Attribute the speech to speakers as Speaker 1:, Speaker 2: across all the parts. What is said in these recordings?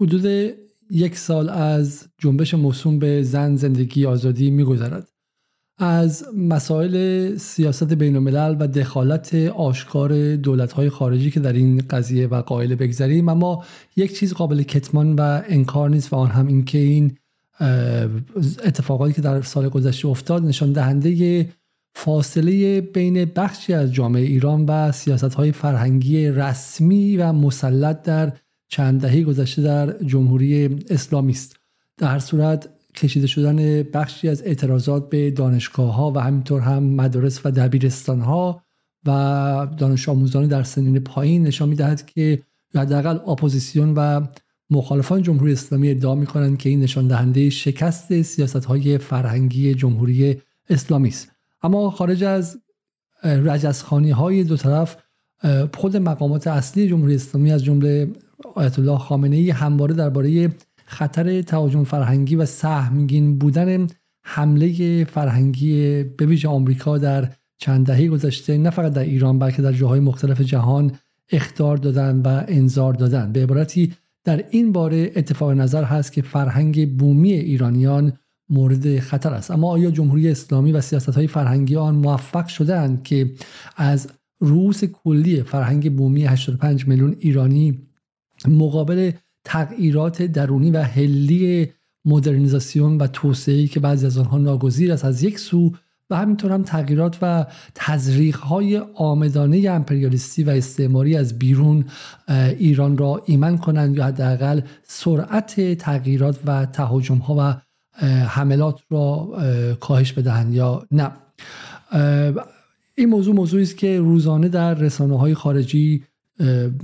Speaker 1: حدود یک سال از جنبش موسوم به زن زندگی آزادی میگذرد. از مسائل سیاست بین الملل و دخالت آشکار دولت‌های خارجی که در این قضیه و قائل بگذریم اما یک چیز قابل کتمان و انکار نیست و آن هم این که این اتفاقاتی که در سال گذشته افتاد نشان دهنده فاصله بین بخشی از جامعه ایران و سیاست های فرهنگی رسمی و مسلط در چند دهه گذشته در جمهوری اسلامی است در هر صورت کشیده شدن بخشی از اعتراضات به دانشگاه ها و همینطور هم مدارس و دبیرستان ها و دانش آموزان در سنین پایین نشان می‌دهد که حداقل اپوزیسیون و مخالفان جمهوری اسلامی ادعا می کنند که این نشان دهنده شکست سیاست های فرهنگی جمهوری اسلامی است اما خارج از رجزخانی های دو طرف خود مقامات اصلی جمهوری اسلامی از جمله آیت الله خامنه ای همواره درباره خطر تهاجم فرهنگی و سهمگین بودن حمله فرهنگی به ویژه آمریکا در چند دهه گذشته نه فقط در ایران بلکه در جاهای مختلف جهان اختار دادن و انذار دادن. به عبارتی در این باره اتفاق نظر هست که فرهنگ بومی ایرانیان مورد خطر است. اما آیا جمهوری اسلامی و سیاست های فرهنگی آن موفق شدند که از روس کلی فرهنگ بومی 85 میلیون ایرانی مقابل تغییرات درونی و هلی مدرنیزاسیون و توسعه که بعضی از آنها ناگزیر است از یک سو و همینطور هم تغییرات و تزریق های آمدانه امپریالیستی و استعماری از بیرون ایران را ایمن کنند یا حداقل سرعت تغییرات و تهاجم ها و حملات را کاهش بدهند یا نه. این موضوع موضوعی است که روزانه در رسانه های خارجی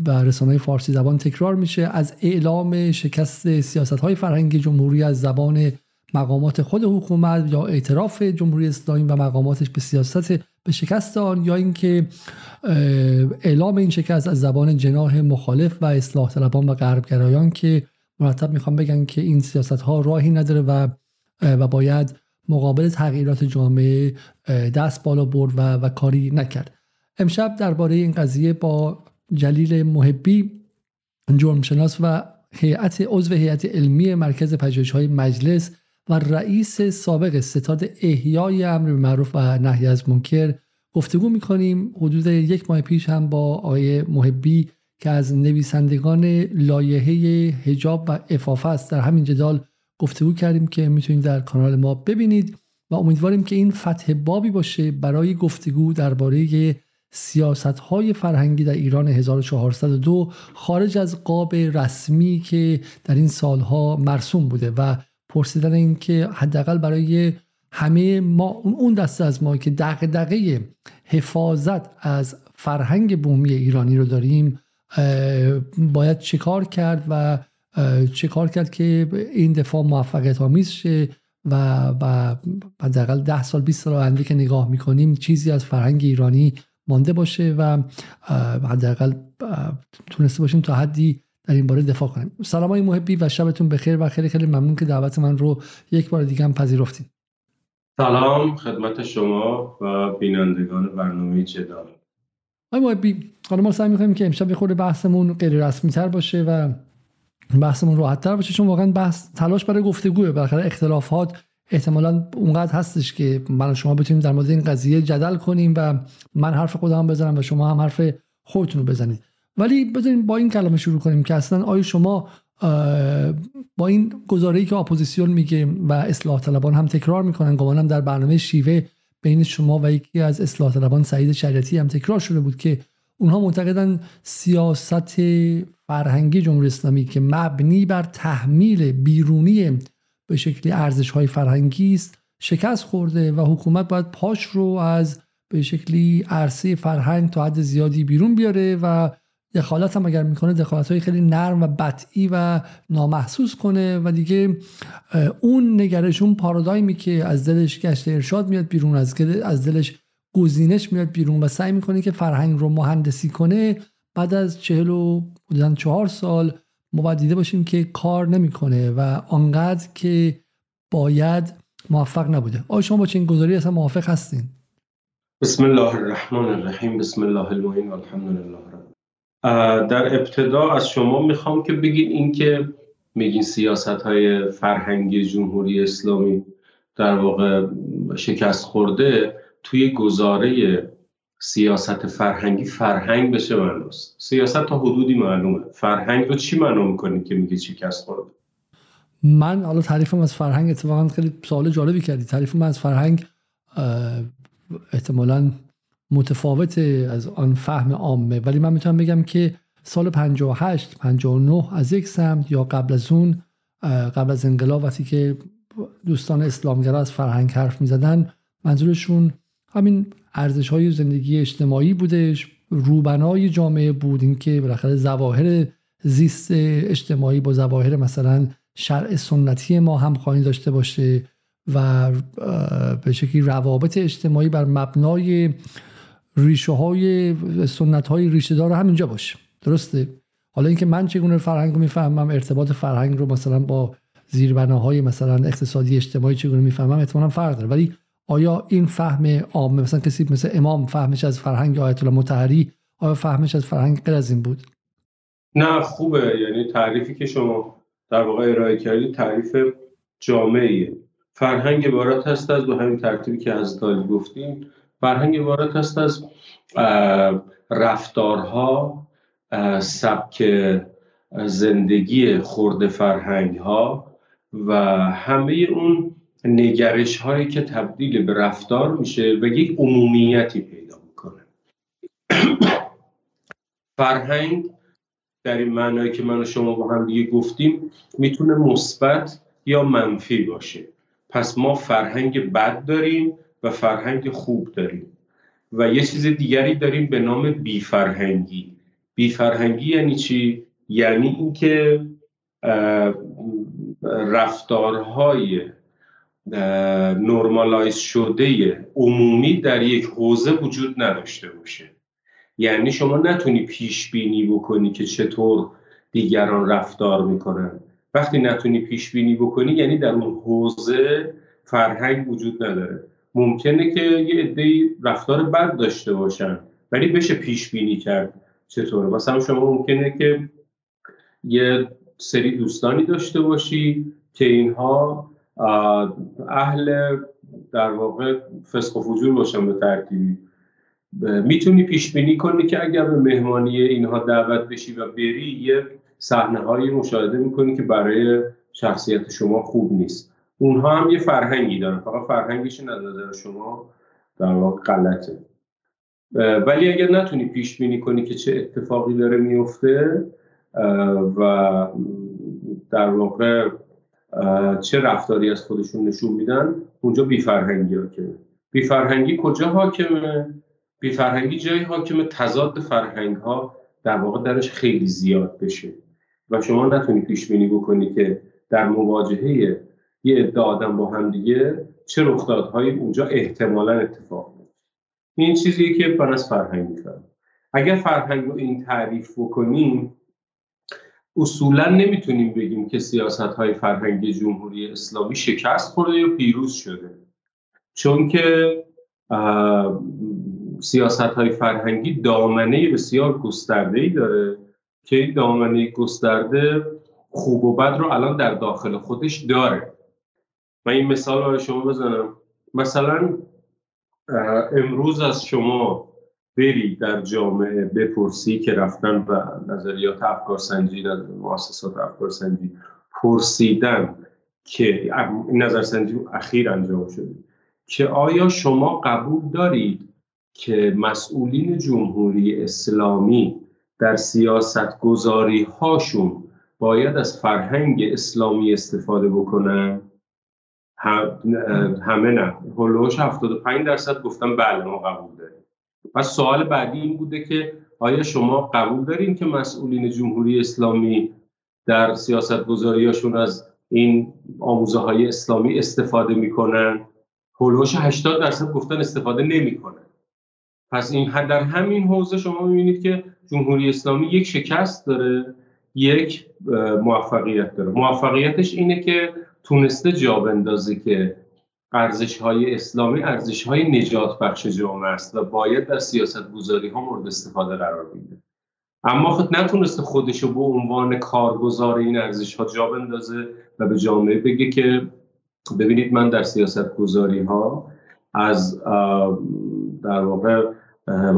Speaker 1: و رسانه فارسی زبان تکرار میشه. از اعلام شکست سیاست های فرهنگی جمهوری از زبان مقامات خود حکومت یا اعتراف جمهوری اسلامی و مقاماتش به سیاست به شکست آن یا اینکه اعلام این شکست از زبان جناح مخالف و اصلاح طلبان و غربگرایان که مرتب می‌خوام بگن که این سیاست ها راهی نداره و و باید مقابل تغییرات جامعه دست بالا برد و, و کاری نکرد. امشب درباره این قضیه با جلیل محبی جرمشناس و هیئت عضو هیئت علمی مرکز های مجلس و رئیس سابق ستاد احیای امر معروف و نهی از منکر گفتگو می‌کنیم. حدود یک ماه پیش هم با آقای محبی که از نویسندگان لایحه هجاب و افافه است در همین جدال گفتگو کردیم که می‌تونید در کانال ما ببینید و امیدواریم که این فتح بابی باشه برای گفتگو درباره سیاست های فرهنگی در ایران 1402 خارج از قاب رسمی که در این سالها مرسوم بوده و پرسیدن این که حداقل برای همه ما اون دسته از ما که دقیقه حفاظت از فرهنگ بومی ایرانی رو داریم باید چیکار کرد و چیکار کرد که این دفاع موفقیت آمیز شه و و حداقل ده سال 20 سال آینده که نگاه می‌کنیم چیزی از فرهنگ ایرانی مانده باشه و حداقل تونسته باشیم تا حدی در این باره دفاع کنیم. سلام های محبی و شبتون بخیر و خیلی خیلی ممنون که دعوت من رو یک بار دیگه هم پذیرفتیم
Speaker 2: سلام خدمت شما و بینندگان برنامه جدال.
Speaker 1: آقای محبی حالا ما سعی می‌کنیم که امشب خود بحثمون غیر رسمی تر باشه و بحثمون راحت تر باشه. چون واقعا بحث تلاش برای گفتگوه. بالاخره اختلافات احتمالا اونقدر هستش که من و شما بتونیم در مورد این قضیه جدل کنیم و من حرف خودم بزنم و شما هم حرف خودتون رو بزنید. ولی بذاریم با این کلمه شروع کنیم که اصلا آیا شما با این گزاره‌ای که اپوزیسیون میگه و اصلاح طلبان هم تکرار می‌کنن گمانم در برنامه شیوه بین شما و یکی از اصلاح طلبان سعید شریعتی هم تکرار شده بود که اونها معتقدن سیاست فرهنگی جمهوری اسلامی که مبنی بر تحمیل بیرونی به شکلی ارزش های فرهنگی است شکست خورده و حکومت باید پاش رو از به شکلی عرصه فرهنگ تا حد زیادی بیرون بیاره و دخالت هم اگر می‌کنه دخالت های خیلی نرم و بطعی و نامحسوس کنه و دیگه اون نگرش اون پارادایمی که از دلش گشت ارشاد میاد بیرون از از دلش گزینش میاد بیرون و سعی می‌کنه که فرهنگ رو مهندسی کنه بعد از چهل و چهار سال ما باید دیده باشیم که کار نمی‌کنه و آنقدر که باید موفق نبوده. آیا شما با چنین گذاری اصلا موافق هستین؟
Speaker 2: بسم الله الرحمن الرحیم. بسم الله المعین و الحمد لله در ابتدا از شما می‌خوام که بگید اینکه میگین سیاست های فرهنگی جمهوری اسلامی در واقع شکست خورده توی گزاره سیاست فرهنگی فرهنگ بشه معناست. سیاست تا حدودی معلومه. فرهنگ رو چی معلوم می‌کنی که میگه شکست خورده
Speaker 1: من حالا تعریفم از فرهنگ اتفاقا خیلی سوال جالبی کردی. تعریفم از فرهنگ احتمالا متفاوت از آن فهم عامه. ولی من می‌تونم بگم که سال 58 59 از یک سمت یا قبل از اون قبل از انقلاب وقتی که دوستان اسلامگرا از فرهنگ حرف می‌زدن منظورشون همین ارزش های زندگی اجتماعی بودش روبنای جامعه بود اینکه بالاخره ظواهر زیست اجتماعی با ظواهر مثلا شرع سنتی ما هم خواهی داشته باشه و به شکلی روابط اجتماعی بر مبنای ریشه های سنت های ریشه دار همینجا باشه. درسته؟ حالا اینکه من چگونه فرهنگ رو می‌فهمم ارتباط فرهنگ رو مثلا با زیربناهای مثلا اقتصادی اجتماعی چگونه می‌فهمم احتمالا فرق داره. ولی آیا این فهم عام مثلا کسی مثل امام فهمش از فرهنگ آیت الله مطهری آیا فهمش از فرهنگ غیر از این بود؟
Speaker 2: نه خوبه. یعنی تعریفی که شما در واقع ارائه کردی تعریف جامعیه. فرهنگ عبارت هست از به همین ترتیبی که از داری گفتیم فرهنگ عبارت هست از رفتارها سبک زندگی خورده فرهنگ ها و همه اون نگرش هایی که تبدیل به رفتار میشه و یک عمومیتی پیدا می‌کنه. فرهنگ در این معنایی که من و شما با هم دیگه گفتیم می‌تونه مثبت یا منفی باشه. پس ما فرهنگ بد داریم و فرهنگ خوب داریم. و یه چیز دیگری داریم به نام بیفرهنگی. بیفرهنگی یعنی چی؟ یعنی اینکه رفتارهای نرمالایز شده عمومی در یک حوزه وجود نداشته باشه. یعنی شما نتونی پیش بینی بکنی که چطور دیگران رفتار می‌کنن. وقتی نتونی پیش بینی بکنی یعنی در اون حوزه فرهنگ وجود نداره. ممکنه که یه عده رفتار بد داشته باشن ولی بشه پیش بینی کرد چطور مثلا شما ممکنه که یه سری دوستانی داشته باشی که اینها اهل در واقع فسق و فجور باشن به ترتیبی. می‌تونی پیش بینی کنی که اگر به مهمانی اینها دعوت بشی و بری یه صحنه هایی مشاهده می‌کنی که برای شخصیت شما خوب نیست. اونها هم یه فرهنگی دارن فقط فرهنگشون از نظر شما در واقع غلطه. ولی اگر نتونی پیش بینی کنی که چه اتفاقی داره میفته و در واقع چه رفتاری از خودشون نشون میدن؟ اونجا بیفرهنگی حاکمه. بیفرهنگی کجا حاکمه؟ بیفرهنگی جایی حاکمه تضاد فرهنگ ها در واقع درش خیلی زیاد بشه. و شما نتونی پیش بینی بکنی که در مواجهه یه عده آدم با هم دیگه چه رخدادهایی اونجا احتمالا اتفاق میفته این چیزیه که من از فرهنگ اگر فرهنگ رو این تعریف بکنیم اصولا نمی‌تونیم بگیم که سیاست های فرهنگی جمهوری اسلامی شکست خورده یا پیروز شده. چون که سیاست های فرهنگی دامنه بسیار گسترده ای داره که این دامنه گسترده خوب و بد رو الان در داخل خودش داره. من این مثال برای شما بزنم. مثلا امروز از شما بری در جامعه بپرسی که رفتن و نظریات افکارسنجی در مؤسسات افکارسنجی پرسیدن که این نظرسنجی اخیر انجام شده. که آیا شما قبول دارید که مسئولین جمهوری اسلامی در سیاست گذاری هاشون باید از فرهنگ اسلامی استفاده بکنن؟ همه نه. هلوش 75 درصد گفتن بله ما قبول داریم. پس سوال بعدی این بوده که آیا شما قبول دارین که مسئولین جمهوری اسلامی در سیاست گذاریاشون از این آموزه های اسلامی استفاده می‌کنن؟ هلوش 80 درصد گفتن استفاده نمی‌کنن. پس این در همین حوزه شما می‌بینید که جمهوری اسلامی یک شکست داره یک موفقیت داره. موفقیتش اینه که تونسته جا بندازه که ارزش های اسلامی ارزش های نجات بخش جامعه است و باید در سیاست گذاری ها مورد استفاده قرار بگیره اما خود نتونسته خودشو به عنوان کارگزار این ارزش ها جا بندازه و به جامعه بگه که ببینید من در سیاست گذاری ها از در واقع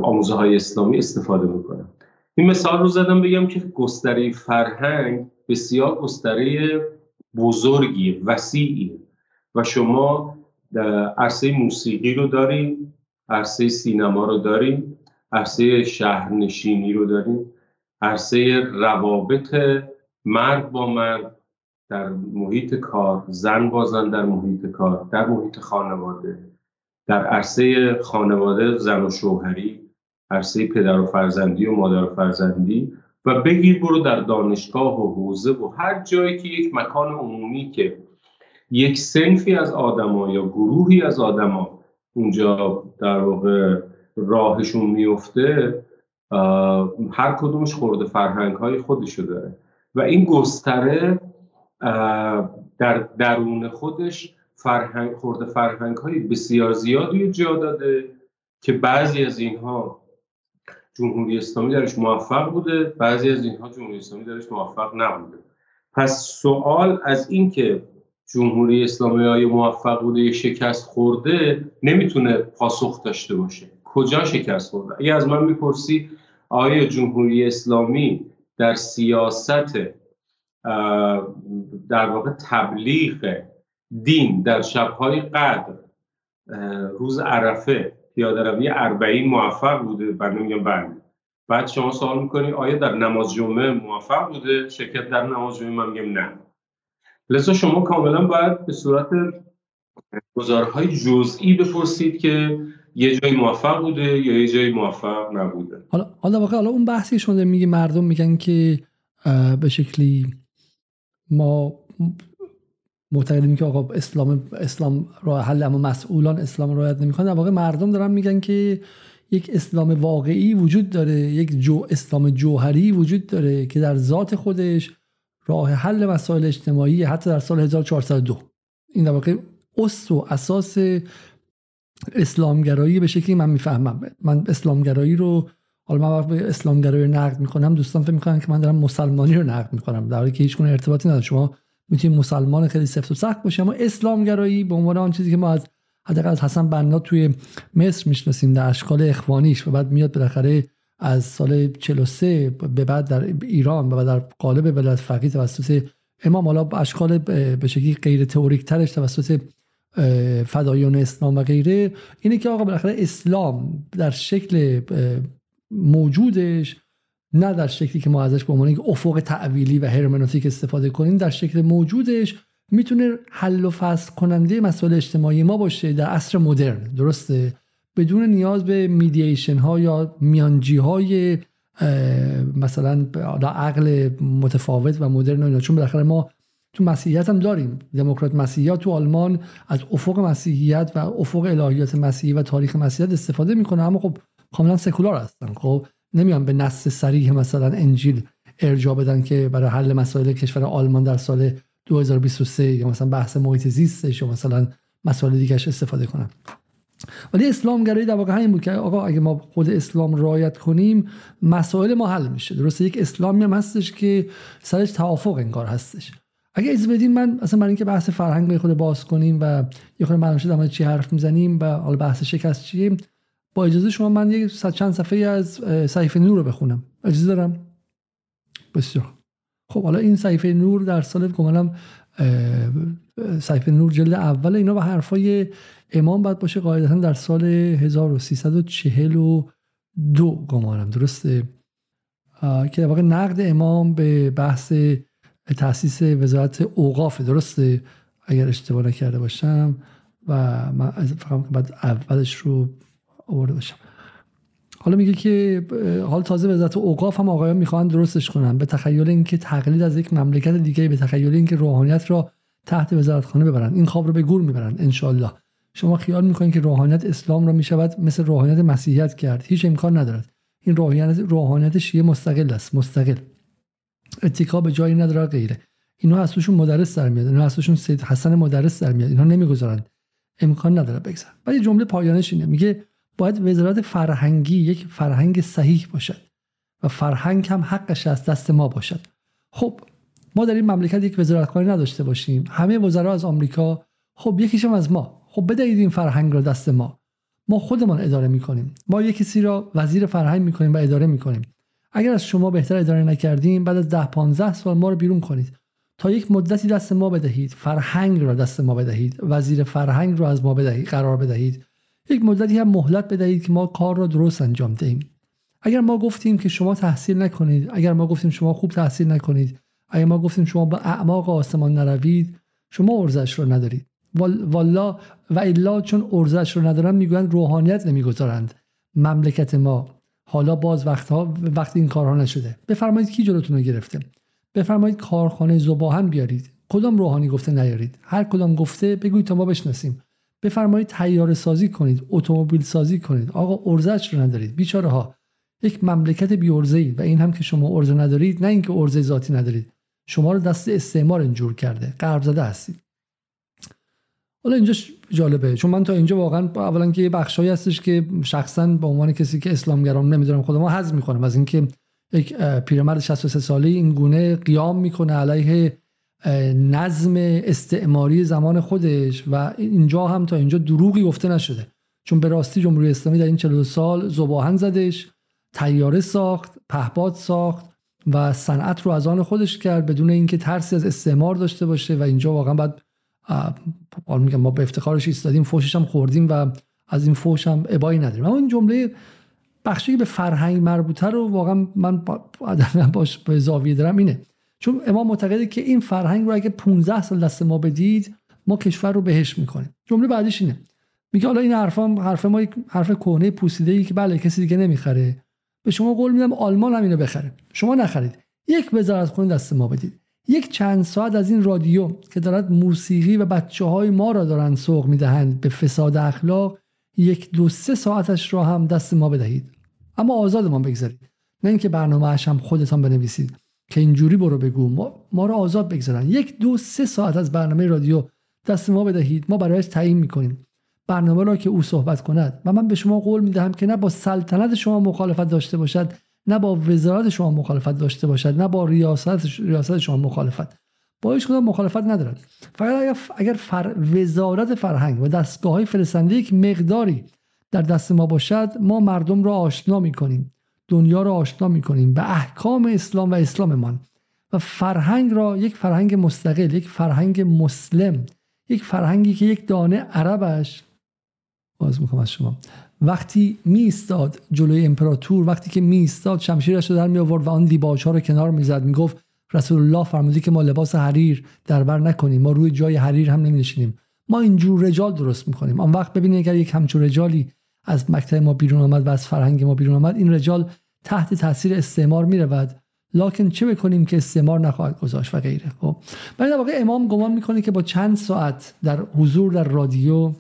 Speaker 2: آموزه های اسلامی استفاده می‌کنم. این مثال رو زدم بگم که گستره فرهنگ بسیار گستره بزرگی وسیعی و شما عرصه موسیقی رو داریم عرصه سینما رو داریم عرصه شهرنشینی رو داریم. عرصه روابط مرد با مرد در محیط کار زن با زن در محیط کار در محیط خانواده. در عرصه خانواده زن و شوهری عرصه پدر و فرزندی و مادر و فرزندی. و بگیر برو در دانشگاه و حوزه و هر جایی که یک مکان عمومی که یک سنفی از آدما یا گروهی از آدما اونجا در واقع راهشون میفته هر کدومش خورده فرهنگ های خودشو داره. و این گستره در درون خودش فرهنگ خورده فرهنگ های بسیار زیادی جا داده که بعضی از اینها جمهوری اسلامی درش موفق بوده بعضی از اینها جمهوری اسلامی درش موفق نبوده. پس سوال از اینکه جمهوری اسلامی های موفق بوده شکست خورده نمی‌تونه پاسخ داشته باشه. کجا شکست خورده؟ اگه از من می‌پرسی آیا جمهوری اسلامی در سیاست در واقع تبلیغ دین در شبهای قدر روز عرفه پیاده روی اربعین موفق بوده بنده میگم بله بعد شما سوال می‌کنی آیا در نماز جمعه موفق بوده؟ شرکت در نماز جمعه؟ من میگم نه. لذا شما کاملا باید به صورت گزارهای جزئی بپرسید که یه جایی موفق بوده یا یه جایی موفق نبوده.
Speaker 1: حالا حالا واقعا حالا اون بحثی شده میگه مردم میگن که به شکلی ما معتقدیم که آقا اسلام اسلام راه حل اما مسئولان اسلام رعایت نمی‌کنن. در مردم دارن میگن که یک اسلام واقعی وجود داره یک جو اسلام جوهری وجود داره که در ذات خودش راه حل مسائل اجتماعی حتی در سال 1402 این در واقع اصل و اساس اسلامگرایی به شکلی من می‌فهمم. من اسلامگرایی رو حالا من وقت به اسلامگرایی نقد می‌کنم. دوستان فکر می‌کنن که من دارم مسلمانی رو نقد می‌کنم در حالی که هیچ ارتباطی نداره شما می‌تونید مسلمان خیلی سفت و سخت باشه اما اسلامگرایی به عنوان آن چیزی که ما از حداقل از حسن بنا توی مصر می‌شناسیم در اشکال اخوانیش و بعد میاد بالاخره از سال 43 به بعد در ایران و در قالب ولایت فقیه توسط امام حالا اشکال به شکلی غیر تئوریک ترش توسط فدایان اسلام و غیره اینه که آقا بالاخره اسلام در شکل موجودش نه در شکلی که ما ازش به عنوان یک افق تعویلی و هرمنوتیک استفاده کنیم در شکل موجودش می‌تونه حل و فصل کننده مسائل اجتماعی ما باشه در عصر مدرن. درسته؟ بدون نیاز به میدییشن ها یا میانجی های مثلا عقل متفاوت و مدرن و اینا. چون بالاخره ما تو مسیحیت هم داریم. دموکرات مسیحیت تو آلمان از افق مسیحیت و افق الهیات مسیحی و تاریخ مسیحیت استفاده می‌کنه اما خب کاملا سکولار هستن. خب نمیان به نص صریح مثلا انجیل ارجاع بدن که برای حل مسائل کشور آلمان در سال 2023 یا مثلا بحث محیط زیستش یا مثلا مسائل دیگرش استفاده کنن. ولی اسلام گرایی در واقع همین بود که آقا اگه ما خود اسلام رعایت کنیم مسائل ما حل میشه. درسته یک اسلامی هم هستش که سرش توافق انگار هستش. اگه از بدین من اصلا برای اینکه بحث فرهنگ به خود باز کنیم و یه خود معلوم شد چی حرف می‌زنیم و حالا بحث شکست چیه با اجازه شما من یک چند صفحه از صحیفه نور رو بخونم. اجازه دارم؟ بسیار. خب حالا این صحیفه نور در سال گمانم صحیفه نور جلد اول اینا و حرفای امام باید باشه قاعدتا در سال 1342 گمانم درسته؟ که در واقع نقد امام به بحث تاسیس وزارت اوقاف درسته؟ اگر اشتباه نکرده باشم و من فقط بعد اولش رو آورده باشم. حالا میگه که حال تازه وزارت اوقاف هم آقایان می‌خوان درستش کنن به تخیل اینکه تقلید از یک مملکت دیگه به تخیل اینکه روحانیت را تحت وزارتخانه ببرن. این خواب رو به گور می‌برن انشالله شما خیال می‌کنید که روحانیت اسلام را می‌شود مثل روحانیت مسیحیت کرد. هیچ امکان ندارد. این روحانیت روحانیت شیعه مستقل است. مستقل. اتکا به جایی نداره غیره. اینا اصلشون مدرس در میاد. اینا اصلشون سید حسن مدرس در میاد. اینا نمی‌گذارن امکان نداره بگذار ولی جمله پایانش اینه. میگه باید وزارت فرهنگی یک فرهنگ صحیح باشد و فرهنگ هم حقش از دست ما باشد. خب ما در این مملکت یک وزارتخانه نداشته باشیم. همه وزرا از آمریکا. خب یکیشم از ما. خب بدهید این فرهنگ را دست ما. ما خودمان اداره می‌کنیم. ما یک کسی را وزیر فرهنگ می‌کنیم و اداره می‌کنیم. اگر از شما بهتر اداره نکردیم بعد از ده 15 سال ما رو بیرون کنید. تا یک مدتی دست ما بدهید. فرهنگ را دست ما بدهید. وزیر فرهنگ را از ما بدهید قرار بدهید. یک مدتی هم مهلت بدهید که ما کار را درست انجام دهیم. اگر ما گفتیم که شما تحصیل نکنید اگر ما گفتیم شما خوب تحصیل نکنید اگر ما گفتیم شما با اعماق آسمان نروید شما ارزش رو ندارید. والا و الا چون ارزش رو ندارن می‌گویند روحانیت نمی‌گذارند. مملکت ما. حالا باز وقتها وقتی این کارها نشده. بفرمایید کی جلوتون رو گرفته؟ بفرمایید کارخانه زباهن بیارید. کدام روحانی گفته نیارید؟ هر کدام گفته بگویید تا ما بشناسیم. بفرمایید تیار سازی کنید اتومبیل سازی کنید. آقا ارزش رو ندارید. بیچاره ها یک مملکت بی و این هم که شما ارزه ندارید نه اینکه ارزه ذاتی ندارید. شما رو دست استعمار اینجور کرده. غرب زده هستید. حالا اینجا جالبه. چون من تا اینجا واقعا اولا که یه بخشایی هستش که شخصا به عنوان کسی که اسلامگرام نمی‌دونم خودم حظ می‌کنم. از اینکه یک پیرمرد 63 ساله این گونه قیام می‌کنه علیه نظم استعماری زمان خودش و اینجا هم تا اینجا دروغی گفته نشده. چون به راستی جمهوری اسلامی در این 42 سال زباهن زدش تیاره ساخت پهپاد ساخت و صنعت رو از آن خودش کرد بدون اینکه ترسی از استعمار داشته باشه و اینجا واقعا بعد میگم ما به افتخارش ایستادیم فوشش هم خوردیم و از این فوش هم ابایی نداریم. اما این جمله بخشی به فرهنگ مربوطه رو واقعا من باش به زاویه دارم اینه. چون امام معتقده که این فرهنگ رو اگه 15 سال دست ما بدید ما کشور رو بهش می‌کنیم. جمله بعدیش اینه. میگه حالا این حرف حرف ما یک حرف کهنه پوسیده ای که بله کسی دیگه نمی‌خره. به شما قول میدم آلمان هم اینو بخره. شما نخرید. یک وزارت خونه دست ما بدید. یک چند ساعت از این رادیو که دارد موسیقی و بچه های ما را دارن سوق می‌دهند به فساد اخلاق یک دو سه ساعتش را هم دست ما بدهید. اما آزاد ما بگذارید. نه اینکه برنامه هم خودتان بنویسید. که اینجوری برو بگو. ما, ما را آزاد بگذارن یک دو سه ساعت از برنامه رادیو دست ما بدهید. ما برایش تعیین می‌کنیم. برنامه را که او صحبت کند. و من به شما قول می‌دهم که نه با سلطنت شما مخالفت داشته باشد نه با وزارت شما مخالفت داشته باشد نه با ریاست ریاست شما مخالفت. با هیچ کدام مخالفت ندارد. فقط اگر, فر وزارت فرهنگ و دستگاه های یک مقداری در دست ما باشد ما مردم را آشنا می‌کنیم. دنیا را آشنا می‌کنیم. به احکام اسلام و اسلاممان. و فرهنگ را یک فرهنگ مستقل یک فرهنگ مسلم یک فرهنگی که یک دانه عربش باز می‌خوام از شما. وقتی میستاد جلوی امپراتور وقتی که میستاد شمشیرش رو در می آورد و آن دیباچ ها رو کنار می‌زد می‌گفت رسول الله فرمودی که ما لباس حریر در بر نکنیم ما روی جای حریر هم نمی ما اینجور رجال درست می‌کنیم. آن وقت ببینید اگر یک همچون رجالی از مکتب ما بیرون آمد و از فرهنگ ما بیرون آمد این رجال تحت تاثیر استعمار می لاکن چه بکنیم که استعمار نخواهد گذاشت و غیره خب. برای واقع امام گمان می‌کنه که با چند ساعت در حضور در رادیو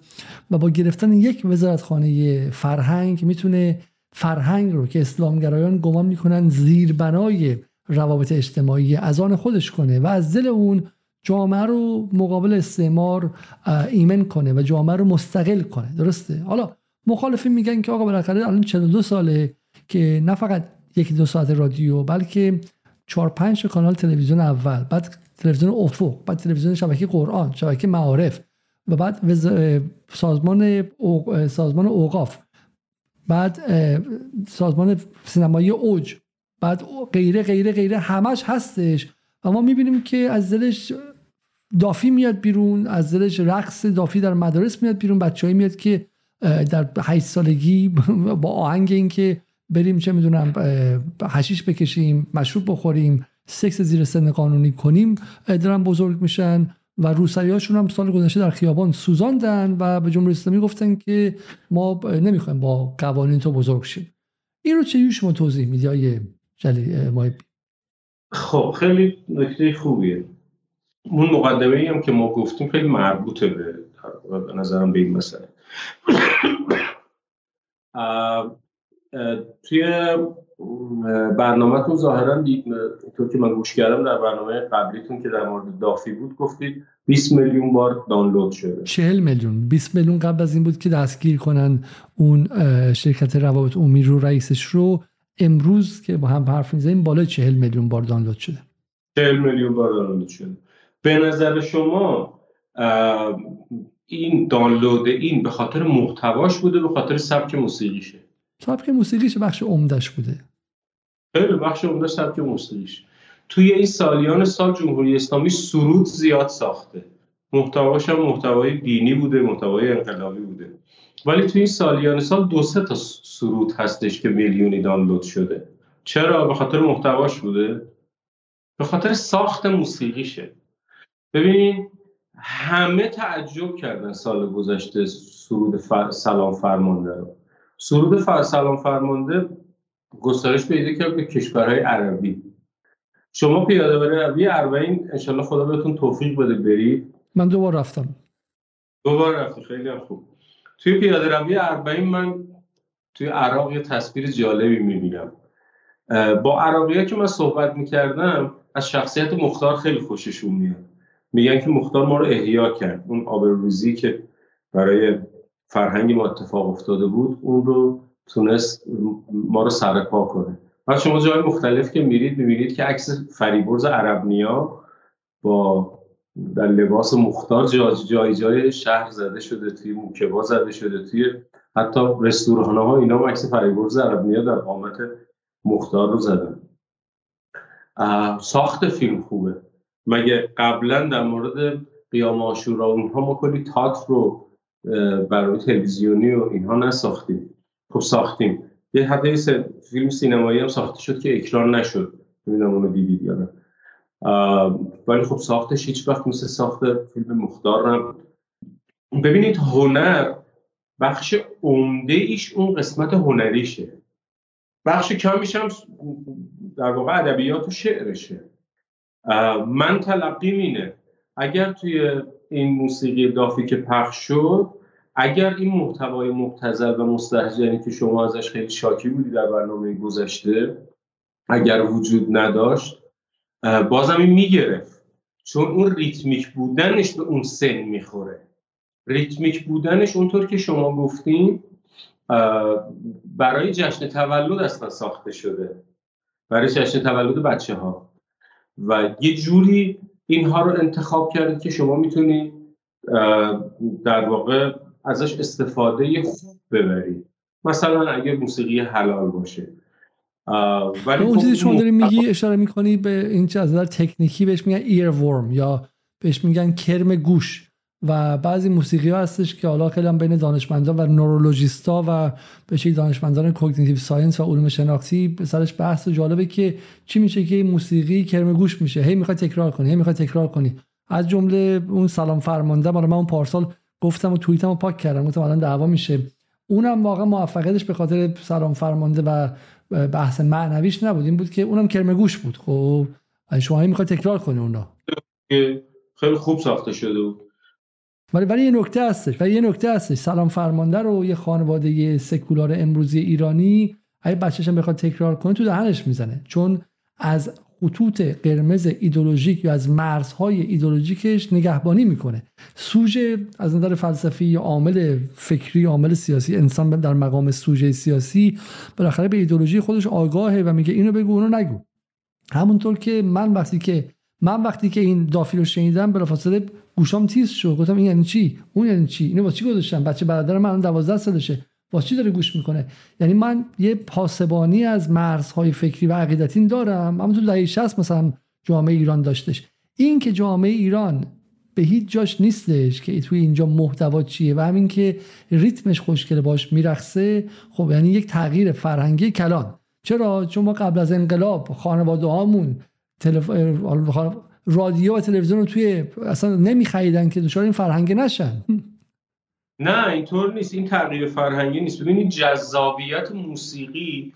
Speaker 1: و با گرفتن یک وزارتخانه فرهنگ می‌تونه فرهنگ رو که اسلامگرایان گمان می‌کنن زیربنای روابط اجتماعی از آن خودش کنه و از دل اون جامعه رو مقابل استعمار ایمن کنه و جامعه رو مستقل کنه. درسته؟ حالا مخالفین میگن که آقا بالاخره الان 42 ساله که نه فقط یکی دو ساعت رادیو بلکه چهار پنج کانال تلویزیون اول بعد تلویزیون افق بعد تلویزیون شبکه قرآن شبکه معارف و بعد سازمان سازمان اوقاف بعد سازمان سینمایی اوج بعد غیره غیره غیره همش هستش. و ما می‌بینیم که از دلش دافی میاد بیرون از دلش رقص دافی در مدارس میاد بیرون. بچه‌ای میاد که در هشت سالگی با آهنگ اینکه بریم چه می‌دونم حشیش بکشیم مشروب بخوریم سکس زیر سن قانونی کنیم. دارن بزرگ میشن و روسریاشون هم سال گذشته در خیابان سوزاندن و به جمهوری اسلامی گفتن که ما نمی‌خوایم با قوانین تو بزرگ شیم. این رو چه شما توضیح میدی آیه جلی
Speaker 2: خب خیلی نکته خوبیه. اون مقدمه هم که ما گفتیم خیلی مربوطه به به نظرم به این مسئله. توی برنامهتون ظاهرا طور که من گوش کردم در برنامه قبلیتون که در مورد دافی بود گفتید 20 میلیون بار دانلود شده.
Speaker 1: 40 میلیون. 20 میلیون قبل از این بود که دستگیر کنن اون شرکت روابط عمومی رو رئیسش رو. امروز که با هم حرف می‌زنیم بالای چهل میلیون بار دانلود شده.
Speaker 2: چهل میلیون بار دانلود شده. به نظر شما این دانلود این به خاطر محتواش بوده به خاطر سبک موسیقیشه؟
Speaker 1: سبک موسیقیش بخش عمدش بوده.
Speaker 2: خیلی بخش عمدش سبک موسیقیش. توی این سالیان سال جمهوری اسلامی سرود زیاد ساخته. محتواش هم محتوای دینی بوده محتوای انقلابی بوده. ولی توی این سالیان سال دو سه تا سرود هستش که میلیونی دانلود شده. چرا؟ به خاطر محتواش بوده. به خاطر ساخت موسیقیشه. ببینید همه تعجب کردن سال گذشته سرود سلام فرمانده رو. سرود فر... سلام فرمانده گسترش پیدا کرد به کشورهای عربی. شما پیاده عربی اربعین انشالله خدا بهتون توفیق بده برید.
Speaker 1: من دوبار رفتم.
Speaker 2: دوبار رفتی خیلی هم خوب. توی پیاده روی اربعین من توی عراق یه تصویر جالبی می‌بینم. با عراقی که من صحبت می‌کردم از شخصیت مختار خیلی خوششون میاد. میگن که مختار ما رو احیا کرد اون آبروریزی که برای فرهنگ ما اتفاق افتاده بود اون رو تونست ما رو سرپا کنه. و شما جای مختلف که میرید می‌بینید که عکس فریبرز عربنیا با در لباس مختار جای جای, جای شهر زده شده توی موکبا زده شده توی حتی رستوران ها اینا عکس فریبرز عربنیا در قامت مختار رو زدن. ساخت فیلم خوبه. مگه قبلا در مورد قیام آشورا اونها ما کلی تاتر رو برای تلویزیونی و اینها نساختیم. خب ساختیم. یه حتی فیلم سینمایی هم ساخته شد که اکران نشد. نمی‌دونم اونو دیدید یا نه. ولی خب ساختش هیچ وقت مثل ساخت فیلم مختار نبود. ببینید هنر بخش عمده ایش اون قسمت هنریشه. بخش کمیش هم در واقع ادبیات و شعرشه. من تلقیم اینه. اگر توی این موسیقی دافی که پخش شد اگر این محتوای مبتزل و مستهجنی که شما ازش خیلی شاکی بودی در برنامه گذشته اگر وجود نداشت بازم این می‌گرفت. چون اون ریتمیک بودنش به اون سن می‌خوره. ریتمیک بودنش اونطور که شما گفتین برای جشن تولد اصلا ساخته شده. برای جشن تولد بچه ها و یه جوری اینها رو انتخاب کردید که شما می‌تونید در واقع ازش استفاده خوب ببرید. مثلا اگه موسیقی حلال باشه.
Speaker 1: ولی اون چیزی شما داری میگی اشاره می‌کنی به این چه از نظر تکنیکی بهش میگن ear worm یا بهش میگن کرم گوش. و بعضی موسیقی ها هستش که حالا خیلی هم بین دانشمندان و نورولوژیستا و به دانشمندان cognitive science و علوم شناختی سرش بحث جالبه که چی میشه که موسیقی کرم گوش میشه. هی می‌خوای تکرار کنی هی می‌خوای تکرار کنی. از جمله اون سلام فرمانده من اون پارسال گفتم و توییتمو پاک کردم. گفتم الان دعوا میشه. اونم واقعا موفقیتش به خاطر سلام فرمانده و بحث معنویش نبود. این بود که اونم کرم گوش بود. خب شما می‌خواد تکرار کنی اونا.
Speaker 2: خیلی خوب ساخته شده بود.
Speaker 1: ولی ولی یه نکته هستش. ولی یه نکته هستش. سلام فرمانده رو یه خانواده سکولار امروزی ایرانی اگه بچه‌ش بخواد تکرار کنه تو دهنش می‌زنه. چون از خطوط قرمز ایدولوژیک یا از مرزهای ایدولوژیکش نگهبانی می‌کنه. سوژه از نظر فلسفی یا عامل فکری عامل سیاسی انسان در مقام سوژه سیاسی بالاخره به ایدولوژی خودش آگاهه و میگه اینو بگو اونو نگو. همونطور که من وقتی که من وقتی که این دافی رو شنیدم بلافاصله گوشام تیز شد. گفتم این یعنی چی؟ اون یعنی چی؟ اینو واسه چی گذاشتم؟ بچه برادر من 12 سالشه. واسه چی داره گوش می‌کنه؟ یعنی من یه پاسبانی از مرزهای فکری و عقیدتی دارم. اما تو دهه 60 مثلا جامعه ایران داشتش. این که جامعه ایران به هیچ جاش نیستش که توی اینجا محتوا چیه و همین که ریتمش خوشگله باش میرخصه خب یعنی یک تغییر فرهنگی کلان. چرا؟ چون ما قبل از انقلاب خانواده هامون تلف... رادیو و تلویزیون رو توی اصلا نمیخریدن که دچار این فرهنگ نشن.
Speaker 2: نه اینطور نیست. این تغییر فرهنگی نیست. ببینید جذابیت موسیقی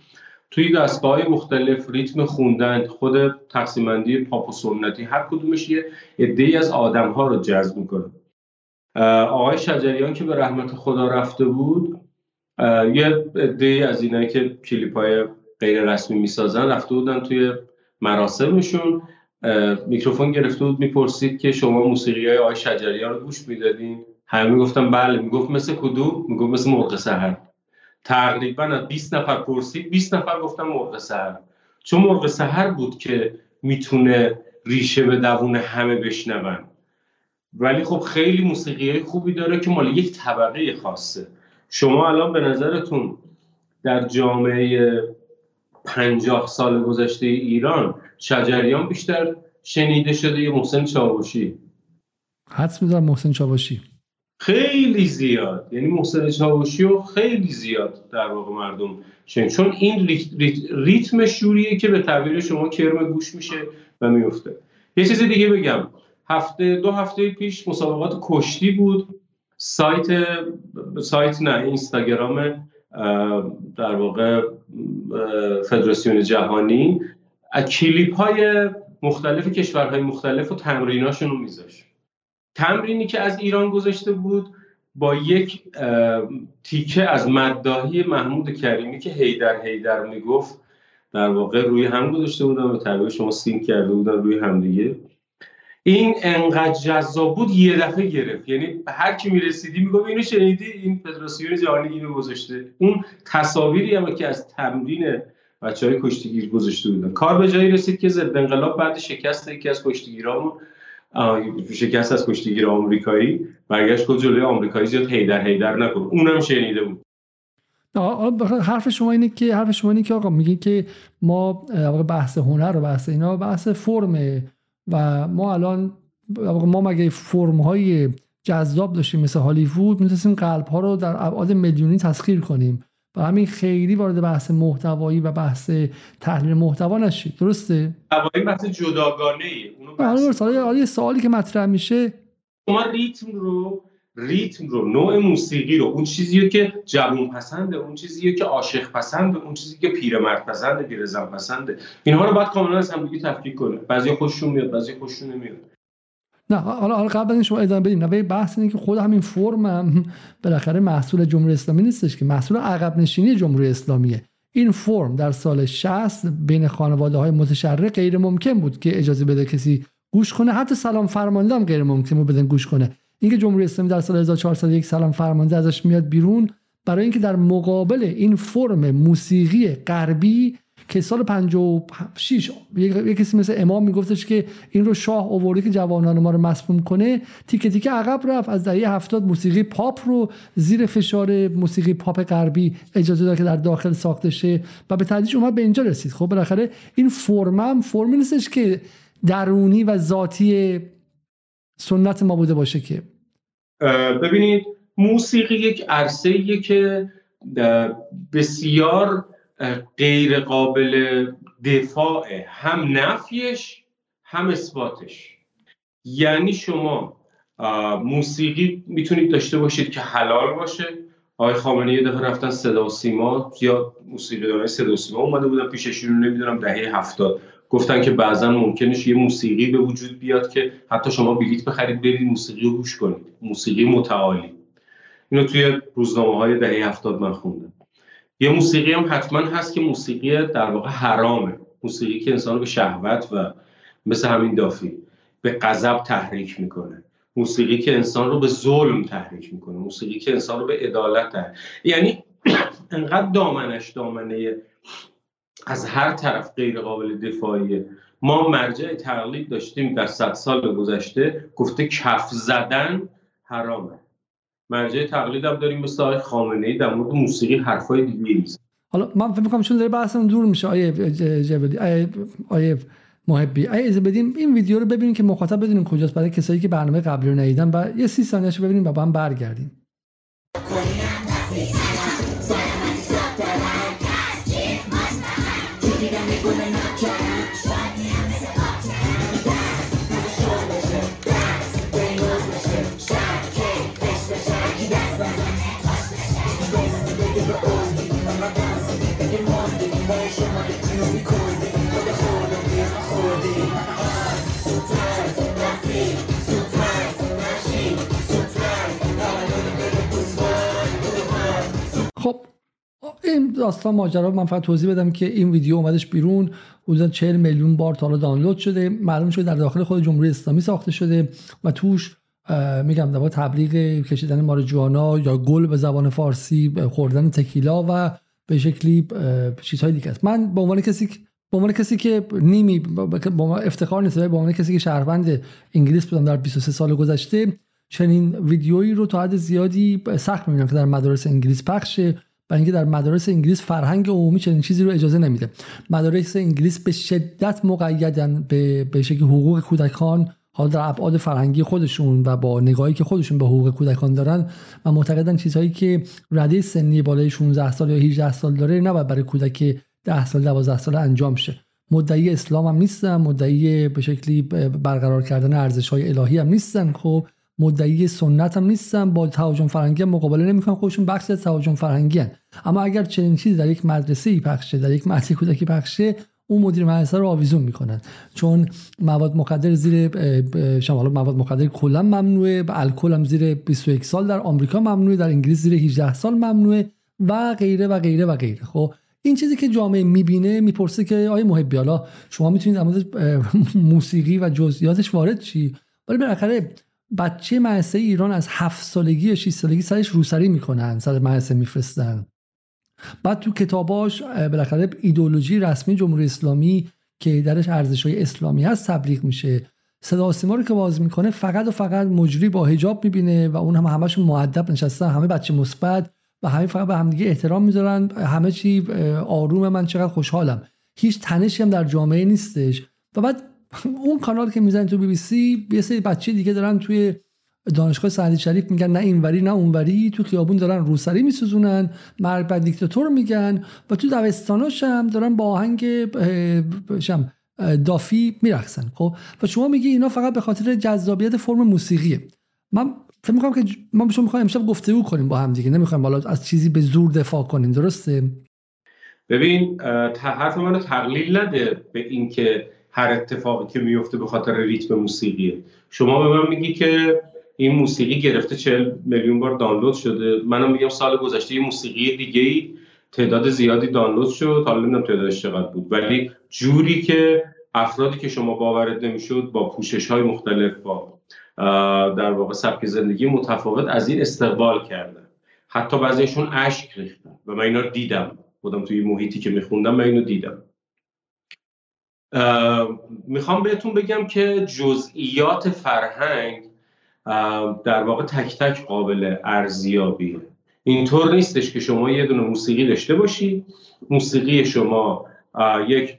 Speaker 2: توی دستگاه مختلف ریتم خوندن خود تقسیمندی پاپ و سنتی هر کدومش یه ای از آدم ها رو جذب می‌کنه. آقای شجریان که به رحمت خدا رفته بود یه ای از اینایی که کلیپ های غیر رسمی می‌سازن رفته بودن توی مراسمشون. میکروفون گرفته بود می‌پرسید که شما موسیقی های آقای شجریان رو گوش می‌دادین؟ همه می‌گفتم بله. می‌گفت مثل کدوم؟ می‌گفت مثل مرغ سهر تقریبا از 20 نفر پرسید 20 نفر گفتن مرغ سهر چون مرغ سهر بود که می‌تونه ریشه به دوون همه بشنون. ولی خب خیلی موسیقی خوبی داره که مال یک طبقه خاصه. شما الان به نظرتون در جامعه پنجاه سال گذشته ایران شجریان بیشتر شنیده شده یا محسن چاوشی.
Speaker 1: حدس می‌ذارم محسن چاوشی.
Speaker 2: خیلی زیاد. یعنی محسن چاوشی و خیلی زیاد در واقع مردم شنید چون این ریتم شوریه که به تعبیر شما کرم گوش میشه و میفته یه چیز دیگه بگم. هفته دو هفته پیش مسابقات کشتی بود. سایت سایت نه اینستاگرام در واقع فدراسیون جهانی. کلیپ های مختلف کشورهای مختلف و تمریناشون رو میذاشت. تمرینی که از ایران گذاشته بود با یک تیکه از مدداهی محمود کریمی که هیدر هیدر می‌گفت در واقع روی هم گذاشته بودن به طبیعه شما سینک کرده بودن روی همدیگه این انقدر جذاب بود یه دفعه گرفت. یعنی هر کی می‌رسیدی می‌گفت اینو شنیدی؟ این فدراسیون جهانی اینو گذاشته. اون تصاویری هم که از تمرین بچه های کشتیگیر گذاشته بودن کار به جایی رسید که ضد انقلاب بعد شکست یکی از کشتیگیرامون شکست از کشتیگیر آمریکایی. برگشت که جلوی آمریکایی زیاد هیدر هیدر نکن. اونم شنیده بود.
Speaker 1: حرف شما اینه که حرف شما اینه که آقا میگه که ما بحث هنر و بحث اینا بحث فرمه و ما الان ما مگه فرم های جذاب داشتیم مثل هالیوود می‌تونستیم قلب ها رو در ابعاد میلیونی تسخیر کنیم. و همین خیلی وارد بحث محتوایی و بحث تحلیل محتوا نشید. درسته؟
Speaker 2: محتوایی بحث جداگانه ای
Speaker 1: اونو سوالی که مطرح میشه.
Speaker 2: شما ریتم رو ریتم رو نوع موسیقی رو اون چیزی که جوون پسنده اون چیزی که عاشق پسنده اون چیزی که پیرمرد پسنده پیرزن پسنده اینها رو باید کاملا از همدیگه تفکیک کنه بعضی خوششون میاد بعضی خوششون نمیاد.
Speaker 1: نه حالا حالا قبل از شما ادامه بدیم نه بحث اینه که خود همین فرم هم بالاخره محصول جمهوری اسلامی نیستش که محصول عقب نشینی جمهوری اسلامیه. این فرم در سال 60 بین خانواده های متشرق غیر ممکن بود که اجازه بده کسی گوش کنه. حتی سلام فرمانده هم غیر ممکن بود بدن گوش کنه. اینکه جمهوری اسلامی در سال 1401 سلام فرمانده ازش میاد بیرون برای اینکه در مقابل این فرم موسیقی غربی که سال 56 یک کسی مثل امام میگفتش که این رو شاه آورده که جوانان ما رو مسموم کنه تیکه تیکه عقب رفت از دهه 70 موسیقی پاپ رو زیر فشار موسیقی پاپ غربی اجازه داد که در داخل ساخته شه و به تدریج اومد به اینجا رسید. خب بالاخره این فرم هم فرمی نیستش که درونی و ذاتی سنت ما بوده باشه که.
Speaker 2: ببینید موسیقی یک عرصه که بسیار غیر قابل دفاع هم نفیش هم اثباتش. یعنی شما موسیقی می‌تونید داشته باشید که حلال باشه. آقای خامنه یه دفعه رفتن صدا و سیما یا موسیقی دارای صدا و سیما اومده بودن پیششون نمی‌دونم دهه هفتاد. گفتن که بعضا ممکنه یه موسیقی به وجود بیاد که حتی شما بلیط بخرید برید موسیقی رو گوش کنید. موسیقی متعالی. اینو توی روزنامه های دهه هفتاد من خوندم. یه موسیقی هم حتما هست که موسیقی در واقع حرامه. موسیقی که انسان رو به شهوت و مثل همین دافی به غضب تحریک می‌کنه. موسیقی که انسان رو به ظلم تحریک می‌کنه. موسیقی که انسان رو به عدالت تحریک یعنی انقدر دامنش دامنه از هر طرف غیر قابل دفاعیه. ما مرجع تقلید داشتیم در صد سال گذشته گفته کف زدن حرامه. مرجع تقلید هم داریم مثل آقای خامنه ای در مورد موسیقی حرفای دیگه نیست.
Speaker 1: حالا من فکر می‌کنم چون داره بحثمون دور میشه آیه جبدی آیه, محبی. آیه از بدیم این ویدیو رو ببینیم که مخاطب بدونیم کجاست برای کسایی که برنامه قبلی رو ندیدن و یه سی ثانیه‌اش ببینیم و با هم برگردیم. این داستان ماجرا من فقط توضیح بدم که این ویدیو اومدش بیرون. حدودا 40 میلیون بار تا حالا دانلود شده. معلوم شده در داخل خود جمهوری اسلامی ساخته شده و توش میگم در تبلیغ کشیدن مارجوانا یا گل به زبان فارسی خوردن تکیلا و به شکلی چیزهای دیگه است. من به عنوان کسی به عنوان کسی که نیمی با افتخار نیست به عنوان کسی که شهروند انگلیس بودم در 23 سال گذشته چنین ویدیویی رو تا حد زیادی سخت می‌بینم که در مدارس انگلیس پخشه. و اینکه در مدارس انگلیس فرهنگ عمومی چنین چیزی رو اجازه نمیده. مدارس انگلیس به شدت مقیدن به به شکل حقوق کودکان حالا در ابعاد فرهنگی خودشون و با نگاهی که خودشون به حقوق کودکان دارن و معتقدن چیزهایی که رده سنی بالای 16 سال یا 18 سال داره نباید برای کودک 10 سال 12 سال انجام شه. مدعی اسلام هم نیستن مدعی به شکلی برقرار کردن ارزش های الهی هم نیستن خب. مدعی سنت هم نیستن با تهاجم فرهنگی هم مقابله نمی‌کنن خودشون بخشی از تهاجم فرهنگی هن. اما اگر چنین چیزی در یک مدرسه ای پخشه در یک مدرسه کودکی پخشه اون مدیر مدرسه رو آویزون می‌کنن. چون مواد مخدر زیر شما مواد مخدر کلا ممنوعه الکل هم زیر 21 سال در آمریکا ممنوعه در انگلیس زیر 18 سال ممنوعه و غیره و غیره و غیره. خب این چیزی که جامعه می‌بینه می‌پرسه که آیا محبی حالا شما می‌تونید در موسیقی و جزئیاتش وارد چی؟ ولی بالاخره بچه مدرسه ایران از هفت سالگی 6 سالگی سرش روسری می‌کنن سر مدرسه میفرستن. بعد تو کتاباش بالاخره ایدولوژی رسمی جمهوری اسلامی که درش ارزش های اسلامی هست تبلیغ میشه. صدا سیما رو که باز می‌کنه فقط و فقط مجری با حجاب می‌بینه و اون هم همشون معدب نشستن همه بچه مثبت و همه فقط به همدیگه احترام می‌ذارن. همه چی آروم من چقدر خوشحالم. هیچ تنشی هم در جامعه نیستش. و بعد اون کانال که می‌زنن تو بی بی سی یه سری بچه دیگه دارن توی دانشگاه سعدی شریف میگن نه اینوری نه اونوری تو خیابون دارن روسری میسوزونن مرگ بر دیکتاتور میگن و تو دوستاناش هم دارن با آهنگ شم دافی میرقصن خب؟ و شما میگی اینا فقط به خاطر جذابیت فرم موسیقیه. من فکر می‌کنم که ما شما می‌خوایم امشب گفتگو کنیم با هم دیگه. نمی‌خوایم بالا از چیزی به زور دفاع کنیم درسته؟
Speaker 2: ببین حرف منو تقلیل نده به اینکه هر اتفاقی که میفته به خاطر ریتم موسیقیه شما به من میگی که این موسیقی گرفته 40 میلیون بار دانلود شده. منم میگم سال گذشته یه موسیقی دیگه ای تعداد زیادی دانلود شد. حالا نمی‌دونم تعدادش چقدر بود. ولی جوری که افرادی که شما باورت نمی‌شد با پوشش های مختلف با در واقع سبک زندگی متفاوت از این استقبال کردن. حتی بعضیشون اشک ریختن و من اینا دیدم. خودم توی محیطی که میخوندم من اینو دیدم. می‌خوام بهتون بگم که جزئیات فرهنگ در واقع تک تک قابل ارزیابیه. اینطور نیستش که شما یه دونه موسیقی داشته باشی موسیقی شما یک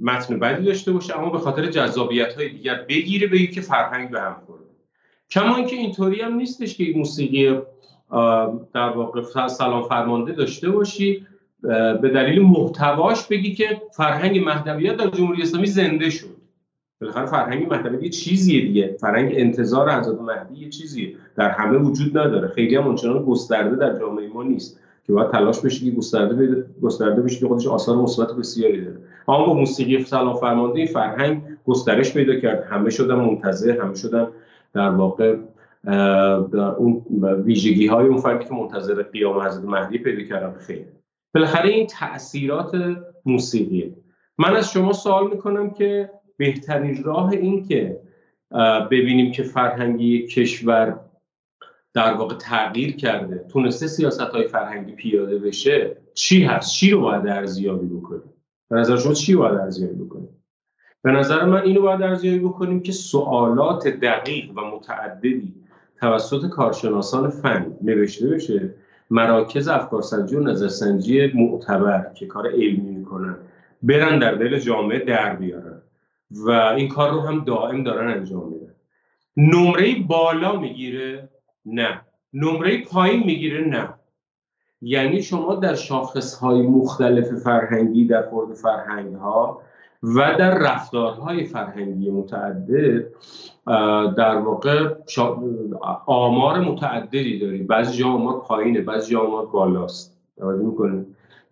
Speaker 2: متن بدی داشته باشه اما به خاطر جذابیت های دیگر بگیره به که فرهنگ به هم خورده. کما اینکه اینطوری هم نیستش که موسیقی در واقع سلام فرمانده داشته باشی. به دلیل محتواش بگی که فرهنگ مهدویت در جمهوری اسلامی زنده شد. بالاخره فرهنگ مهدویت یه چیزیه دیگه. فرهنگ انتظار حضرت مهدی یه چیزیه. در همه وجود نداره. خیلی هم اونچنان گسترده در جامعه ما نیست که باید تلاش بشه که گسترده گسترده بشه که خودش آثار مثبت بسیاری داره. اما با موسیقی سلام فرمانده فرهنگ گسترش پیدا کرد. همه شدن منتظر همه شدن در واقع در اون ویژگی های اون فردی که منتظر قیام حضرت مهدی پیدا کردن. خیلی بالاخره این تاثیرات موسیقیه. من از شما سوال می‌کنم که بهترین راه این که ببینیم که فرهنگی کشور در واقع تغییر کرده تونسته سیاست های فرهنگی پیاده بشه چی هست؟ چی رو باید ارزیابی بکنیم؟ به نظر شما چی باید ارزیابی بکنیم؟ به نظر من اینو باید ارزیابی بکنیم که سوالات دقیق و متعددی توسط کارشناسان فن نوشته بشه. مراکز افکارسنجی و نظرسنجی معتبر که کار علمی می‌کنن برن در دل جامعه در بیارن و این کار رو هم دائم دارن انجام میدن. نمره بالا می‌گیره نه. نمره پایین می‌گیره نه. یعنی شما در شاخص های مختلف فرهنگی در خورد فرهنگ ها و در رفتارهای فرهنگی متعدد در واقع آمار متعددی داری بعضی جا آمار پایینه بعضی جا آمار بالاست.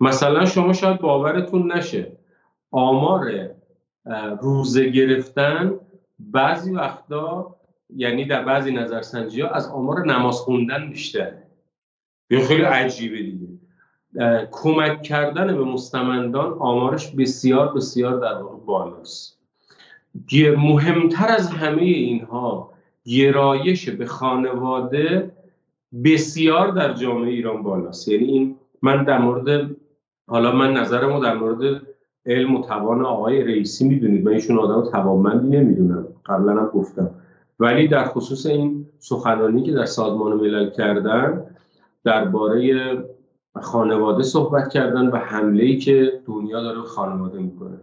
Speaker 2: مثلا شما شاید باورتون نشه. آمار روزه گرفتن بعضی وقتا یعنی در بعضی نظرسنجی ها از آمار نماز خوندن بیشتره. یه خیلی عجیبه دیگه. کمک کردن به مستمندان آمارش بسیار بسیار در واقع بالاست. مهمتر از همه اینها گرایش به خانواده بسیار در جامعه ایران بالاست. یعنی این من در مورد حالا من نظرمو در مورد علم و توان آقای رئیسی می‌دونید. من ایشون آدم توانمندی نمی‌دونم. قبلا هم گفتم. ولی در خصوص این سخنرانی که در سازمان ملل کردن درباره خانواده صحبت کردن و حمله ای که دنیا داره به خانواده می‌کنه.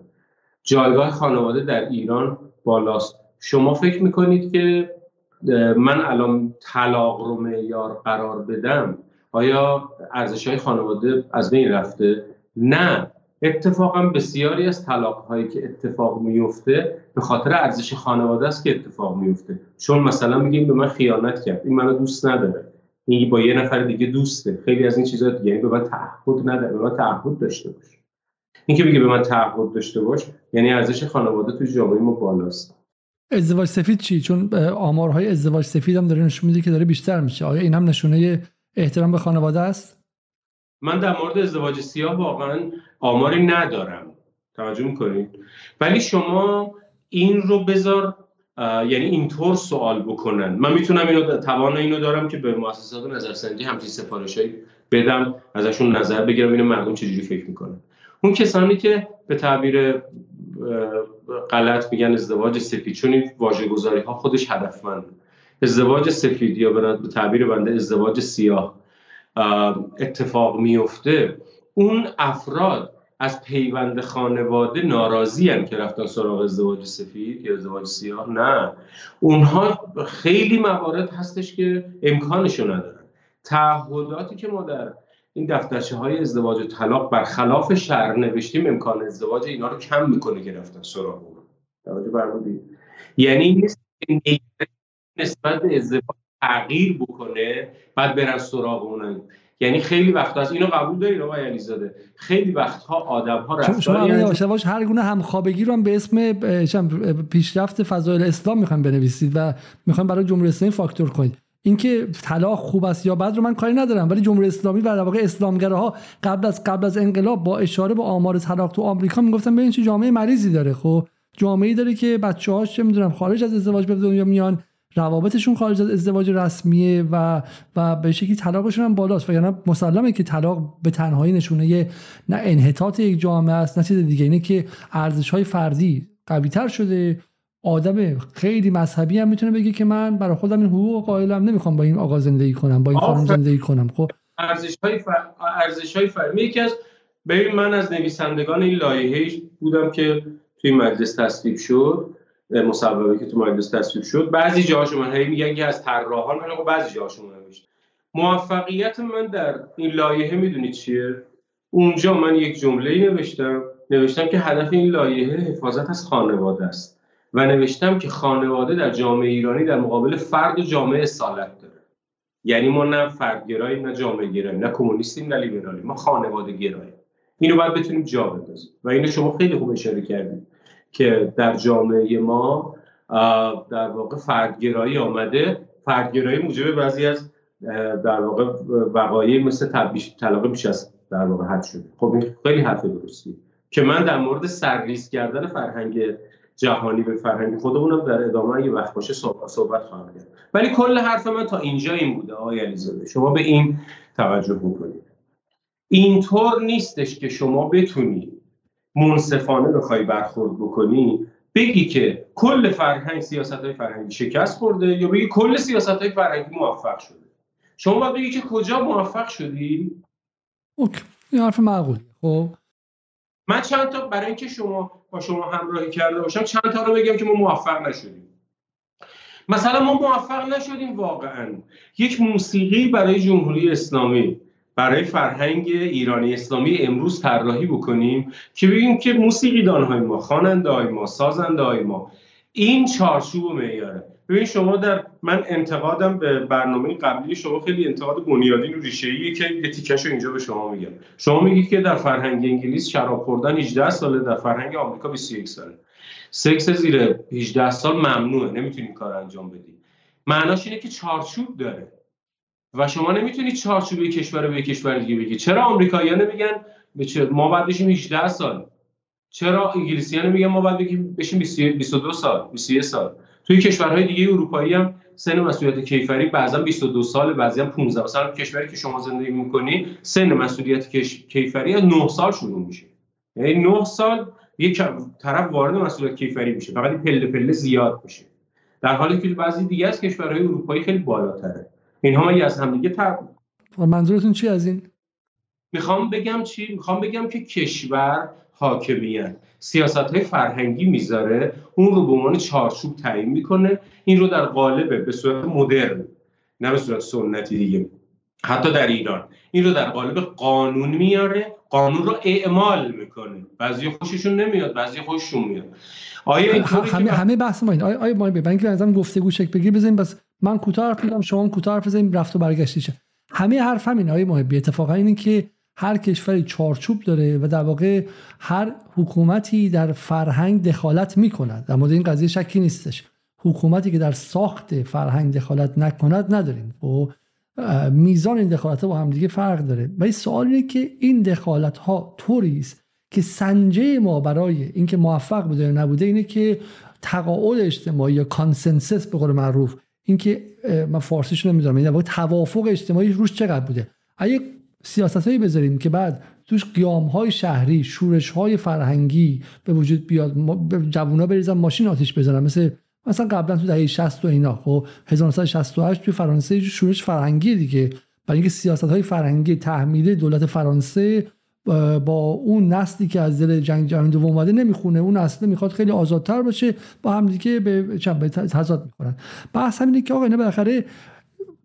Speaker 2: جایگاه خانواده در ایران بالاست. شما فکر می‌کنید که من الان طلاق رو معیار قرار بدم آیا ارزش های خانواده از بین رفته؟ نه. اتفاقا بسیاری از طلاق هایی که اتفاق میفته به خاطر ارزش خانواده است که اتفاق میفته چون مثلا میگیم به من خیانت کرد. این منو دوست نداره. این با یه نفر دیگه دوسته. خیلی از این چیزا دیگه. یعنی به من تعهد نداره به من تعهد داشته باش. این که بگه به من تعهد داشته باش یعنی ارزش خانواده تو جامعه ما بالاست.
Speaker 1: ازدواج سفید چی؟ چون آمارهای ازدواج سفید هم داره نشون میده که داره بیشتر میشه. آیا این هم نشونه احترام به خانواده است؟
Speaker 2: من در مورد ازدواج سیاه واقعا آماری ندارم. توجه می‌کنید؟ ولی شما این رو بذار یعنی اینطور سوال بکنن. من می‌تونم اینو توان اینو دارم که به مؤسسات نظرسنجی همچین سفارشی بدم ازشون نظر بگیرم اینو مردم چجوری فکر می‌کنن. اون کسانی که به تعبیر غلط میگن ازدواج سفید چون واژه گذاری ها خودش هدفمند. ازدواج سفید یا به تعبیر بنده ازدواج سیاه اتفاق میفته اون افراد از پیوند خانواده ناراضی هم که رفتن سراغ ازدواج سفید یا ازدواج سیاه. نه. اونها خیلی موارد هستش که امکانشو ندارن. تعهداتی که ما در این دفترچه های ازدواج و طلاق بر خلاف شرع نوشتیم امکان ازدواج اینا رو کم می‌کنه که رفتن سراغ اون. توجه یعنی نیست نسبت ازدواج تغییر بکنه بعد برن سراغ اون یعنی خیلی وقت از اینو قبول دارین آقای علیزاده. خیلی وقتها آدم ها رفتار
Speaker 1: شما یواش هر گونه همخوابگی رو هم به اسم پیشرفت فضایل اسلام می‌خوایم بنویسید و می‌خوایم برای جمهوری اسلامی فاکتور کنید. اینکه طلاق خوب است یا بد رو من کاری ندارم ولی جمهوری اسلامی و در واقع اسلامگراها قبل از قبل از انقلاب با اشاره به آمار طلاق تو آمریکا می‌گفتن ببین چه جامعه مریضی داره. خب جامعه داره که بچه‌هاش چه می‌دونم خارج از ازدواج به دنیا میان روابطشون خارج از ازدواج رسمیه و و به شکلی طلاقشون هم بالاست. و یعنی مسلمه که طلاق به تنهایی نشونه. نه انحطاط یک جامعه است نه چیز دیگه. اینه که ارزش های فردی قوی تر شده. آدم خیلی مذهبی هم می‌تونه بگه که من برای خودم این حقوق قائلم. نمی‌خوام با این آقا زندگی کنم با این خانم زندگی کنم. خب؟
Speaker 2: ارزش های فر... ارزش های فرمی یکی از ببین من از نویسندگان این لایحه بودم که توی مجلس تصویب شد. مصوبه که تو مجلس تصویب شد. بعضی جاهاشو من هی میگن که از طراحان من بعضی جاهاشو نوشت موفقیت من در این لایحه می‌دونید چیه؟ اونجا من یک جمله نوشتم. نوشتم که هدف این لایحه حفاظت از خانواده است و نوشتم که خانواده در جامعه ایرانی در مقابل فرد و جامعه اصالت داره. یعنی ما نه فردگراییم نه جامعه گراییم نه کمونیستیم نه لیبرالیم ما خانواده گراییم اینو باید بتونیم جا بندازیم. و اینو شما خیلی خوب اشاره کردید. که در جامعه ما در واقع فردگرایی آمده. فردگرایی موجب بعضی از در واقع وقایع مثل طلاق بیش از در واقع حد شده. خب این خیلی حرف درستی. که من در مورد سرریز کردن فرهنگ جهانی به فرهنگ خودمونم در ادامه یه وقت باشه صحبت خواهم کرد. ولی کل حرف من تا اینجا این بوده آقای علیزاده. شما به این توجه بکنید. اینطور نیستش که شما بتونید منصفانه بخوای برخورد بکنی بگی که کل فرهنگ سیاست های فرهنگی شکست خورده یا بگی کل سیاست های فرهنگی موفق شده؟ شما باید بگی که کجا موفق شدی؟
Speaker 1: اوکی. این حرف معقول خب.
Speaker 2: من چند تا برای اینکه شما با شما همراهی کرده باشم چند تا رو بگم که ما موفق نشدیم. مثلا ما موفق نشدیم واقعا. یک موسیقی برای جمهوری اسلامی. برای فرهنگ ایرانی اسلامی امروز طراحی بکنیم که بگیم که موسیقی های ما خواننده های ما سازنده های ما این چارچوب و معیاره. ببین شما در من انتقادم به برنامه قبلی شما خیلی انتقاد بنیادین و ریشه‌ایه که یه تیکش اینجا به شما میگم. شما میگید که در فرهنگ انگلیس شراب خوردن 18 ساله در فرهنگ آمریکا 21 ساله. سکس زیر 18 سال ممنوعه نمی‌تونی کار انجام بدی معناش اینه که چارچوب داره. و شما نمی‌تونید چارچوب کشور به کشور دیگه بگید چرا آمریکایی‌ها نمیگن ما باید بشیم 18 سال. چرا انگلیسی‌ها نمیگن ما باید بگیم بشیم 22 سال 21 سال؟ توی کشورهای دیگه اروپایی هم سن مسئولیت کیفری بعضا 22 سال بعضی هم 15 سال کشوری که شما زندگی می‌کنی سن مسئولیت کیفری از 9 سال شروع میشه. یعنی 9 سال یک طرف وارد مسئولیت کیفری میشه. فقط پله پله زیاد میشه. در حالی که بعضی دیگه از کشورهای اروپایی خیلی بالاتره. اینها از همدیگه تر
Speaker 1: منظورتون چی از این؟
Speaker 2: می‌خوام بگم چی؟ می‌خوام بگم که کشور حاکمیت. سیاست های فرهنگی می‌ذاره اون رو به عنوان چارچوب تعیین می‌کنه. این رو در قالب به صورت مدرن نه به صورت سنتی دیگه حتی در ایران. این رو در قالب قانون میاره. قانون رو اعمال می‌کنه. بعضی خوششون نمیاد بعضی خوششون میاد.
Speaker 1: آیا همه همه بحث ما این آیا آیا ما به اینکه ازم گفتگو شکل بگیر بزنیم بس من کوتاه حرف می‌زنم شما کوتاه حرف بزنیم رفت و برگشتیشه همه حرف همین آیه محبی. اتفاقا اینه که هر کشوری چارچوب داره و در واقع هر حکومتی در فرهنگ دخالت می‌کند. در مورد این قضیه شکی نیستش. حکومتی که در ساخت فرهنگ دخالت نکند نداریم. و میزان این دخالت ها با هم دیگه فرق داره. ولی سوال اینه که این دخالت ها طوری است که سنجه ما برای اینکه موفق بوده یا نبوده اینه که تقاعد اجتماعی یا consensus به قول معروف اینکه من فارسیش نمی‌دونم این توافق اجتماعی روش چقدر بوده؟ اگه سیاست هایی بذاریم که بعد توش قیام های شهری شورش های فرهنگی به وجود بیاد جوونا بریزن ماشین آتیش بزنن. مثل مثلا قبلا تو دهه 60 و اینا خب 1968 تو فرانسه شورش فرهنگی دیگه. برای اینکه سیاست های فرهنگی تحمیل دولت فرانسه با اون نسلی که از دل جنگ جهانی دوم اومده نمی‌خونه. اون نسل می‌خواد خیلی آزادتر باشه با هم دیگه به چند تضاد می‌کنن بحث همینه که آقا اینا بالاخره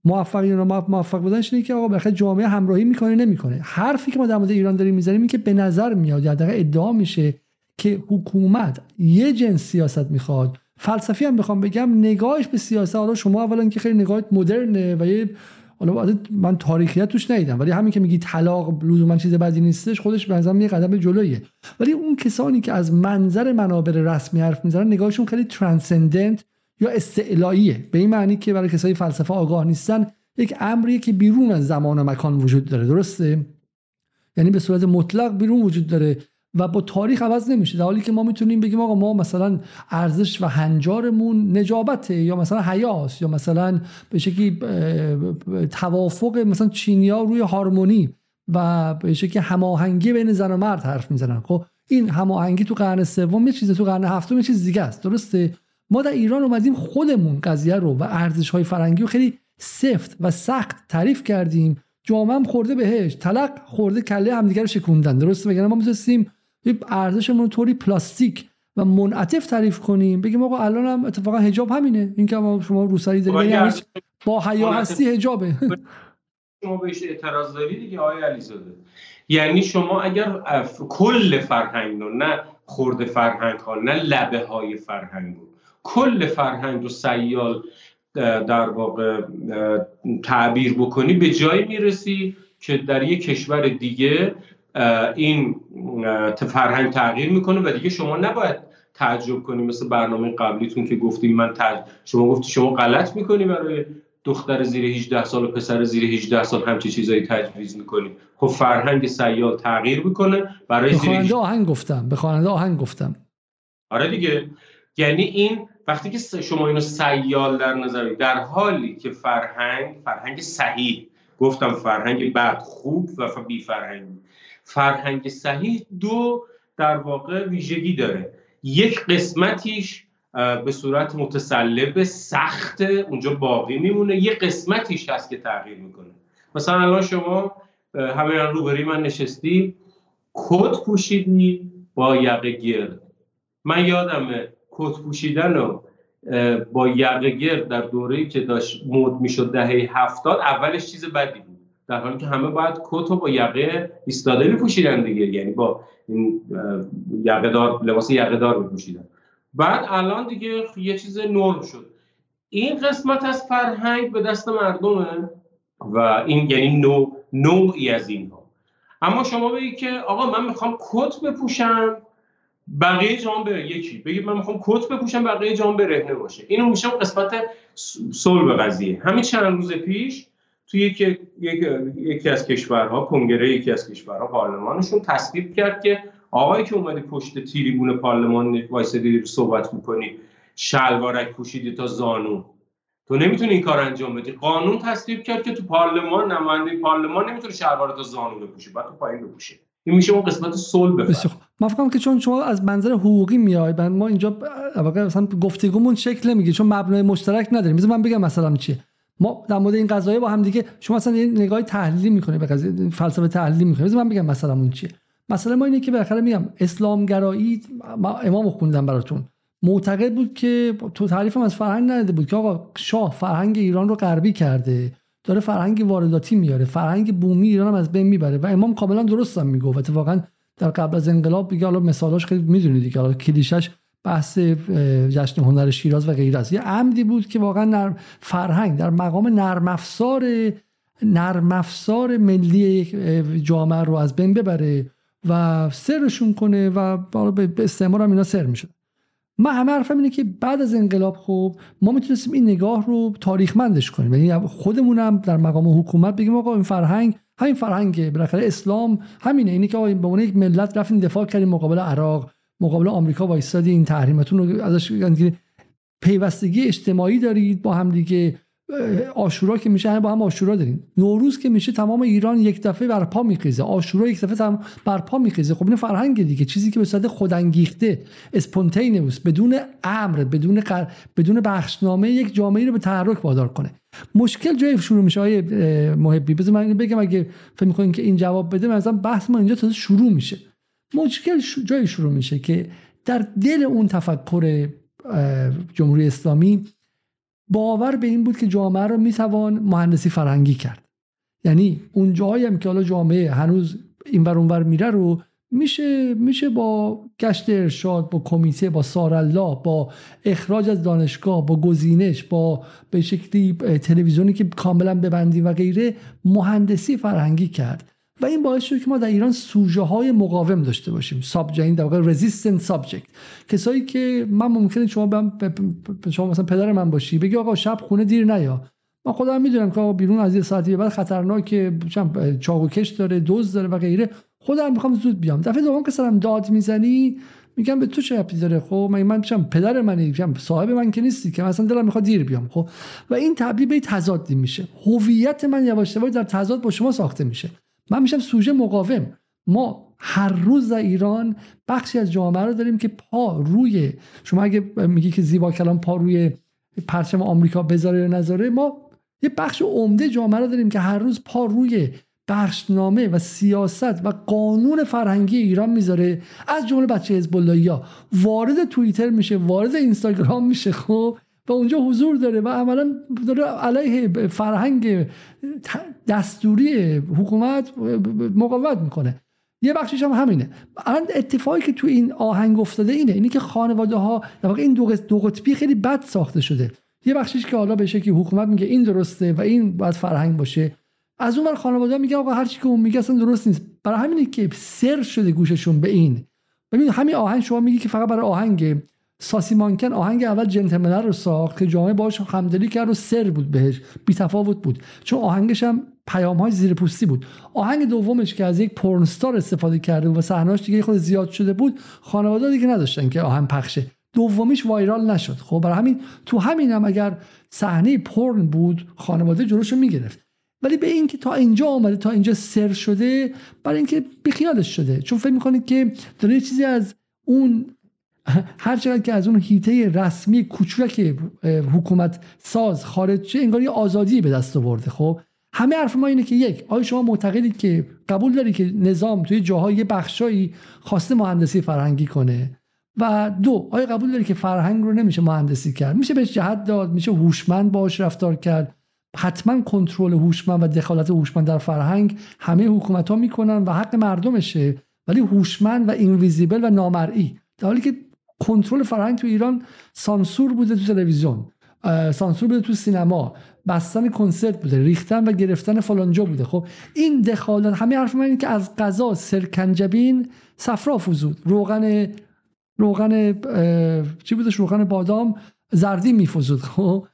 Speaker 1: موفق یا موفق بودنش اینه که آقا بالاخره جامعه همراهی می‌کنه نمی‌کنه. حرفی که ما در مورد ایران داریم می‌ذاریم این که به نظر میاد یا در ادعا میشه که حکومت یه جنس سیاست می‌خواد. فلسفی هم بخوام بگم نگاهش به سیاست. حالا شما اولا که خیلی نگاهت مدرنه و یه حالا من تاریخیت توش ندیدم ولی همین که میگی طلاق لزوما چیز بدی نیستش خودش به نظرم یه قدم جلویه. ولی اون کسانی که از منظر منابر رسمی حرف می‌زنن نگاهشون خیلی ترانسندنت یا استعلاییه. به این معنی که برای کسایی فلسفه آگاه نیستن یک امریه که بیرون از زمان و مکان وجود داره. درسته؟ یعنی به صورت مطلق بیرون وجود داره. و با تاریخ عوض نمیشه. در حالی که ما می‌تونیم بگیم آقا ما مثلا ارزش و هنجارمون نجابته یا مثلا حیاس یا مثلا به شکلی توافق مثلا چینیا روی هارمونی و به شکلی هماهنگی بین زن و مرد حرف می‌زنن. خب این هماهنگی تو قرن سوم یه چیز تو قرن هفتم یه چیز دیگه است. درسته؟ ما در ایران اومدیم خودمون قضیه رو و ارزش های فرنگی رو خیلی سفت و سخت تعریف کردیم. جامعه خورده بهش تلق خورده کله همدیگه رو شکوندن. درسته؟ وگرنه ما می‌تونستیم ارزشمون طوری پلاستیک و منعطف تعریف کنیم بگیم آقا الان هم اتفاقا حجاب همینه. این که شما روسری دارید با حیا هستی حجابه.
Speaker 2: شما بهش اعتراض دارید دیگه آقای علیزاده. یعنی شما اگر کل فرهنگ رو نه خورده فرهنگ ها نه لبه های فرهنگ رو کل فرهنگ رو سیال در واقع تعبیر بکنی به جایی می‌رسی که در یک کشور دیگه این فرهنگ تغییر می‌کنه و دیگه شما نباید تعجب کنی مثل برنامه قبلیتون که گفتیم من شما گفتی شما غلط می‌کنی برای دختر زیر 18 سال و پسر زیر 18 سال همچی چیزایی تجویز می‌کنی. خب فرهنگ سیال تغییر می‌کنه برای
Speaker 1: به خواننده آهنگ گفتم به خواننده آهنگ گفتم.
Speaker 2: آره دیگه. یعنی این وقتی که شما اینو سیال در نظر در حالی که فرهنگ فرهنگ صحیح. گفتم فرهنگ بعد خوب و بی فرهنگ فرهنگ صحیح دو در واقع ویژگی داره. یک قسمتیش به صورت متسلب سخت اونجا باقی میمونه. یه قسمتیش هست که تغییر می‌کنه. مثلا الان شما همه روبری من نشستی کت پوشیدی با یقه گرد. من یادمه کت پوشیدن و با یقه گرد در دوره‌ای که داشت مد می‌شد دهه هفتاد اولش چیز بدی در حالی که همه باید کت با یقه ایستاده میپوشیدن دیگه. یعنی با این یقه دار لباس یقه دار میپوشیدن. بعد الان دیگه یه چیز نرم شد. این قسمت از فرهنگ به دست مردمه و این یعنی نوع نوعی از اینها. اما شما بگید که آقا من می‌خوام کت بپوشم بقیه جام بره. یکی بگید من می‌خوام کت بپوشم بقیه جام برهنه باشه. اینو میشه قسمت صلب قضیه. همین چند روز پیش توی یکی, یکی از کشورها کنگره یکی از کشورها پارلمانشون تصویب کرد که آقایی که اومدی پشت تیریبون پارلمان وایسادی صحبت می‌کنی شلوارک پوشیدی تا زانو. تو نمی‌تونی این کار انجام بدی. قانون تصویب کرد که تو پارلمان نماینده پارلمان نمی‌تونه شلوار تا زانو بپوشه بعد تو پایین بپوشه. این میشه اون قسمت صلح بفر
Speaker 1: من فکر که چون شما از منظر حقوقی میای ما اینجا واقعا مثلا گفتگومون شکل نمی‌گیره چون مبنای مشترک نداریم. مثلا من بگم مثلا چیه. ما در مورد این قضایه با هم دیگه شما مثلا یه نگاه تحلیلی می‌کنه به قضیه فلسفه تحلیلی می‌کنه من بگم مثلا اون چیه. مثلا ما اینه که بالاخره میگم اسلامگرایی ما امام خوندم براتون. معتقد بود که تو تعریفم از فرهنگ نداده بود که آقا شاه فرهنگ ایران رو غربی کرده. داره فرهنگ وارداتی میاره. فرهنگ بومی ایران هم از بین می‌بره. و امام کاملا درست هم میگه اتفاقا در قبل از انقلاب دیگه حالا مثالاش خیلی می‌دونید دیگه. حالا کلیشش بحث جشن هنر شیراز و غیره است. یه عمدی بود که واقعا نرم فرهنگ در مقام نرم افزار نرم افزار ملی جامعه رو از بین ببره و سرشون کنه و به استعمار هم اینا سر میشه من همه حرفم اینه که بعد از انقلاب خب ما می‌تونستیم این نگاه رو تاریخمندش کنیم. یعنی خودمونم در مقام حکومت بگیم آقا این فرهنگ همین فرهنگه بالاخره اسلام همینه. اینه که آقا به یک ملت رفتیم دفاع کردیم مقابل عراق. مقابل آمریکا وایسادی این تحریمتون رو ازش پیوستگی اجتماعی دارید با هم دیگه آشورا که میشه با هم آشورا داریم نوروز که میشه تمام ایران یک دفعه برپا میخیزه. آشورا یک دفعه تمام برپا میخیزه. خب این فرهنگ دیگه. چیزی که به صورت خودانگیخته اسپونتینوس بدون امر بدون قر... بدون بخشنامه یک جامعه رو به تحرک وادار کنه. مشکل جای شروع میشه. آیه محبی بذار من بگم. اگه فکر می‌کنین که این جواب بده مثلا بحث ما اینجا تازه شروع میشه. مشکل جای شروع میشه که در دل اون تفکر جمهوری اسلامی باور به این بود که جامعه رو می‌توان مهندسی فرهنگی کرد. یعنی اون جایی هم که حالا جامعه هنوز این ور اونور میره رو میشه میشه با گشت ارشاد با کمیته با سارالله با اخراج از دانشگاه با گزینش با به شکلی تلویزیونی که کاملا ببندیم و غیره مهندسی فرهنگی کرد. و این باعث شد که ما در ایران سوژه های مقاوم داشته باشیم. subject این در واقع resistant subject کسایی که من ممکنه شما به شما مثلا پدر من باشی بگی آقا شب خونه دیر نیا. من خودم می‌دونم که آقا بیرون از یه ساعتی بعد خطرناکه چاقو کش داره دزد داره و غیره. خودم می‌خوام زود بیام. دفعه دوم که سرم داد می‌زنی میگم به تو چه ربطی داره؟ خب من من میشم پدر منی؟ میشم صاحب من که نیستی که؟ مثلا دلم می‌خواد دیر بیام. خب و این تبدیل به تضادی میشه. هویت من یواش یواش در تضاد با شما ساخته میشه. من میشم سوژه مقاوم. ما هر روز در ایران بخشی از جامعه رو داریم که پا روی شما اگه میگی که زیبا کلام پا روی پرچم آمریکا بذاره یا نذاره ما یه بخش عمده جامعه رو داریم که هر روز پا روی بخشنامه و سیاست و قانون فرهنگی ایران می‌ذاره. از جمله بچه حزب وارد توییتر میشه وارد اینستاگرام میشه خب؟ و اونجا حضور داره و عملا داره علیه فرهنگ دستوری حکومت مقاومت می‌کنه. یه بخشش هم همینه. الان اتفاقی که تو این آهنگ افتاده اینه اینی که خانواده ها در واقع این دو قطبی خیلی بد ساخته شده. یه بخشش که حالا به شکلی حکومت میگه این درسته و این باید فرهنگ باشه. از اون ور خانواده میگه آقا هر چی که اون میگه اصلا درست نیست. برای همینه که سر شده گوششون به این. ببین همین آهنگ شما میگی که فقط برای آهنگ ساسی مانکن آهنگ اول جنتلمنر رو ساخت که جامعه باش همدلی کرد و سر بود بهش بی تفاوت بود. چون آهنگش هم پیام های زیر پوستی بود. آهنگ دومش که از یک پورنستار استفاده کرده و صحنه‌اش دیگه خود زیاد شده بود خانواده دیگه نداشتن که آهنگ پخشه. دومیش وایرال نشد. خب برای همین تو همین هم اگر صحنه پرن بود خانواده جلوشو می‌گرفت. ولی به اینکه تا اینجا آمده تا اینجا سر شده برای اینکه بیخیالش شده. چون فکر می‌کنید که داره چیزی از اون هر چقدر که از اون هیته رسمی کوچولک حکومت ساز خارج شه انگار یه آزادی به دست آورده. خب همه حرف ما اینه که یک آیا شما معتقدید که قبول داری که نظام توی جاهای بخشایی خواسته مهندسی فرهنگی کنه؟ و دو آیا قبول داری که فرهنگ رو نمیشه مهندسی کرد؟ میشه بهش جهت داد میشه هوشمند باش رفتار کرد. حتما کنترل هوشمند و دخالت هوشمند در فرهنگ همه حکومت ها می‌کنن و حق مردمشه. ولی هوشمند و اینویزیبل و نامرئی. در حالی که کنترل فرهنگ تو ایران سانسور بوده تو تلویزیون سانسور بوده تو سینما بستن کنسرت بوده ریختن و گرفتن فلانجا بوده. خب این دخالت همه حرف من اینه که از غذا سرکنجبین صفرا فوزود. روغن روغن چی بودش روغن بادام زردی میفوزود. خب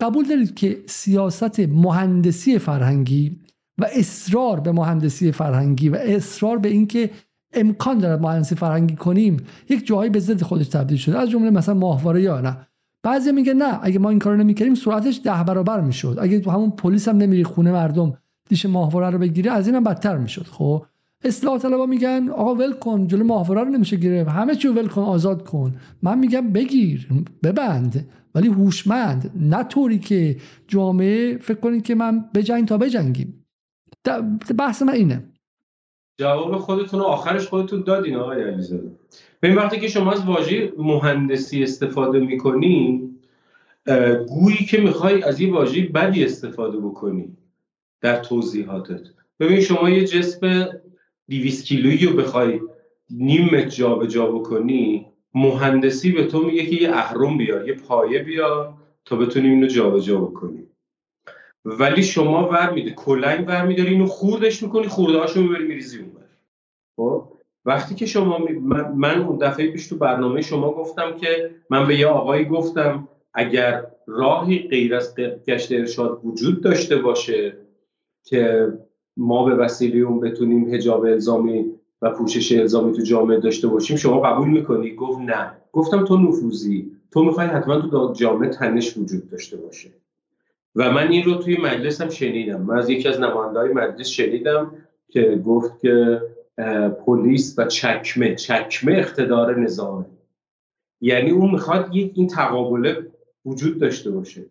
Speaker 1: قبول دارید که سیاست مهندسی فرهنگی و اصرار به مهندسی فرهنگی و اصرار به اینکه امکان دارد مهندسی فرهنگی کنیم. یک جایی به ضد خودش تبدیل شده. از جمله مثلا ماهواره یا نه. بعضی میگه نه اگه ما این کارو نمی‌کردیم سرعتش ده برابر می‌شد. اگه تو همون پلیس هم نمیری خونه مردم دیش ماهواره رو بگیره از اینم بدتر می‌شد. خب؟ اصلاح طلبا میگن آقا ول کن جلو ماهواره رو نمیشه گرفت. همه چی ول کن آزاد کن. من میگم بگیر ببند. ولی هوشمند نه طوری که جامعه فکر کنید که من بجنگ تا بجنگیم. بحث من اینه.
Speaker 2: جواب خودتون رو آخرش خودتون دادین آقای علیزاده. به وقتی که شما از واژه مهندسی استفاده می‌کنی گویی که می‌خوای از این واژه بدی استفاده بکنی در توضیحاتت. ببین شما یه جسم 200 کیلویی رو بخوای نیم جابجا بکنی مهندسی به تو میگه که یه اهرم بیار یه پایه بیار تا بتونی اینو جابجا بکنی. ولی شما ور میده کلنگ ور میداری اینو خوردش می‌کنی خوردهاشو می‌بری میریزی اون خب؟ وقتی که شما من, من اون دفعه پیش تو برنامه شما گفتم که من به یه آقایی گفتم اگر راهی غیر از گشت ارشاد وجود داشته باشه که ما به وسیله اون بتونیم هجاب الزامی و پوشش الزامی تو جامعه داشته باشیم شما قبول می‌کنی؟ گفت نه. گفتم تو نفوذی. تو می‌خوای حتما تو جامعه تنش وجود داشته باشه. و من این رو توی مجلس هم شنیدم. من از یکی از های مجلس شنیدم که گفت که پلیس و چکمه چکمه اقتدار نظامه. یعنی اون می‌خواد یک این تقابله وجود داشته باشه.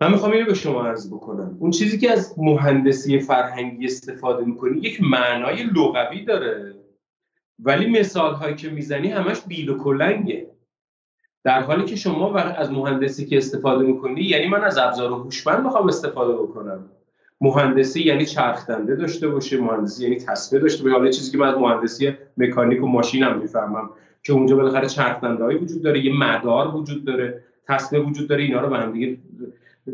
Speaker 2: من می‌خوام اینو به شما عرض بکنم. اون چیزی که از مهندسی فرهنگی استفاده می‌کنی یک معنای لغوی داره. ولی مثال هایی که می‌زنی همش بیل و کلنگه. در حالی که شما از مهندسی که استفاده می‌کنی یعنی من از ابزار هوشمند می‌خوام استفاده بکنم. مهندسی یعنی چرخدنده داشته باشه مهندسی یعنی تصفیه داشته باشه. حالا چیزی که من از مهندسی مکانیک و ماشین هم می‌فهمم که اونجا بالاخره چرخدنده وجود داره یه مدار وجود داره تصفیه وجود داره اینا رو به هم دیگه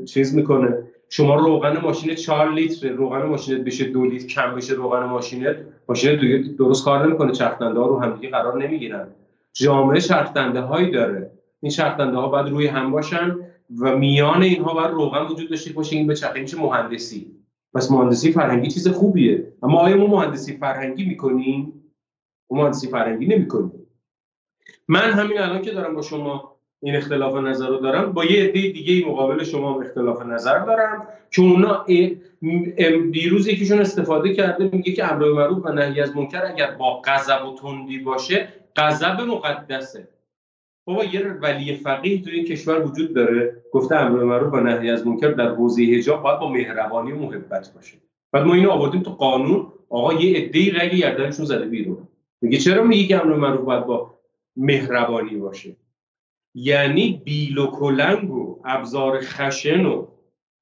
Speaker 2: چیز می‌کنه. شما روغن ماشین 4 لیتر روغن ماشینت بشه دو لیتر کم بشه روغن ماشینت ماشین درست کار نمی‌کنه چرخدنده ها رو هم دیگه قرار نمی‌گیرن. جامعه چرخدنده هایی داره. این ها باید روی هم باشن و میان اینها باید روغن وجود داشته باشه. این به چرخه میشه مهندسی. پس مهندسی فرهنگی چیز خوبیه. اما آیا ما مهندسی فرهنگی می‌کنیم؟ ما مهندسی فرهنگی نمی‌کنیم. من همین الان که دارم با شما این اختلاف نظر رو دارم با یه عده دیگه مقابل شما اختلاف نظر دارم که اونا دیروز یکیشون استفاده کرده میگه که امر معروف و نهی از منکر اگر با غضب و تندی باشه غضب مقدسه. بابا یه ولی فقیه تو این کشور وجود داره. گفته امر معروف و نهی از منکر در حوزه حجاب باید با مهربانی و محبت باشه. بعد ما اینو آوردیم تو قانون. آقا یه عده رگ گردنشون زده بیرون. میگه چرا میگی که امر معروف باید با مهربانی باشه؟ یعنی بیل و کلنگ و ابزار خشن و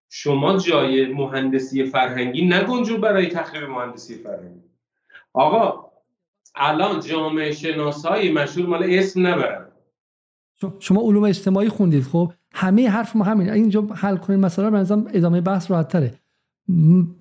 Speaker 2: شما جای مهندسی فرهنگی نگنجو برای تخریب مهندسی فرهنگی. آقا الان جامعه شناسایی مشهور مال اسم نبرن.
Speaker 1: شما علوم اجتماعی خوندید خب؟ همه حرف ما همین اینجا حل کنیم مثلا به ادامه بحث راحت تره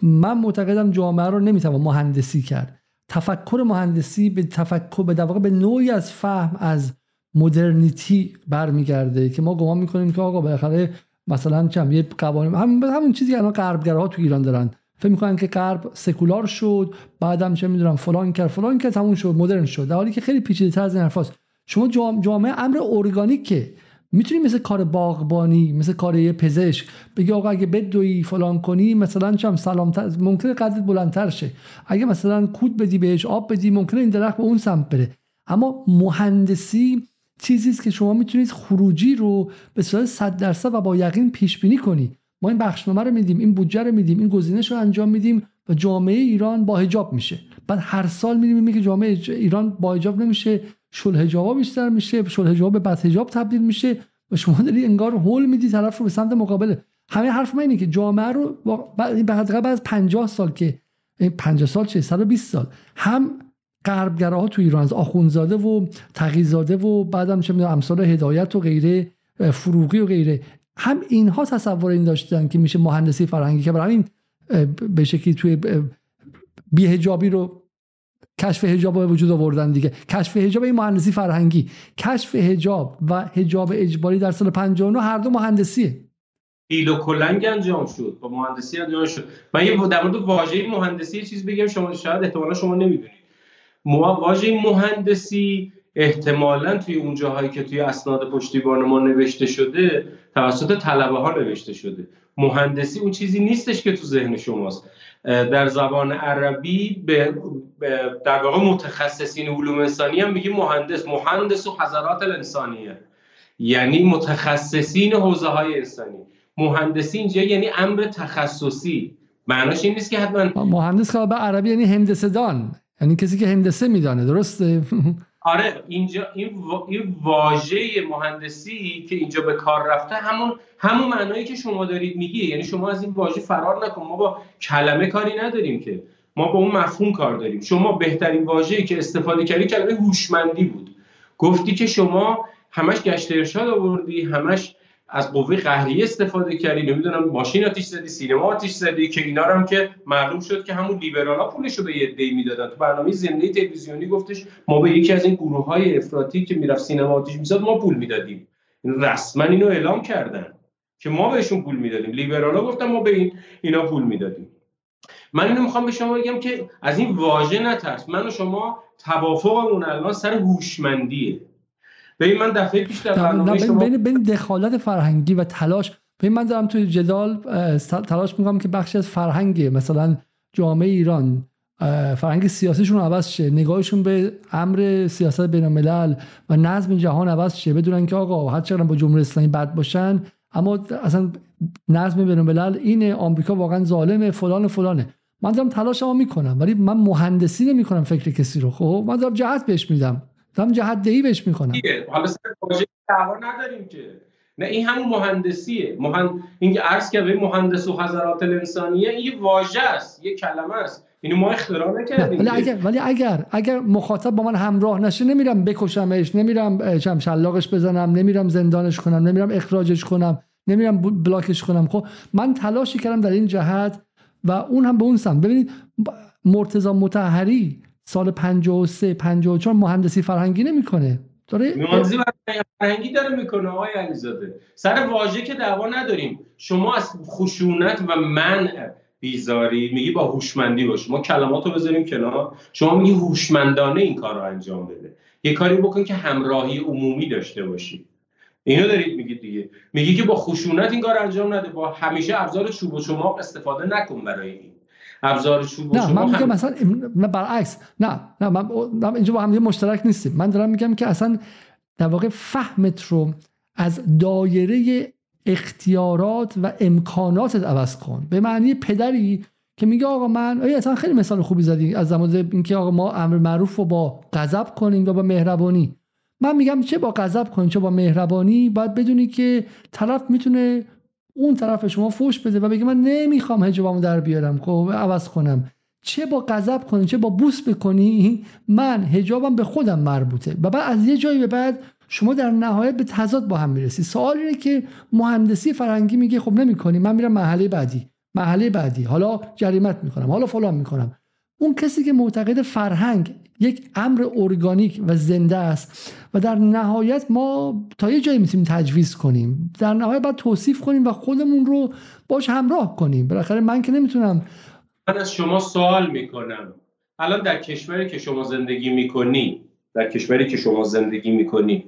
Speaker 1: من معتقدم جامعه رو نمی‌توان مهندسی کرد. تفکر مهندسی به تفکر به واقع به نوعی از فهم از مدرنیتی برمیگرده که ما گمان می‌کنیم که آقا بالاخره مثلا چم یه قوانین همون همون چیزی الان غربگراها تو ایران دارن. فکر می‌کنن که غرب سکولار شد بعدم چه می‌دونم فلان کرد فلان کرد تموم شد مدرن شد. در حالی که خیلی پیچیده تر از این حرفاست. شما جامعه امر ارگانیکه می‌تونی مثل کار باغبانی مثل کار یه پزشک بگی آقا اگه بدوی فلان کنی مثلا چم سلامتر ممکنه قدرت بلندتر شه. اگه مثلا کود بدی بهش آب بدی ممکنه این درخت به اون سمت بره. اما مهندسی چیزی است که شما می‌تونید خروجی رو به صورت 100 درصد و با یقین پیش بینی کنی. ما این بخشنامه رو میدیم این بودجه رو میدیم این گزینش رو انجام میدیم و جامعه ایران با حجاب میشه. بعد هر سال میدیم که جامعه ایران با حجاب نمیشه. شل حجابا بیشتر میشه شل حجاب به بد حجاب تبدیل میشه و شما داری انگار هول میدی طرف رو به سمت مقابل. همه حرف من اینه که جامعه رو بعد از 50 سال که 50 سال چه؟ 120 سال. هم غربگراها تو ایران از آخونزاده و تقیزاده و بعدم چه می‌دونم امثال هدایت و غیره فروغی و غیره. هم اینها تصور این داشتن که میشه مهندسی فرهنگی که برای این به شکلی توی بیهجابی رو کشف هجاب به وجود آوردن دیگه. کشف هجاب این مهندسی فرهنگی. کشف هجاب و هجاب اجباری در سال 59 هر دو مهندسیه.
Speaker 2: ایل و کلنگ انجام شد. با مهندسی انجام شد. من یه در مورد واژه مهندسی چیز بگم. شما شاید احتمالا شما نمی‌دونید. واژه مهندسی احتمالا توی اون جاهایی که توی اسناد پشتیبان ما نوشته شده توسط طلبه ها نوشته شده. مهندسی اون چیزی نیستش که تو ذهن شماست. در زبان عربی به در واقع متخصصین علوم انسانی هم میگیم مهندس. مهندس و حضرات الانسانیه. یعنی متخصصین حوزه های انسانی. مهندسی اینجا یعنی امر تخصصی. معناش این نیست که حتما
Speaker 1: مهندس که به عربی یعنی هندسه دان یعنی کسی که هندسه میدانه. درسته؟
Speaker 2: آره اینجا این, این واژه مهندسی که اینجا به کار رفته همون همون معنایی که شما دارید میگی یعنی شما از این واژه فرار نکن. ما با کلمه کاری نداریم که. ما با اون مفهوم کار داریم. شما بهترین واژه‌ای که استفاده کردی کلمه هوشمندی بود. گفتی که شما همش گشت ارشاد آوردی همش از قوه قهریه استفاده کردی نمی‌دونم ماشین آتیش زدی سینما آتیش زدی که اینا هم که معلوم شد که همون لیبرالا پولش رو به یه دی می‌دادن. تو برنامه زنده تلویزیونی گفتش ما به یکی از این گروه های افراطی که می‌رفت سینما آتیش می‌زد ما پول می‌دادیم. رسما اینو اعلام کردن که ما بهشون پول می‌دادیم. لیبرالا گفتن ما به این اینا پول می‌دادیم. من اینو می‌خوام به شما بگم که از این واژه نترس. من و شما توافقمون الان سر هوشمندیه. ببین من دفعه پیش در برنامه شما
Speaker 1: بین دخالت فرهنگی و تلاش. ببین من دارم توی جدال تلاش می‌کنم که بخشی از فرهنگ مثلا جامعه ایران فرهنگ سیاسیشون عوض شه نگاهشون به امر سیاست بین الملل و نظم جهان عوض شه بدونن که آقا هر چقدر با جمهوری اسلامی بد باشن اما اصلا نظم بین الملل اینه آمریکا واقعا ظالمه فلان و فلانه. من دارم تلاشمو می‌کنم ولی من مهندسی نمی‌کنم فکر کسی رو خب؟ من دارم جهت بهش میدم. دارم جهت دهی بهش می‌کنم
Speaker 2: حالا سر پروژه دعوا نداریم که. نه این همون مهندسیه. مهند... این عرض که به مهندس و حضرات الانسانیه این واژه است یه کلمه است. اینو ما اختراع نکردیم.
Speaker 1: ولی اگر ولی اگر اگر مخاطب با من همراه نشه نمیرم بکشمش نمیرم چم شلاقش بزنم نمیرم زندانش کنم نمیرم اخراجش کنم نمیرم بلاکش کنم. خب من تلاشی کردم در این جهت و اون هم به اون سم ببینید مرتضی متحری سال 53 54 مهندسی فرهنگی نمی‌کنه.
Speaker 2: داره مهندسی فرهنگی داره می‌کنه آقای علیزاده. سر واژه که دعوا نداریم. شما از خشونت و منع بیزاری میگی با هوشمندی باش. ما کلماتو بذاریم کنار. شما میگی هوشمندانه این کار رو انجام بده. یه کاری بکن که همراهی عمومی داشته باشی. اینو دارید میگید دیگه. میگی که با خشونت این کار انجام نده. با همیشه ابزار چوب و چماق استفاده نکن برای این. ابزار چوب
Speaker 1: نه من میگم مثلا نه برعکس. نه نه من اینجا با هم مشترک نیستیم. من دارم میگم که اصلا در واقع فهمت رو از دایره اختیارات و امکاناتت عوض کن. به معنی پدری که میگه آقا من اصلا خیلی مثال خوبی زدی از زمان اینکه آقا ما امر معروف رو با غضب کنیم و با مهربانی. من میگم چه با غضب کنیم چه با مهربانی؟ باید بدونی که طرف می‌تونه اون طرف شما فوش بده و بگه من نمی‌خوام حجابمو در بیارم خب عوض کنم. چه با غضب کنی چه با بوس بکنی من حجابم به خودم مربوطه. و بعد از یه جایی به بعد شما در نهایت به تضاد با هم می‌رسی. سوال اینه که مهندسی فرنگی میگه خب نمی‌کنی من میرم محله بعدی. محله بعدی. حالا جریمت می‌کنم. حالا فلان می‌کنم. اون کسی که معتقد فرهنگ یک امر ارگانیک و زنده است و در نهایت ما تا یه جایی می‌تونیم تجویز کنیم. در نهایت باید توصیف کنیم و خودمون رو باش همراه کنیم. بالاخره من که نمی‌تونم
Speaker 2: من از شما سوال می‌کنم. الان در کشوری که شما زندگی می‌کنی در کشوری که شما زندگی می‌کنی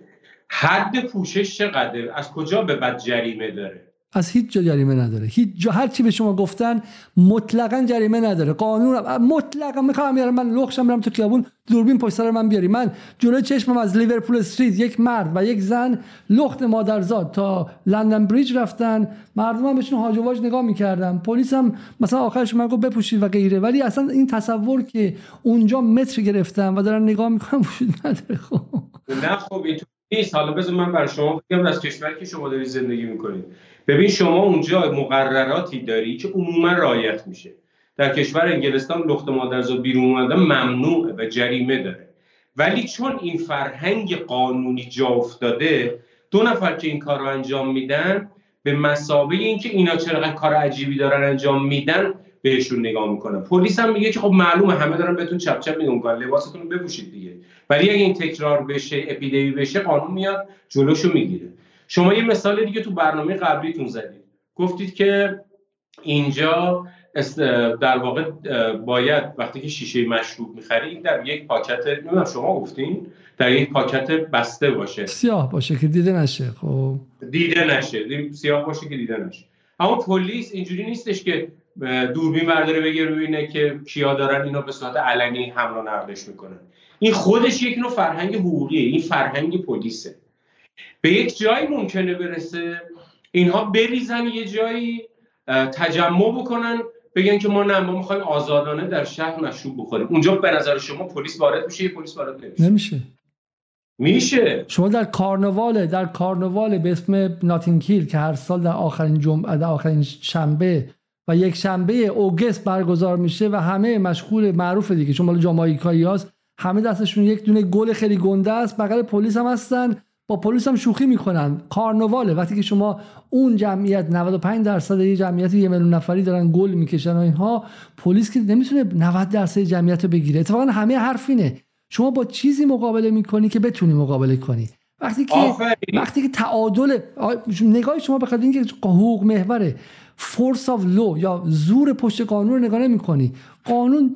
Speaker 2: حد پوشش چقدر از کجا به بعد جریمه داره؟
Speaker 1: از هیچ جا جریمه نداره. هیچ جا هر چی به شما گفتن مطلقا جریمه نداره. قانون مطلقا می‌خوام بیارم من لخشم برم تو خیابون دوربین پشت سر من بیاری. من جلوی چشمم از لیورپول استریت یک مرد و یک زن لخت مادرزاد تا لندن بریج رفتن. مردم هم بهشون هاج واج نگاه می‌کردم. پلیس هم مثلا آخرش من گفت بپوشید و غیره. ولی اصلا این تصور که اونجا متر گرفتم و دارن نگاه می‌کنم وجود نداره.
Speaker 2: خب نه خب نیست. حالا بذار من بر شما بگم از کشوری که شما دارید زندگی می‌کنید. ببین شما اونجا مقرراتی داری که عموما رعایت میشه. در کشور انگلستان لخت مادرزاد بیرون اومدن ممنوعه و جریمه داره. ولی چون این فرهنگ قانونی جا افتاده دو نفر که این کار رو انجام میدن به مسابقه اینکه اینا چرا کار عجیبی دارن انجام میدن بهشون نگاه می‌کنن پلیس هم میگه که خب معلومه همه دارن بهتون چپ چپ میگن لباستون رو بپوشید دیگه. ولی اگه این تکرار بشه اپیدمی بشه قانون میاد جلوشو می‌گیره. شما یه مثال دیگه تو برنامه قبلیتون زدید. گفتید که اینجا در واقع باید وقتی که شیشه مشروب می‌خری این در یک پاکت نمی‌دونم شما گفتین در یک پاکت بسته باشه.
Speaker 1: سیاه باشه که دیده نشه خب.
Speaker 2: دیده نشه. سیاه باشه که دیده نشه. اما پلیس اینجوری نیستش که دوربین برداره بگه ببینه که کیا دارن اینا به صورت علنی حمل و نقلش می‌کنن. این خودش یک نوع فرهنگ حقوقیه این فرهنگ پلیسه. به یک جایی ممکنه برسه. اینها بریزن یه جایی تجمع بکنن بگن که ما نه ما می‌خوایم آزادانه در شهر مشروب بخوریم. اونجا به نظر شما پلیس وارد میشه یه پلیس وارد نمیشه؟
Speaker 1: نمیشه.
Speaker 2: میشه.
Speaker 1: شما در کارنوال در کارنوال به اسم ناتینکیل که هر سال در آخرین جمعه در آخرین شنبه و یک شنبه اوگست برگزار میشه و همه مشغول معروف دیگه چون مال جامائیکایی هست همه دستشون یک دونه گل خیلی گنده است بغل پلیس هم هستن. با پلیس هم شوخی می‌کنن. کارنواله وقتی که شما اون جمعیت 95 درصد یه جمعیت یه میلیون نفری دارن گل می‌کشن و اینها پلیس که نمی‌تونه 90 درصد جمعیت رو بگیره. اتفاقا همه حرف اینه شما با چیزی مقابله می‌کنی که بتونی مقابله کنی. وقتی که وقتی که تعادل نگاه شما بخاطر اینکه حقوق محوره. force of law یا زور پشت قانون رو نگاه نمی‌کنی. قانون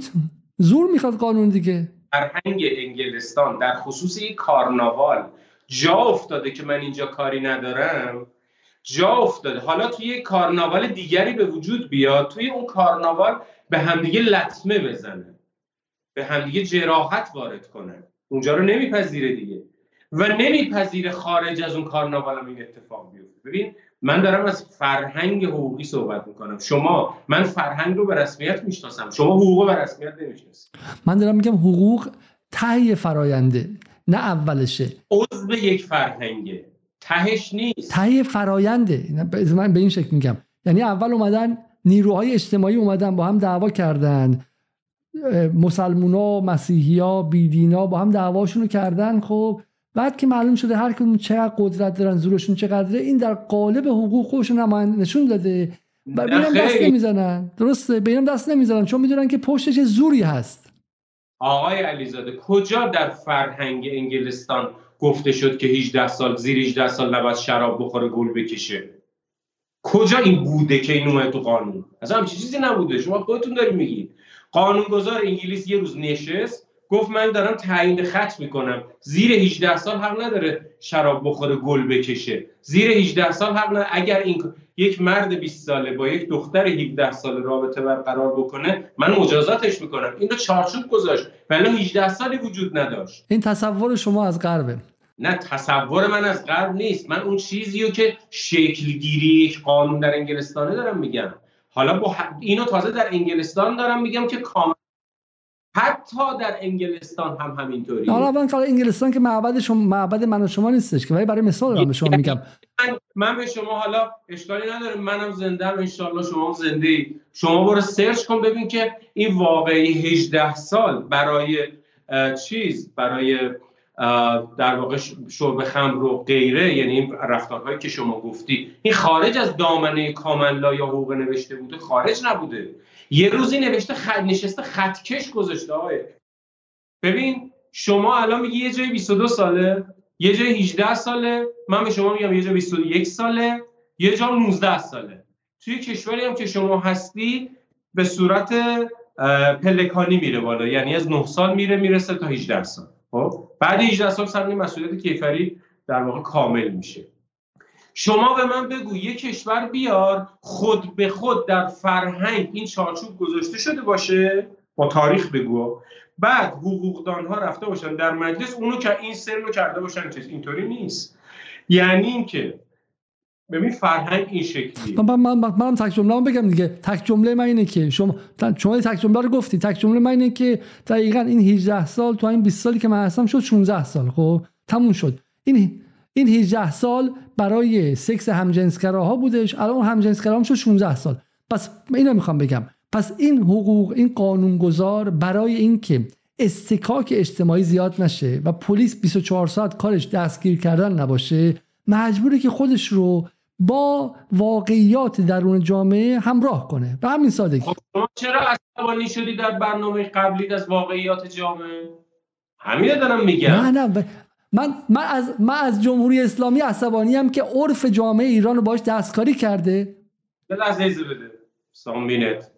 Speaker 1: زور می‌خواد قانون دیگه.
Speaker 2: فرهنگ انگلستان در خصوص کارناوال جا افتاده که من اینجا کاری ندارم. جا افتاده. حالا توی یک کارناوال دیگری به وجود بیاد توی اون کارناوال به همدیگه لطمه بزنه. به همدیگه جراحت وارد کنه. اونجا رو نمیپذیره دیگه. و نمیپذیره خارج از اون کارناوال هم این اتفاق بیفته. ببین من دارم از فرهنگ حقوقی صحبت می‌کنم. شما من فرهنگ رو به رسمیت می‌شناسم. شما حقوق رو به رسمیت نمی‌شناسید.
Speaker 1: من دارم میگم حقوق تهیه فراینده نه اولشه.
Speaker 2: عضو یک فرهنگه. تهش نیست.
Speaker 1: تهیه فراینده من به این شکل میگم. یعنی اول اومدن نیروهای اجتماعی اومدن با هم دعوا کردن. مسلمونا مسیحیا بیدینا با هم دعواشون رو کردن خب. بعد که معلوم شده هر کدوم چقدر قدرت دارن زورشون چقدره این در قالب حقوق خودشون نشون داده. و بینم دست نمی‌زنن. درسته بینم دست نمی‌زنن چون می‌دونن که پشتش زوری هست.
Speaker 2: آقای علیزاده کجا در فرهنگ انگلستان گفته شد که 18 سال زیر 18 سال نباید شراب بخوره گل بکشه؟ کجا این بوده که این اومد تو قانون؟ اصلا چیزی نبوده. شما خودتون دارید میگید. قانونگذار انگلیس یه روز نشست گفت من دارم تعیین خط می‌کنم. زیر 18 سال حق نداره شراب بخوره گل بکشه. زیر 18 سال حق نداره. اگر این یک مرد 20 ساله با یک دختر 17 ساله رابطه برقرار بکنه من مجازاتش می‌کنم. این رو چارچوب گذاشت. ولی 18 سالی وجود نداشت.
Speaker 1: این تصور شما از غربه.
Speaker 2: نه تصور من از غرب نیست. من اون چیزی که شکلگیری یک قانون در انگلستانه دارم میگم. حالا با اینو تازه در انگلستان دارم میگم که کامل حتی در انگلستان هم همینطوری.
Speaker 1: حالا من انگلستان که معبد شما معبد من و شما نیستش که ولی برای مثال دارم به شما میگم.
Speaker 2: من, من به شما حالا اشکالی نداره منم زنده ام ان شما هم زنده ای شما برو سرچ کن ببین که این واقعی 18 سال برای چیز برای در واقع شرب خمر و غیره یعنی این رفتارهایی که شما گفتی. این خارج از دامنه کاملا یا حقوق نوشته بوده خارج نبوده. یه روزی نوشته خط نشسته خطکش گذاشته آقای. ببین شما الان میگی یه جای 22 ساله یه جای 18 ساله من به شما میگم یه جای 21 ساله یه جا 19 ساله. توی کشوری هم که شما هستی به صورت پلکانی میره بالا یعنی از 9 سال میره می‌رسه تا 18 سال. خب؟ بعد 18 سال سن مسئولیت کیفری در واقع کامل میشه. شما به من بگو یه کشور بیار خود به خود در فرهنگ این چارچوب گذاشته شده باشه؟ با تاریخ بگو. بعد حقوقدان ها رفته باشن در مجلس اونو که این سر رو کرده باشن چیز اینطوری نیست. یعنی اینکه ببین فرهنگ این شکلی
Speaker 1: من من من منم تک جمله بگم دیگه. تک جمله من اینه که شما شما تک جمله رو گفتی. تک جمله من اینه که دقیقا این 18 سال تو این 20 سالی که من هستم شد 16 سال. خب؟ تموم شد. این این 18 سال برای سکس همجنسگراها بودش. الان اون همجنسگراها شد 16 سال. پس اینو می‌خوام بگم. پس این حقوق این قانونگذار برای اینکه استکاک اجتماعی زیاد نشه و پلیس 24 ساعت کارش دستگیر کردن نباشه مجبوره که خودش رو با واقعیات درون جامعه همراه کنه. به همین سادگی. خب
Speaker 2: چرا عصبانی شدی در برنامه قبلی از واقعیات جامعه؟ همین دارم میگم.
Speaker 1: نه نه من من از من از جمهوری اسلامی عصبانی هم که عرف جامعه ایران رو باش دستکاری کرده.
Speaker 2: لحظه بده. سامبینت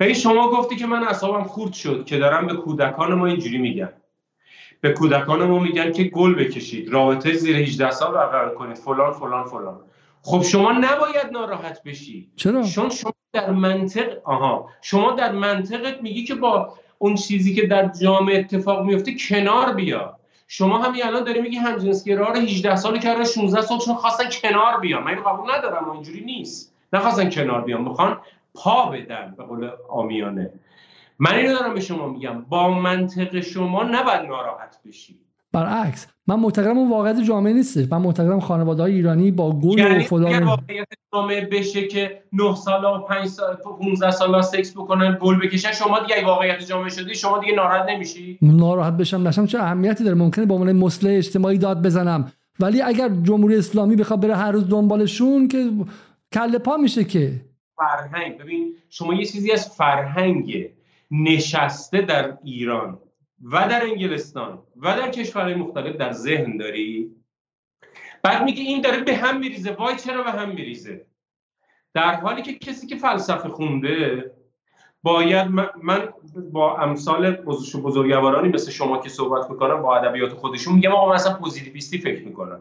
Speaker 2: و شما گفتی که من اصابم خورد شد که دارم به کودکان ما اینجوری میگم به کودکان ما میگن که گل بکشید رابطه زیر 18 سال برقرار کنید فلان فلان فلان. خب شما نباید ناراحت بشی.
Speaker 1: چرا؟
Speaker 2: چون شما در منطق آها. شما در منطقت میگی که با اون چیزی که در جامعه اتفاق میفته کنار بیا. شما همین الان داری میگی همجنسگرا رو 18 سال کردن 16 سال چون خواستن کنار بیان. من قبول ندارم اینجوری نیست. نخواستن کنار بیان. می‌خوان پا بدن به قول آمیانه. من اینو دارم به شما میگم. با منطق شما نباید ناراحت بشی.
Speaker 1: برعکس من معتقدم اون واقعیت جامعه نیستش. من معتقدم خانواده های ایرانی با گل
Speaker 2: یعنی
Speaker 1: و فلان
Speaker 2: واقعیت جامعه بشه که 9 سال و 5 سال 15 سال سکس بکنن گل بکشن؟ شما دیگه واقعیت جامعه شدی شما دیگه ناراحت نمیشی؟
Speaker 1: ناراحت بشم نشم. چه اهمیتی داره؟ ممکنه به عنوان مسئله اجتماعی داد بزنم. ولی اگر جمهوری اسلامی بخواد بره هر روز دنبالشون که کله پا میشه که.
Speaker 2: فرهنگ. ببین شما یه چیزی از فرهنگ نشسته در ایران. و در انگلستان و در کشورهای مختلف در ذهن داری؟ بعد میگه این داره به هم میریزه. وای چرا به هم میریزه؟ در حالی که کسی که فلسفه خونده باید من با امثال بزرگوارانی مثل شما که صحبت می‌کنم با ادبیات خودشون میگم آقا من اصلا پوزیتیویستی فکر می‌کنم.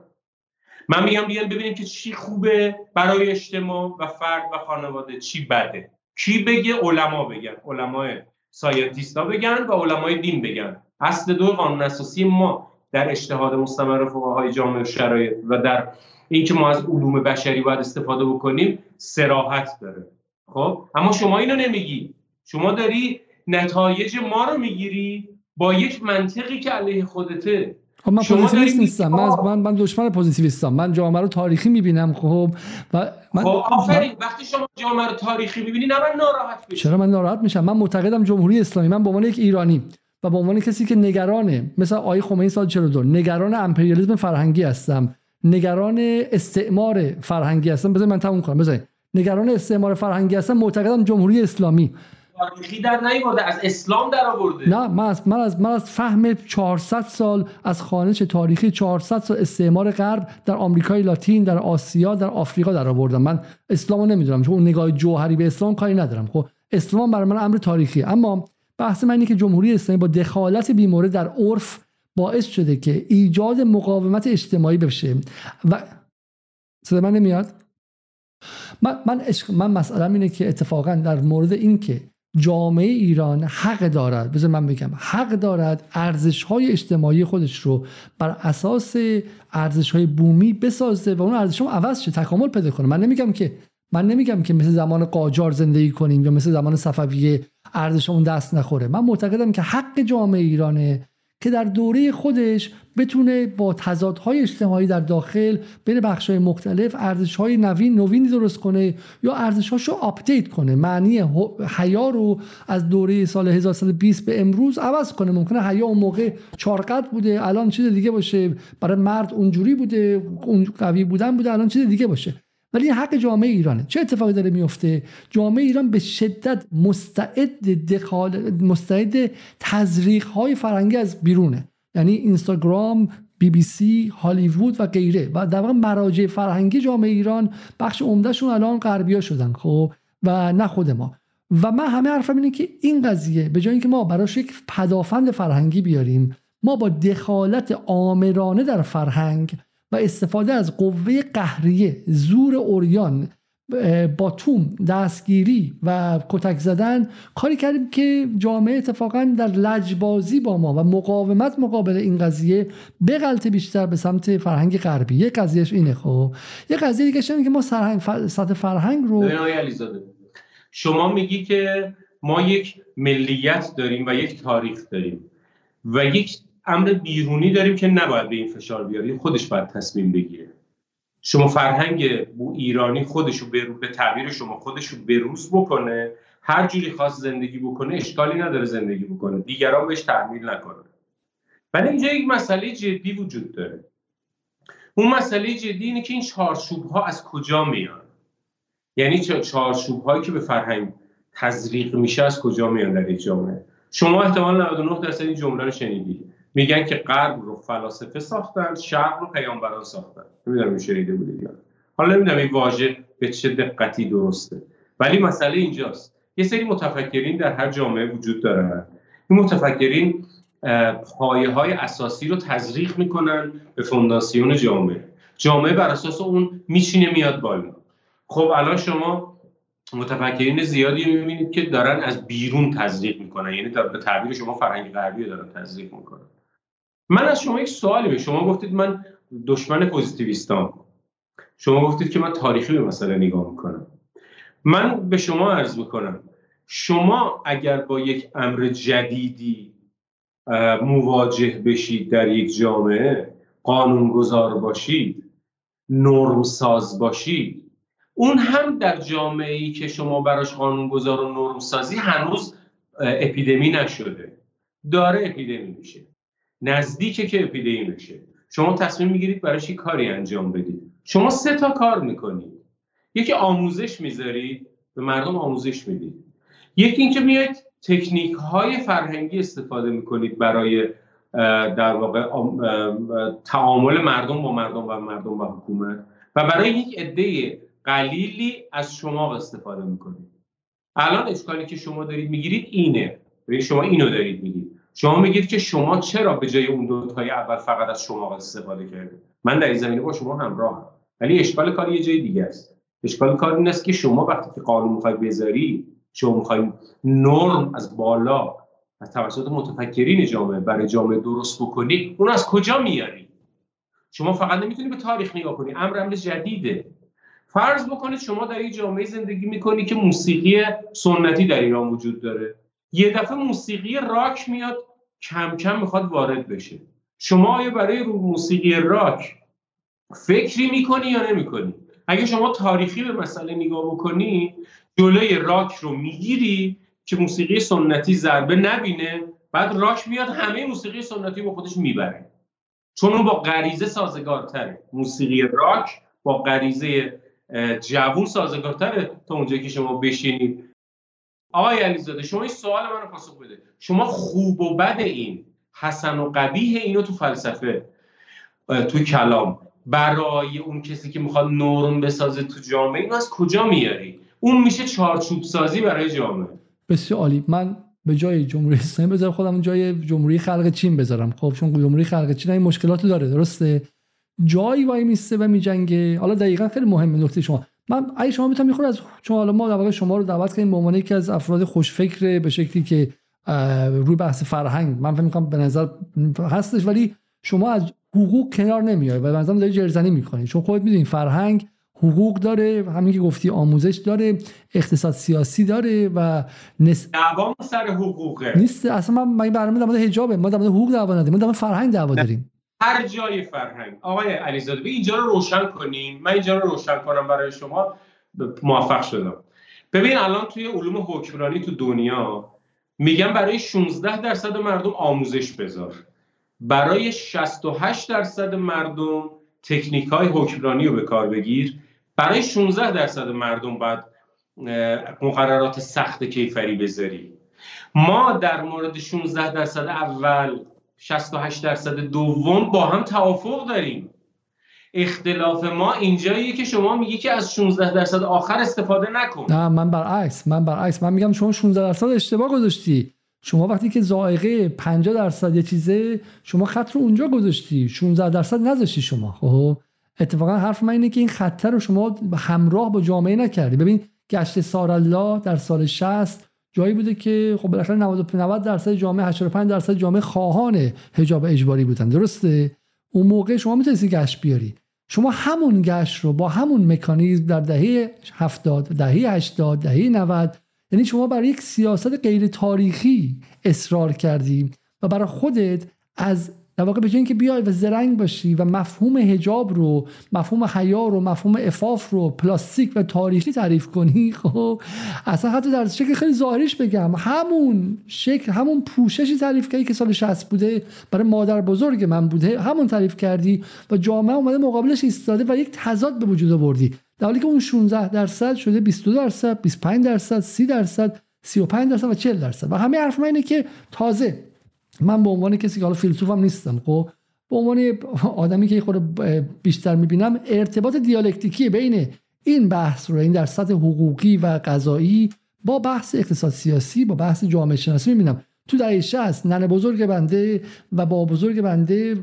Speaker 2: من میگم بیان ببینیم که چی خوبه برای اجتماع و فرد و خانواده چی بده؟ کی بگه؟ علما بگن. علمای ساینتیستا بگن و علمای دین بگن. اصل دو قانون اساسی ما در اجتهاد مستمر فقهای جامعه شرایط و در اینکه ما از علوم بشری باید استفاده بکنیم سراحت داره. خب؟ اما شما اینو نمیگی. شما داری نتایج ما رو می‌گیری با یک منطقی که علیه خودته.
Speaker 1: من پوزیتیویست نیستم. من, من من دشمن پوزیتیویستم. من جامعه رو تاریخی می‌بینم خب. و من
Speaker 2: خب آفرین. وقتی شما جامعه رو تاریخی می‌بینی نه من ناراحت
Speaker 1: بشم چرا من ناراحت میشم؟ من معتقدم جمهوری اسلامی من به عنوان یک ایرانی و به عنوان کسی که نگرانه مثل آقای خمینی سال 42 نگران امپریالیسم فرهنگی هستم نگران استعمار فرهنگی هستم. بذار من تموم کنم. بذار نگران استعمار فرهنگی هستم معتقدم جمهوری اسلامی.
Speaker 2: تاریخی در نیورده از اسلام در آورده
Speaker 1: نه من از من از من از فهم 400 سال از خانش تاریخی 400 سال استعمار غرب در آمریکای لاتین در آسیا در آفریقا در آوردم من اسلامو نمی‌دونم چون نگاه جوهری به اسلام کاری ندارم. خب اسلام برای من امر تاریخی. اما بحث من اینه که جمهوری اسلامی با دخالت بیمورد در عرف باعث شده که ایجاد مقاومت اجتماعی بشه. و صدا من نمیاد؟ من من, من مسئله اینه که اتفاقا در مورد این که جامعه ایران حق دارد. بذار من بگم. حق دارد ارزش های اجتماعی خودش رو بر اساس ارزش های بومی بسازه و اون ارزش هم عوض شه تکامل پیدا کنه. من نمیگم که من نمیگم که مثل زمان قاجار زندگی کنیم یا مثل زمان صفویه ارزشمون دست نخوره. من معتقدم که حق جامعه ایرانه که در دوره خودش بتونه با تضادهای اجتماعی در داخل بین بخشهای مختلف ارزشهای نوین نوین درست کنه یا ارزشهاشو آپدیت کنه. معنی حیا رو از دوره سال 1120 به امروز عوض کنه. ممکنه حیا اون موقع چارقد بوده الان چیز دیگه باشه. برای مرد اونجوری بوده اون قوی بودن بوده الان چیز دیگه باشه. ولی این حق جامعه ایرانه. چه اتفاقی داره میفته؟ جامعه ایران به شدت مستعد دخال مستعد تزریق های فرهنگی از بیرونه. یعنی اینستاگرام بی بی سی هالیوود و غیره. و در واقع مراجع فرهنگی جامعه ایران بخش عمدهشون الان غربیا شدن خب؟ و نه خود ما. و من همه حرفم اینه که این قضیه به جای اینکه ما براش یک پدافند فرهنگی بیاریم ما با دخالت آمرانه در فرهنگ و استفاده از قوه قهریه زور اوریان با توم دستگیری و کتک زدن کاری کردیم که جامعه اتفاقا در لجبازی با ما و مقاومت مقابل این قضیه بغلط بیشتر به سمت فرهنگ غربی. یه قضیهش اینه خب. یه قضیه دیگه شما که ما سطح فرهنگ رو
Speaker 2: شما میگی که ما یک ملیت داریم و یک تاریخ داریم و یک امر بیرونی داریم که نباید به این فشار بیاریم خودش باید تصمیم بگیره. شما فرهنگ بو ایرانی خودشو به تعبیر شما خودشو بروز بکنه هر جوری خاص زندگی بکنه اشکالی نداره زندگی بکنه دیگران بهش تحمیل نکنه. ولی اینجا یک مسئله جدی وجود داره. اون مسئله جدی اینه که این چارچوب ها از کجا میان؟ یعنی چارچوب هایی که به فرهنگ تزریق میشه از کجا میان در جامعه؟ شما احتمال 99 درصد این جمله رو شنیدید. میگن که غرب رو فلاسفه ساختن شرق رو پیامبران ساختن. نمی‌دونم این شنیده بودید یا حالا نمی‌دونم این واژه به چه دقتی درسته. ولی مسئله اینجاست. یه سری متفکرین در هر جامعه وجود دارن. این متفکرین پایه های اساسی رو تزریق می‌کنن به فونداسیون جامعه. جامعه بر اساس اون میشینه میاد بالا. خب الان شما متفکرین زیادی می‌بینید که دارن از بیرون تزریق می‌کنن. یعنی به تعبیر شما فرهنگ غربی دارن تزریق می‌کنن. من از شما یک سوالی به شما گفتید من دشمن پوزیتیویستام. شما گفتید که من تاریخی به مسئله نگاه می‌کنم. من به شما عرض می‌کنم. شما اگر با یک امر جدیدی مواجه بشید در یک جامعه قانونگذار باشید نرم ساز باشید اون هم در جامعه ای که شما براش قانونگذار و نرم سازی هنوز اپیدمی نشده. داره اپیدمی میشه. نزدیکه که اپیدمی میشه شما تصمیم می‌گیرید براش کاری انجام بدید. شما سه تا کار می‌کنید. یکی آموزش می‌ذارید به مردم آموزش می‌دید. یکی اینکه میاید تکنیک های فرهنگی استفاده می‌کنید برای در واقع تعامل مردم با مردم و مردم و حکومت. و برای یک عده قلیلی از شما استفاده می‌کنید. الان اشکالی که شما دارید می‌گیرید اینه. یعنی شما اینو دارید میگید شما میگید که شما چرا به جای اون دو تای اول فقط از شما استفاده کردید؟ من در این زمینه با شما همراهم. ولی اشکال کار یه جای دیگه است. اشکال کار این است که شما وقتی که قانون می‌خوای بذاری شما می‌خوایم نرم از بالا از توسط متفکرین جامعه برای جامعه درست بکنی اون از کجا میاری؟ شما فقط نمی‌تونی به تاریخ نگاه کنی امر امر جدیده. فرض بکنید شما در این جامعه زندگی می‌کنی که موسیقی سنتی در ایران وجود داره. یه دفعه موسیقی راک میاد کم کم می‌خواد وارد بشه. شما آیا برای موسیقی راک فکری می‌کنی یا نمی‌کنی؟ اگه شما تاریخی به مسئله نگاه بکنی جلوی راک رو می‌گیری که موسیقی سنتی ضربه نبینه بعد راک میاد همه موسیقی سنتی با خودش می‌بره. چون اون با غریزه سازگارتره. موسیقی راک با غریزه جوون سازگارتره تا اونجایی که شما بشینید. آقای علیزاده شما این سوال من رو پاسخ بده. شما خوب و بد این حسن و قبیه اینو تو فلسفه تو کلام برای اون کسی که می‌خواد نورم بسازه تو جامعه اینو از کجا میاری؟ اون میشه چارچوب سازی برای جامعه.
Speaker 1: بسیار عالی. من به جای جمهوری اسلامی بذارم خودم جای جمهوری خلق چین بذارم. خب چون جمهوری خلق چین این مشکلات داره درسته؟ جایی وای میسته و میجنگه. حالا دقیقا خیلی مهمه نکته شما. من اگه شما می‌تونم می‌خوره از چون حالا ما در واقع شما رو دعوت کردیم به عنوان یکی از افراد خوشفکر به شکلی که روی بحث فرهنگ من فکر می‌کنم به نظر هستش ولی شما از حقوق کنار نمیای و به نظرم داری جرزنی می‌کنی. چون خودت می‌دونی فرهنگ حقوق داره همین که گفتی آموزش داره اقتصاد سیاسی داره و
Speaker 2: نس... دعوا سر حقوقه.
Speaker 1: نیست اصلا من من برنامه در مورد حجابه ما در مورد حقوق دعوا نداریم ما در مورد فرهنگ دعوا داریم.
Speaker 2: هر جای فرهنگ. آقای علیزاده اینجا رو روشن کنیم من اینجا رو روشن کنم برای شما. موفق شدم. ببین الان توی علوم حکمرانی تو دنیا میگن برای 16 درصد مردم آموزش بذار. برای 68 درصد مردم تکنیک های حکمرانی رو به کار بگیر. برای 16 درصد مردم باید مقررات سخت کیفری بذاری. ما در مورد 16 درصد اول 68 درصد دوم با هم توافق داریم. اختلاف ما اینجاییه که شما میگی که از 16 درصد آخر استفاده نکن.
Speaker 1: نه من برعکس من برعکس. من میگم شما 16 درصد اشتباه گذاشتی. شما وقتی که زائقه 50 درصد یه چیزه شما خط رو اونجا گذاشتی. 16 درصد نذاشتی شما. خب اتفاقا حرف من اینه که این خطر رو شما همراه با جامعه نکردی. ببین گشت سارالله در سال 60 جایی بوده که خب بالاخره 90 درصد جامعه 85 درصد جامعه خواهان حجاب اجباری بودن. درسته؟ اون موقع شما می‌تونستی گشت بیاری. شما همون گشت رو با همون مکانیزم در دهه 70 دهه 80 دهه 90 یعنی شما برای یک سیاست غیر تاریخی اصرار کردی و برای خودت از در واقع به اینکه بیای و زرنگ باشی و مفهوم هجاب رو مفهوم حیا رو مفهوم افاف رو پلاستیک و تاریخی تعریف کنی خب اصلا حتی در شکل خیلی ظاهریش بگم همون شکل همون پوششی تعریف کردی که سال 60 بوده برای مادر بزرگ من بوده همون تعریف کردی و جامعه اومده مقابلش ایستاده و یک تضاد به وجود آوردی. در حالی که اون 16 درصد شده 22 درصد 25 درصد 30 درصد 35 درصد و 40 درصد. و همه حرف من اینه که تازه من به عنوان کسی که حالا فیلسوفم نیستم خب؟ به عنوان آدمی که خود بیشتر می‌بینم ارتباط دیالکتیکی بین این بحث رو این در سطح حقوقی و قضایی با بحث اقتصاد سیاسی با بحث جامعه شناسی می‌بینم. تو دهه 60 ننه بزرگ بنده و با بزرگ بنده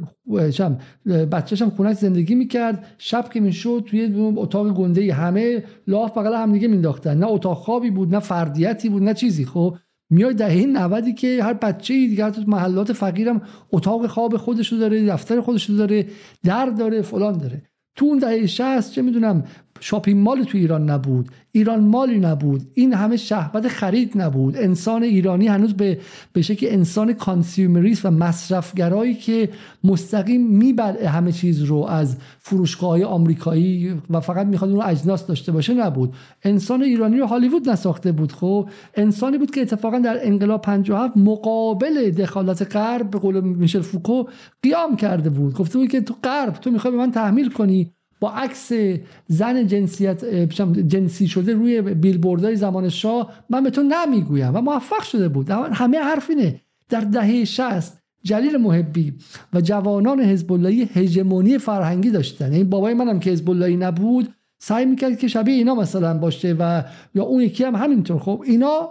Speaker 1: بچه‌ش هم خونش زندگی می‌کرد. شب که می‌شد توی اتاق گنده همه لاف بغل هم دیگه مینداختن نه اتاق خوابی بود نه فردیتی بود نه چیزی خب؟ میای دهه 90 که هر بچه ای دیگه تو محلات فقیرم اتاق خواب خودش رو داره دفتر خودش رو داره در داره فلان داره. تو اون دهه 60 چه می‌دونم شاپینگ مال تو ایران نبود ایران مالی نبود این همه شهوت خرید نبود. انسان ایرانی هنوز به به شکل انسان consumerist و مصرفگرایی که مستقیم میبلعه همه چیز رو از فروشگاه آمریکایی و فقط می‌خواد اون رو اجناس داشته باشه نبود. انسان ایرانی رو هالیوود نساخته بود. خب انسانی بود که اتفاقا در انقلاب 57 مقابل دخالت غرب به قول میشل فوکو قیام کرده بود. گفته بود که تو غرب تو می‌خوای به من تحمیل کنی. با عکس زن جنسیت جنسی شده روی بیلبوردهای زمان شاه من به تو نه می‌گویم و موفق شده بود. همه حرف اینه. در دهه 60 جلیل محبی و جوانان حزب اللهی هژمونی فرهنگی داشتن. این یعنی بابای منم که حزب اللهی نبود سعی می‌کرد که شبیه اینا مثلا باشه و یا اون یکی هم همینطور. خب اینا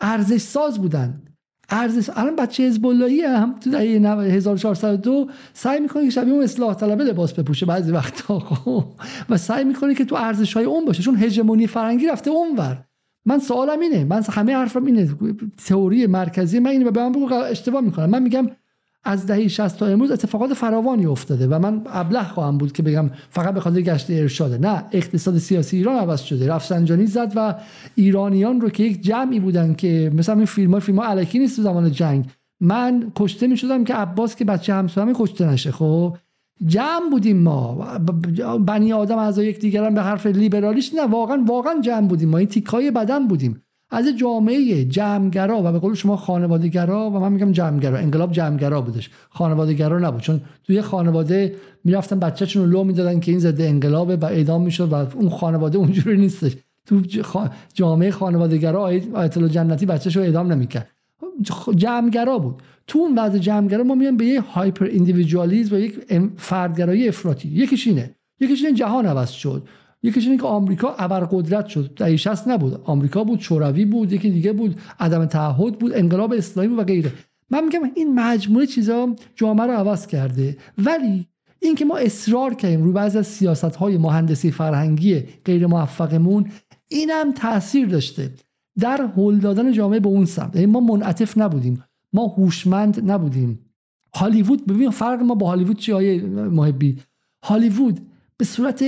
Speaker 1: ارزش ساز بودن. ارزش الان بچه حزب هم تو دهه 1402 سعی می‌کنه که شبیه اون اصلاح طلبه لباس بپوشه بعضی وقتا خب. و سعی می‌کنه که تو ارزش های اون باشه چون هژمونی فرنگی رفته اونور. من سوالم اینه من همه حرفم اینه تئوری مرکزی من اینه به من بگو اشتباه می‌کنم. من میگم از دهه 60 تا امروز اتفاقات فراوانی افتاده و من ابله خواهم بود که بگم فقط به خاطر گشت ارشاده نه اقتصاد سیاسی ایران عوض شده. رفسنجانی زد و ایرانیان رو که یک جمعی بودن که مثلا این فیلم ها فیلم ها علکی نیست تو زمان جنگ. من کشته می شدم که عباس که بچه همسایه‌ام کشته نشه. خب جمع بودیم ما. بنی آدم از یک دیگران به حرف لیبرالیش نه واقعا واقعا جمع بودیم ما. این تیکای بدن بودیم. از جامعه جمعگرا و به قول شما خانوادهگرا و من میگم جمعگرا انقلاب جمعگرا بودش. خانوادهگرا نبود چون توی خانواده می‌رفتن بچه‌شون رو لو می‌دادن که این ضد انقلابه و اعدام می‌شد و اون خانواده اونجوری نیستش. تو جامعه خانوادهگرا آیت الله جنتی بچه‌شو اعدام نمی‌کرد. جمعگرا بود. تو اون وضع جمعگرا ما میایم به یه هایپر ایندیویدوالیسم و یک فردگرایی افراطی. یکیش اینه. یکیش اینه جهان عوض شد. یکیش اینه که آمریکا ابرقدرت شد. در 60 نبود. آمریکا بود شوروی بود یکی دیگه بود عدم تعهد بود انقلاب اسلامی و غیره. من میگم این مجموعه چیزا جامعه رو عوض کرده. ولی اینکه ما اصرار کردیم روی بعضی از سیاست های مهندسی فرهنگی غیر موفقمون این هم تاثیر داشته. در هل دادن جامعه به اون سمت. یعنی ما منعطف نبودیم. ما هوشمند نبودیم. هالیوود ببین فرق ما با هالیوود چی محبی هالیوود به صورت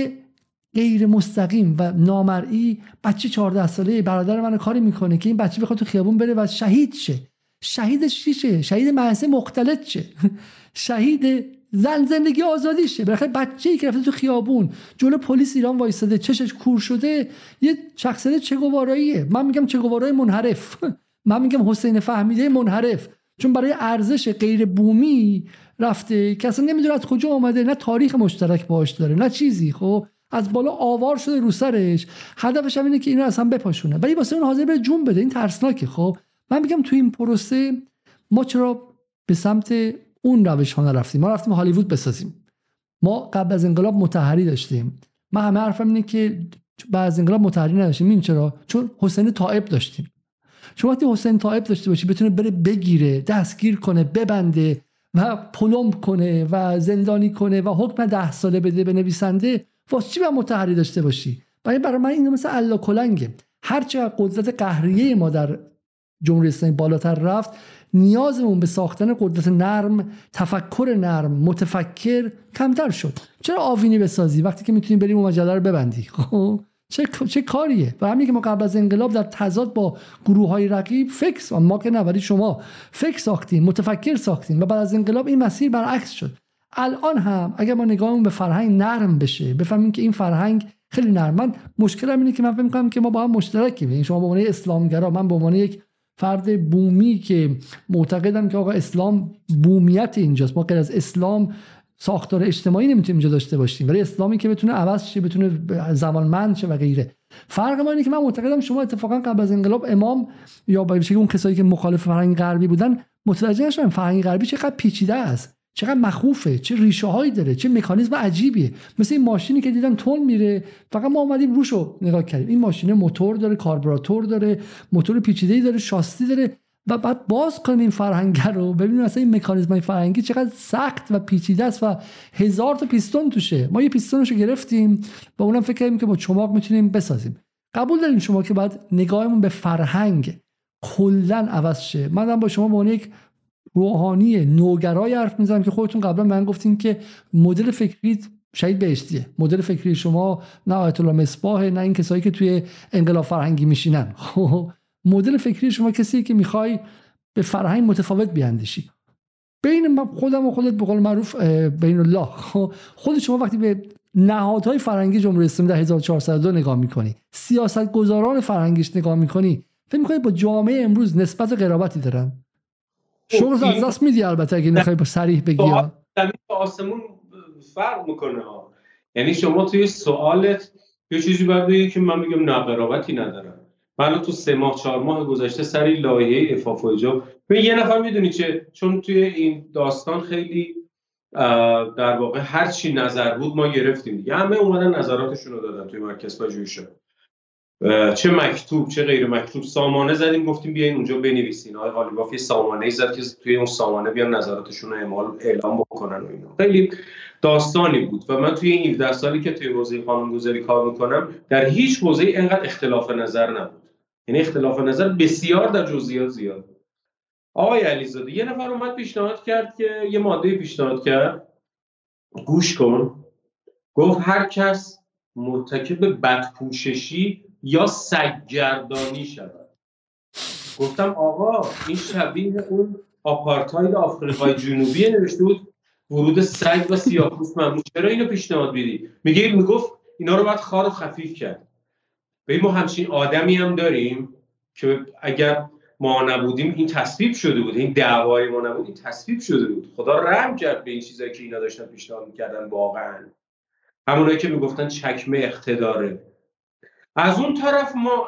Speaker 1: غیر مستقیم و نامرئی بچه 14 ساله برادر من کاری می‌کنه که این بچه بخواد تو خیابون بره و شهید شه. شهیدش چی شه؟ شهید معنی مختلط شه. شهید زن زندگی آزادی شه. بالاخره بچه‌ای که رفته تو خیابون جلو پلیس ایران وایستاده چشش کور شده یه شخصیت چگواراییه. من میگم چگوارای منحرف. من میگم حسین فهمیده منحرف. چون برای ارزش غیر بومی رفته اصلا نمی‌دونه از کجا آمده نه تاریخ مشترک باش داره نه چیزی خب؟ از بالا آوار شده رو سرش. هدفش هم اینه که اینو اصلا بپاشونه. ولی واسه اون حاضر به جون بده. این ترسناکه خب. من میگم تو این پروسه ما چرا به سمت اون روش ها نرفتیم ما رفتیم هالیوود بسازیم. ما قبل از انقلاب متحری داشتیم. من همه حرفم اینه که بعد از انقلاب متحری نداشتیم. این چرا؟ چون حسین طائب داشتیم. شما وقتی حسین طائب داشته باشی بتونه بره بگیره دستگیر کنه ببنده و پلمب کنه و زندانی کنه و حکم ده ساله بده به نویسنده واسه چی باید متحری داشته باشی؟ برای برای من اینو مثل الا کلنگه. هرچه قدرت قهریه ما در جمهوری اسلامی بالاتر رفت نیازمون به ساختن قدرت نرم تفکر نرم متفکر کمتر شد. چرا آوینی بسازی وقتی که می‌تونی بریم مجله رو ببندی؟ خب چه, چه کاریه؟ و همین که ما قبل از انقلاب در تضاد با گروه های رقیب فکس و ما که نه شما فکر ساختیم متفکر ساختیم و بعد از انقلاب این مسیر برعکس شد. الان هم اگر ما نگاهمون به فرهنگ نرم بشه بفهمیم که این فرهنگ خیلی نرم من مشکلم اینه که من فکر می‌کنم که ما با هم مشترکیم. یعنی شما به عنوان اسلامگرا من به عنوان یک فرد بومی که معتقدم که آقا اسلام بومیت اینجاست. ما غیر از اسلام ساختار اجتماعی نمی‌تونیم اینجا داشته باشیم. ولی اسلامی که بتونه عوض شه بتونه زمانمند شه و غیره. فرق ما اینه که من معتقدم شما اتفاقا قبل از انقلاب امام یا با اون کسایی که مخالف فرهنگ غربی بودن متوجه نشدن فرهنگ غربی چقدر پیچیده است. چقدر مخوفه چه ریشه هایی داره چه مکانیزم عجیبیه. مثل این ماشینی که دیدم تون میره فقط ما اومدیم روشو نگاه کردیم. این ماشین موتور داره کاربراتور داره موتور پیچیده داره شاستی داره و بعد باز کنیم این فرهنگ رو ببینیم مثلا این مکانیزم فرهنگی چقدر سخت و پیچیده است و هزار تا پیستون توشه. ما یه پیستونشو گرفتیم و اونم فکر کردیم که با چماق می‌تونیم بسازیم. قبول داریم شما که بعد نگاهمون به فرهنگ کلا عوض شه. من با شما به یک روحانی نوگرای حرف می‌زنم که خودتون قبلا من گفتین که مدل فکری شهید بهشتیه مدل فکری شما نه آیت الله مصباح نه این کسایی که توی انقلاب فرهنگی میشینن. خب مدل فکری شما کسی که می‌خوای به فرهنگ متفاوت بیاندیشی. بین خودم و خودت به قول معروف بین الله خب خود شما وقتی به نهادهای فرهنگی جمهوری اسلامی در 1402 نگاه می‌کنی سیاست گذاران فرهنگیش نگاه می‌کنی فکر می‌کنی با جامعه امروز نسبت قرابتی دارن؟ شغل از دست میدی البته اگه نخوای با صریح بگی
Speaker 2: آسمون فرق می‌کنه ها. یعنی شما توی سوالت یه چیزی باید بگی که من میگم نه قرابتی ندارم. من تو سه ماه چهار ماه گذشته سری لایه افاف و به یه نفر می‌دونی چه؟ چون توی این داستان خیلی در واقع هر چی نظر بود ما گرفتیم. دیگه همه اومدن نظراتشون رو دادن توی مرکز پژوهش چه مکتوب چه غیر مکتوب سامانه زدیم گفتیم بیاین اونجا بنویسین. آقای قالیباف یه سامانه زد که توی اون سامانه بیان نظراتشون رو اعلام بکنن و اینا. خیلی داستانی بود و من توی این 17 سالی که توی حوزه قانونگذاری کار می‌کنم در هیچ حوزه اینقدر اختلاف نظر نبود. یعنی اختلاف نظر بسیار در جزئیات زیاد آقای علیزاده یه نفر اومد پیشنهاد کرد که یه ماده پیشنهاد کرد. گوش کن. گفت هر کس مرتکب بدپوششی یا سگگردانی شود. گفتم آقا این شبیه اون آپارتاید آفریقای جنوبی نوشته بود ورود سگ و سیاه‌پوست ممنوع. چرا اینو پیشنهاد میدی؟ میگه می‌گفت اینا رو باید خار و خفیف کرد. به ما همچین آدمی هم داریم که اگر ما نبودیم این تصویب شده بود این دعوای ما نبود این تصویب شده بود. خدا رحم کرد به این چیزایی که اینا داشتن پیشنهاد می‌کردن واقعا. همونایی که می‌گفتن چکمه اقتداره. از اون طرف ما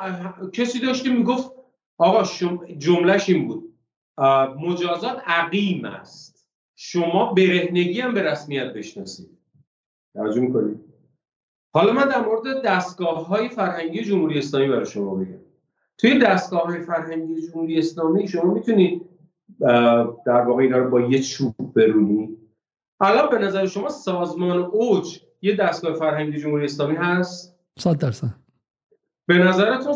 Speaker 2: کسی داشتیم می‌گفت آقا جملهش این بود. مجازات عقیم است. شما برهنگی هم به رسمیت بشناسید. توجه می‌کنید حالا من در مورد دستگاه های فرهنگی جمهوری اسلامی برای شما بگم. توی دستگاه های فرهنگی جمهوری اسلامی شما می‌تونید در واقع اینا رو با یه چوب برونی. الان به نظر شما سازمان اوج یه دستگاه فرهنگی جمهوری اسلامی هست؟
Speaker 1: صد درصد.
Speaker 2: به نظرتون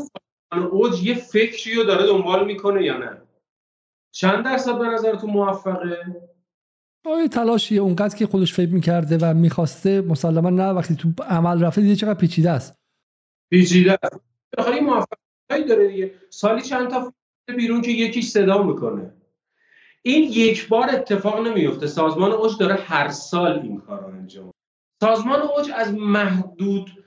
Speaker 2: اوج یه فکری رو داره دنبال می‌کنه یا نه؟ چند درصد به نظرتون موفقه؟
Speaker 1: آیا تلاشیه. اونقدر که خودش فکر می‌کرده و می‌خواسته مسلما نه وقتی تو عمل رفته دیگه چقدر پیچیده است.
Speaker 2: پیچیده است. خیلی موفقیتی داره دیگه. سالی چند تا بیرون که یکیش صدا می‌کنه. این یک بار اتفاق نمیفته سازمان اوج داره هر سال این کار رو انجام سازمان اوج از محدود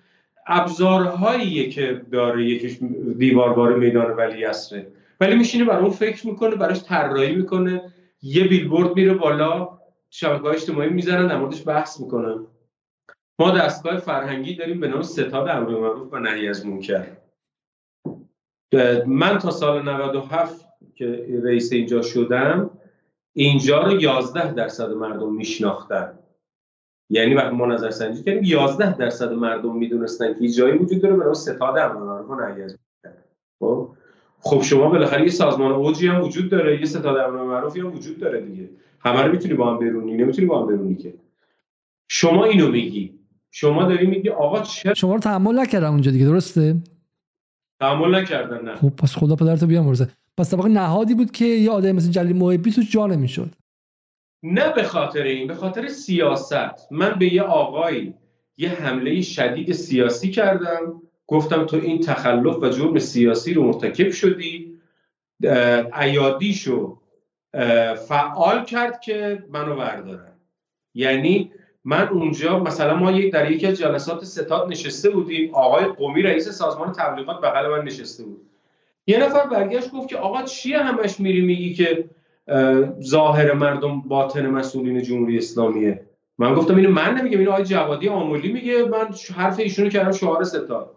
Speaker 2: ابزارهاییه که داره یکیش دیواربار میدان ولی اصره ولی میشینه برای اون فکر می‌کنه براش طراحی می‌کنه. یه بیلبورد میره بالا شبکه اجتماعی می‌ذارن در موردش بحث می‌کنن. ما دستگاه فرهنگی داریم به نام ستاد امر معروف و نهی از منکر. من تا سال 97 که رئیس اینجا شدم اینجا رو 11 درصد مردم میشناختن. یعنی وقتی ما نظر سنجی کردیم 11 درصد مردم می‌دونستن که جایی وجود داره نام ستاد از منکر خب؟ خب شما بالاخره یه سازمان اوجی هم وجود داره یه ستاد امر معروفی هم وجود داره دیگه. همه رو می‌تونی با هم برونی نمی‌تونی با هم برونی که. شما اینو میگی. شما داری میگی آقا چه
Speaker 1: شما رو تحمل نکردم اونجا دیگه درسته؟
Speaker 2: تحمل نکردن نه.
Speaker 1: خب پس خدا پدرتو بیامرزه. پس طبق نهادی بود که یه آدم مثل جلیل محبی تو جا نمی‌شد.
Speaker 2: نه به خاطر این به خاطر سیاست. من به یه آقایی یه حمله شدید سیاسی کردم. گفتم تو این تخلف و جرم سیاسی رو مرتکب شدی. ایادیشو فعال کرد که منو بردارن. یعنی من اونجا مثلا ما یک در یکی از جلسات ستاد نشسته بودیم. آقای قومی رئیس سازمان تبلیغات بغل من نشسته بود. یه نفر برگشت گفت که آقا چیه همش میری میگی که ظاهر مردم باطن مسئولین جمهوری اسلامیه. من گفتم اینو من نمیگم اینو آقای جوادی آمولی میگه من حرف ایشونو کردم شعار ستاد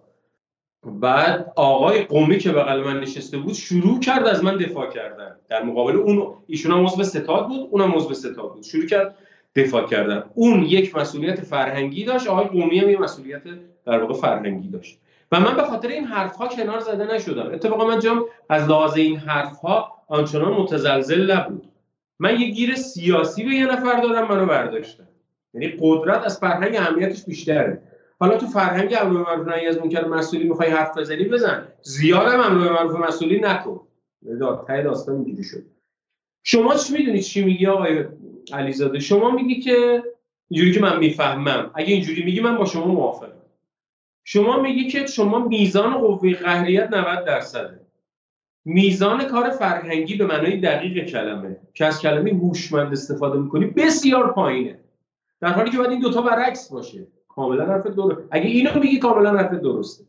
Speaker 2: بعد آقای قومی که بغل من نشسته بود شروع کرد از من دفاع کردن. در مقابل اون ایشون هم عضو ستاد بود اونم عضو ستاد بود. شروع کرد دفاع کردن. اون یک مسئولیت فرهنگی داشت آقای قومی هم یه مسئولیت در واقع فرهنگی داشت. و من به خاطر این حرف ها کنار زده نشدم. اتفاقا من جام از لحاظ این حرف ها آنچنان متزلزل نبود. من یه گیر سیاسی به یه نفر دارم منو برداشتم یعنی قدرت از فرهنگ اهمیتش بیشتره. حالا تو فرهنگ امر به معروف نهی از منکر مسئولی می‌خوای حرف بزنی بزن. زیاد هم امر به معروف مسئولی نکن. ته داستان اینجوری شد. شما چی می‌دونید چی میگی آقای علیزاده؟ شما میگی که اینجوری که من می‌فهمم. اگه اینجوری میگی من با شما موافقم. شما میگی که شما میزان قوه قهریت 90 درصده. میزان کار فرهنگی به معنای دقیق کلمه. که از کلمه هوشمند استفاده می‌کنی بسیار پایینه. در حالی که باید این دوتا برعکس باشه. کاملا حرف درست. اگه اینو میگی کاملا حرف درسته.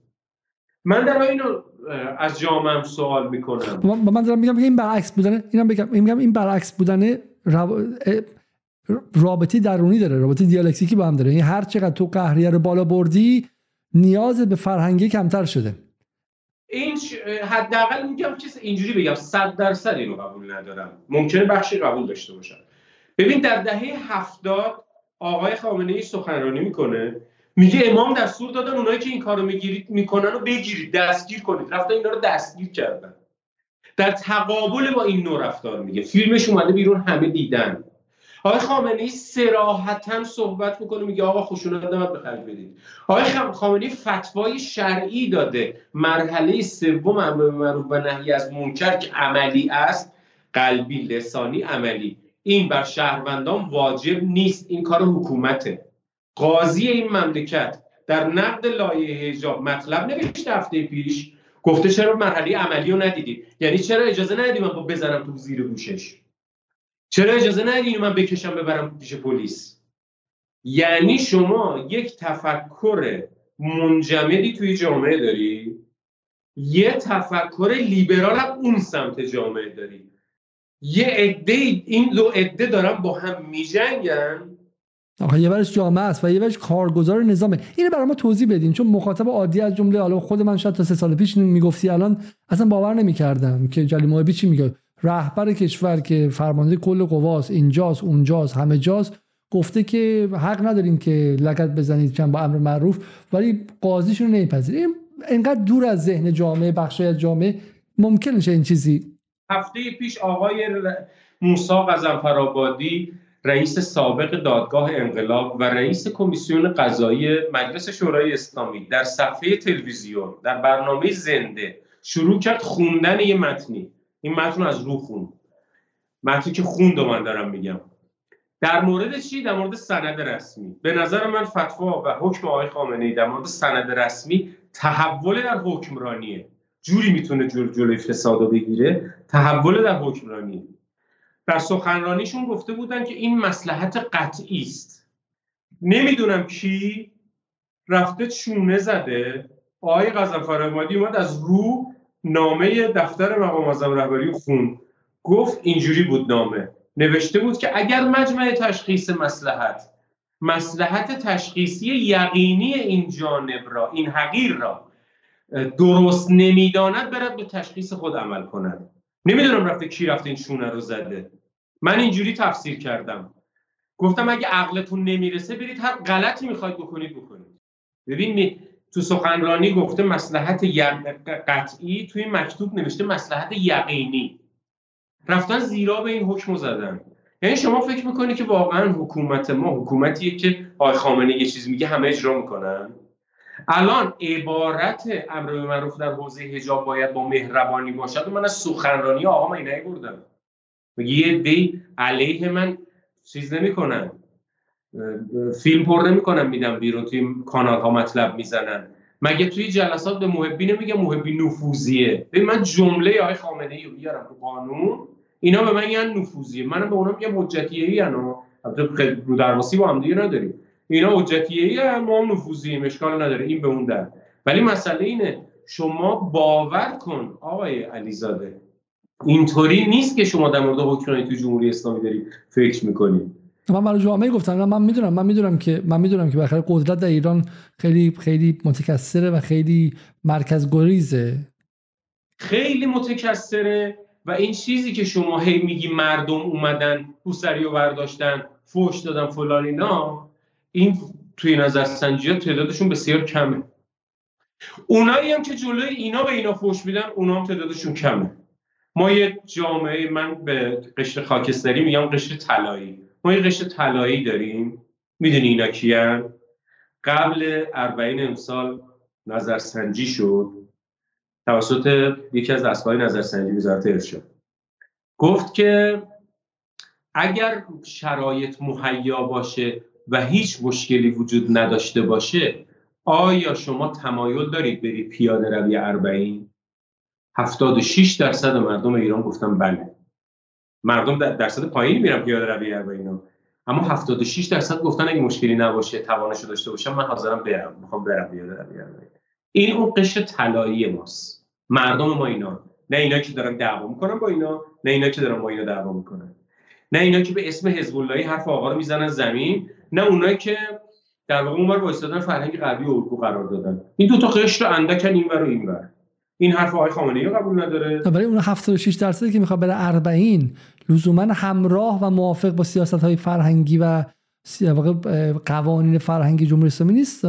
Speaker 2: من در اینو از جامعه سوال می‌کنم.
Speaker 1: من دارم میگم این برعکس بودنه اینم بگم میگم این برعکس بودنه رابطی درونی داره. رابطه دیالکتیکی با هم داره. یعنی هر چقدر تو قهریه رو بالا بردی نیاز به فرهنگی کمتر شده.
Speaker 2: این حداقل میگم چیز اینجوری بگم صد درصد اینو قبول ندارم. ممکنه بخشی قبول داشته باشم. ببین در دهه هفتاد آقای خامنه ای سخنرانی می‌کنه. میگه امام دستور دادن اونایی که این کارو می‌گیرید می‌کنن رو بگیرید دستگیر کنید. رفتن اینا رو دستگیر کردن. در تقابل با این نوع رفتار میگه. فیلمش اومده بیرون همه دیدن. آقای خامنه ای سراحتا صحبت می‌کنه میگه آقا خشونت نباید به خرج بدید. آقای خامنه ای فتوای شرعی داده. مرحله سوم امر معروف و نهی از منکر که عملی است قلبی لسانی عملی. این بر شهروندان واجب نیست. این کار حکومته. قاضی این مملکت در نقد لایه حجاب مطلب نوشته هفته پیش. گفته چرا مرحله عملی رو ندیدید یعنی چرا اجازه ندیدی من بزنم تو زیر گوشش؟ چرا اجازه ندیدی من بکشم ببرم پیش پلیس؟ یعنی شما یک تفکر منجمدی توی جامعه داری؟ یه تفکر لیبرال هم اون سمت جامعه داری. یه عده این دو عده دارن با هم میجنگن.
Speaker 1: آخه یه ورش جامعه است و یه ورش کارگزار نظامه. اینو برای ما توضیح بدین چون مخاطب عادی از جمله حالا خود من شاید تا سه سال پیش می‌گفتی الان اصلا باور نمی‌کردم که جلی محبی چی میگه. رهبر کشور که فرمانده کل قواست اینجاست اونجاست همه جاست گفته که حق نداریم که لگت بزنید چند با امر معروف ولی قاضیشون رو نمیپذیریم. اینقدر دور از ذهن جامعه بخشای از جامعه ممکنه این چیزی؟
Speaker 2: هفته پیش آقای موسا غزنفرآبادی رئیس سابق دادگاه انقلاب و رئیس کمیسیون قضایی مجلس شورای اسلامی در صفحه تلویزیون در برنامه زنده شروع کرد خوندن یه متنی. این متن از رو خون متنی که خوند و من دارم میگم. در مورد چی؟ در مورد سند رسمی. به نظر من فتوا و حکم آقای خامنه ای در مورد سند رسمی تحول در حکمرانیه. جوری می‌تونه جور جلوی فساد رو بگیره. تحول در حکمرانی در سخنرانیشون گفته بودن که این مسلحت قطعی است. نمی‌دونم کی رفته چونه زده. آقای غزنفر اومد از رو نامه دفتر مقام اعظم رهبری خون. گفت اینجوری بود نامه. نوشته بود که اگر مجمع تشخیص مسلحت مسلحت تشخیصی یقینی این جانب را این حقیر را درست نمی‌داند برد به تشخیص خود عمل کند. نمی‌دونم رفته کی رفته این شونه رو زده. من اینجوری تفسیر کردم. گفتم اگه عقلتون نمی‌رسه برید هر غلطی می‌خواید بکنید بکنید. ببین تو سخنرانی گفته مسلحت قطعی توی مکتوب نوشته مسلحت یقینی. رفتن زیرا به این حکم زدن. یعنی شما فکر می‌کنی که واقعا حکومت ما حکومتیه که آقای خامنه یه چیز میگه همه اجرا می‌کنن؟ الان عبارت امر به معروف در حوزه حجاب باید با مهربانی باشد و من از سخنرانی آقا من بردم. میگه یه دی علیه من چیز نمی‌کنن. فیلم پر نمی‌کنن میدم بیرون توی کانال ها مطلب می‌زنن. مگه توی جلسات به محبی نمیگه محبی نفوذیه؟ ببین من جمله آقای خامنه ای رو بیارم تو قانون اینا به من میگن نفوذیه. منم به اونا میگم حجتیه ای انا رو درواسی با هم دیگه نداریم. اینا حجتیه ای ما هم نفوذی اشکال نداره. این به اون در. ولی مسئله اینه شما باور کن آقای علیزاده. اینطوری نیست که شما در مورد حکمرانی تو جمهوری اسلامی داری فکر می‌کنید.
Speaker 1: من برای جامعه گفتم من می‌دونم من می‌دونم که من می‌دونم که بخاطر قدرت در ایران خیلی خیلی متکثره و خیلی مرکز گریزه
Speaker 2: خیلی متکثره و این چیزی که شما هی میگی مردم اومدن پوسری رو برداشتن فوش دادن فلان اینا این توی نظرسنجی ها تعدادشون بسیار کمه. اونایی هم که جلوی اینا به اینا فوش میدن اونا هم تعدادشون کمه. ما یه جامعه من به قشر خاکستری میگم قشر طلایی. ما یه قشر طلایی داریم. می‌دونی اینا کیان؟ قبل اربعین امسال نظرسنجی شد. توسط یکی از دستگاه نظرسنجی وزارت ارشاد گفت که اگر شرایط مهیا باشه و هیچ مشکلی وجود نداشته باشه آیا شما تمایل دارید برید پیاده روی اربعین؟ 76 درصد مردم ایران گفتن بله. مردم درصد پایینی میرن پیاده روی اربعین اما 76 درصد گفتن اگه مشکلی نباشه توانشو داشته باشم من حاضرم برم. می‌خوام برم پیاده روی این اون قشر طلایی ماست. مردم ما اینا. نه اینا که دارن دعوا می‌کنن با اینا نه اینا که دارن با اینا دعوا می‌کنن. نه اینا که به اسم حزب اللهی حرف آقا رو می‌زنن زمین نه اونایی که در واقع اونور وایسادن فرهنگ غربی و قرار دادن. این دو تا قشر رو اندکن اینور و اینور این حرف آقای خامنه ای قبول نداره.
Speaker 1: برای اون 76 درصدی که می‌خواد بره 40 لزوما همراه و موافق با سیاست های فرهنگی و قوانین فرهنگی جمهوری اسلامی نیست.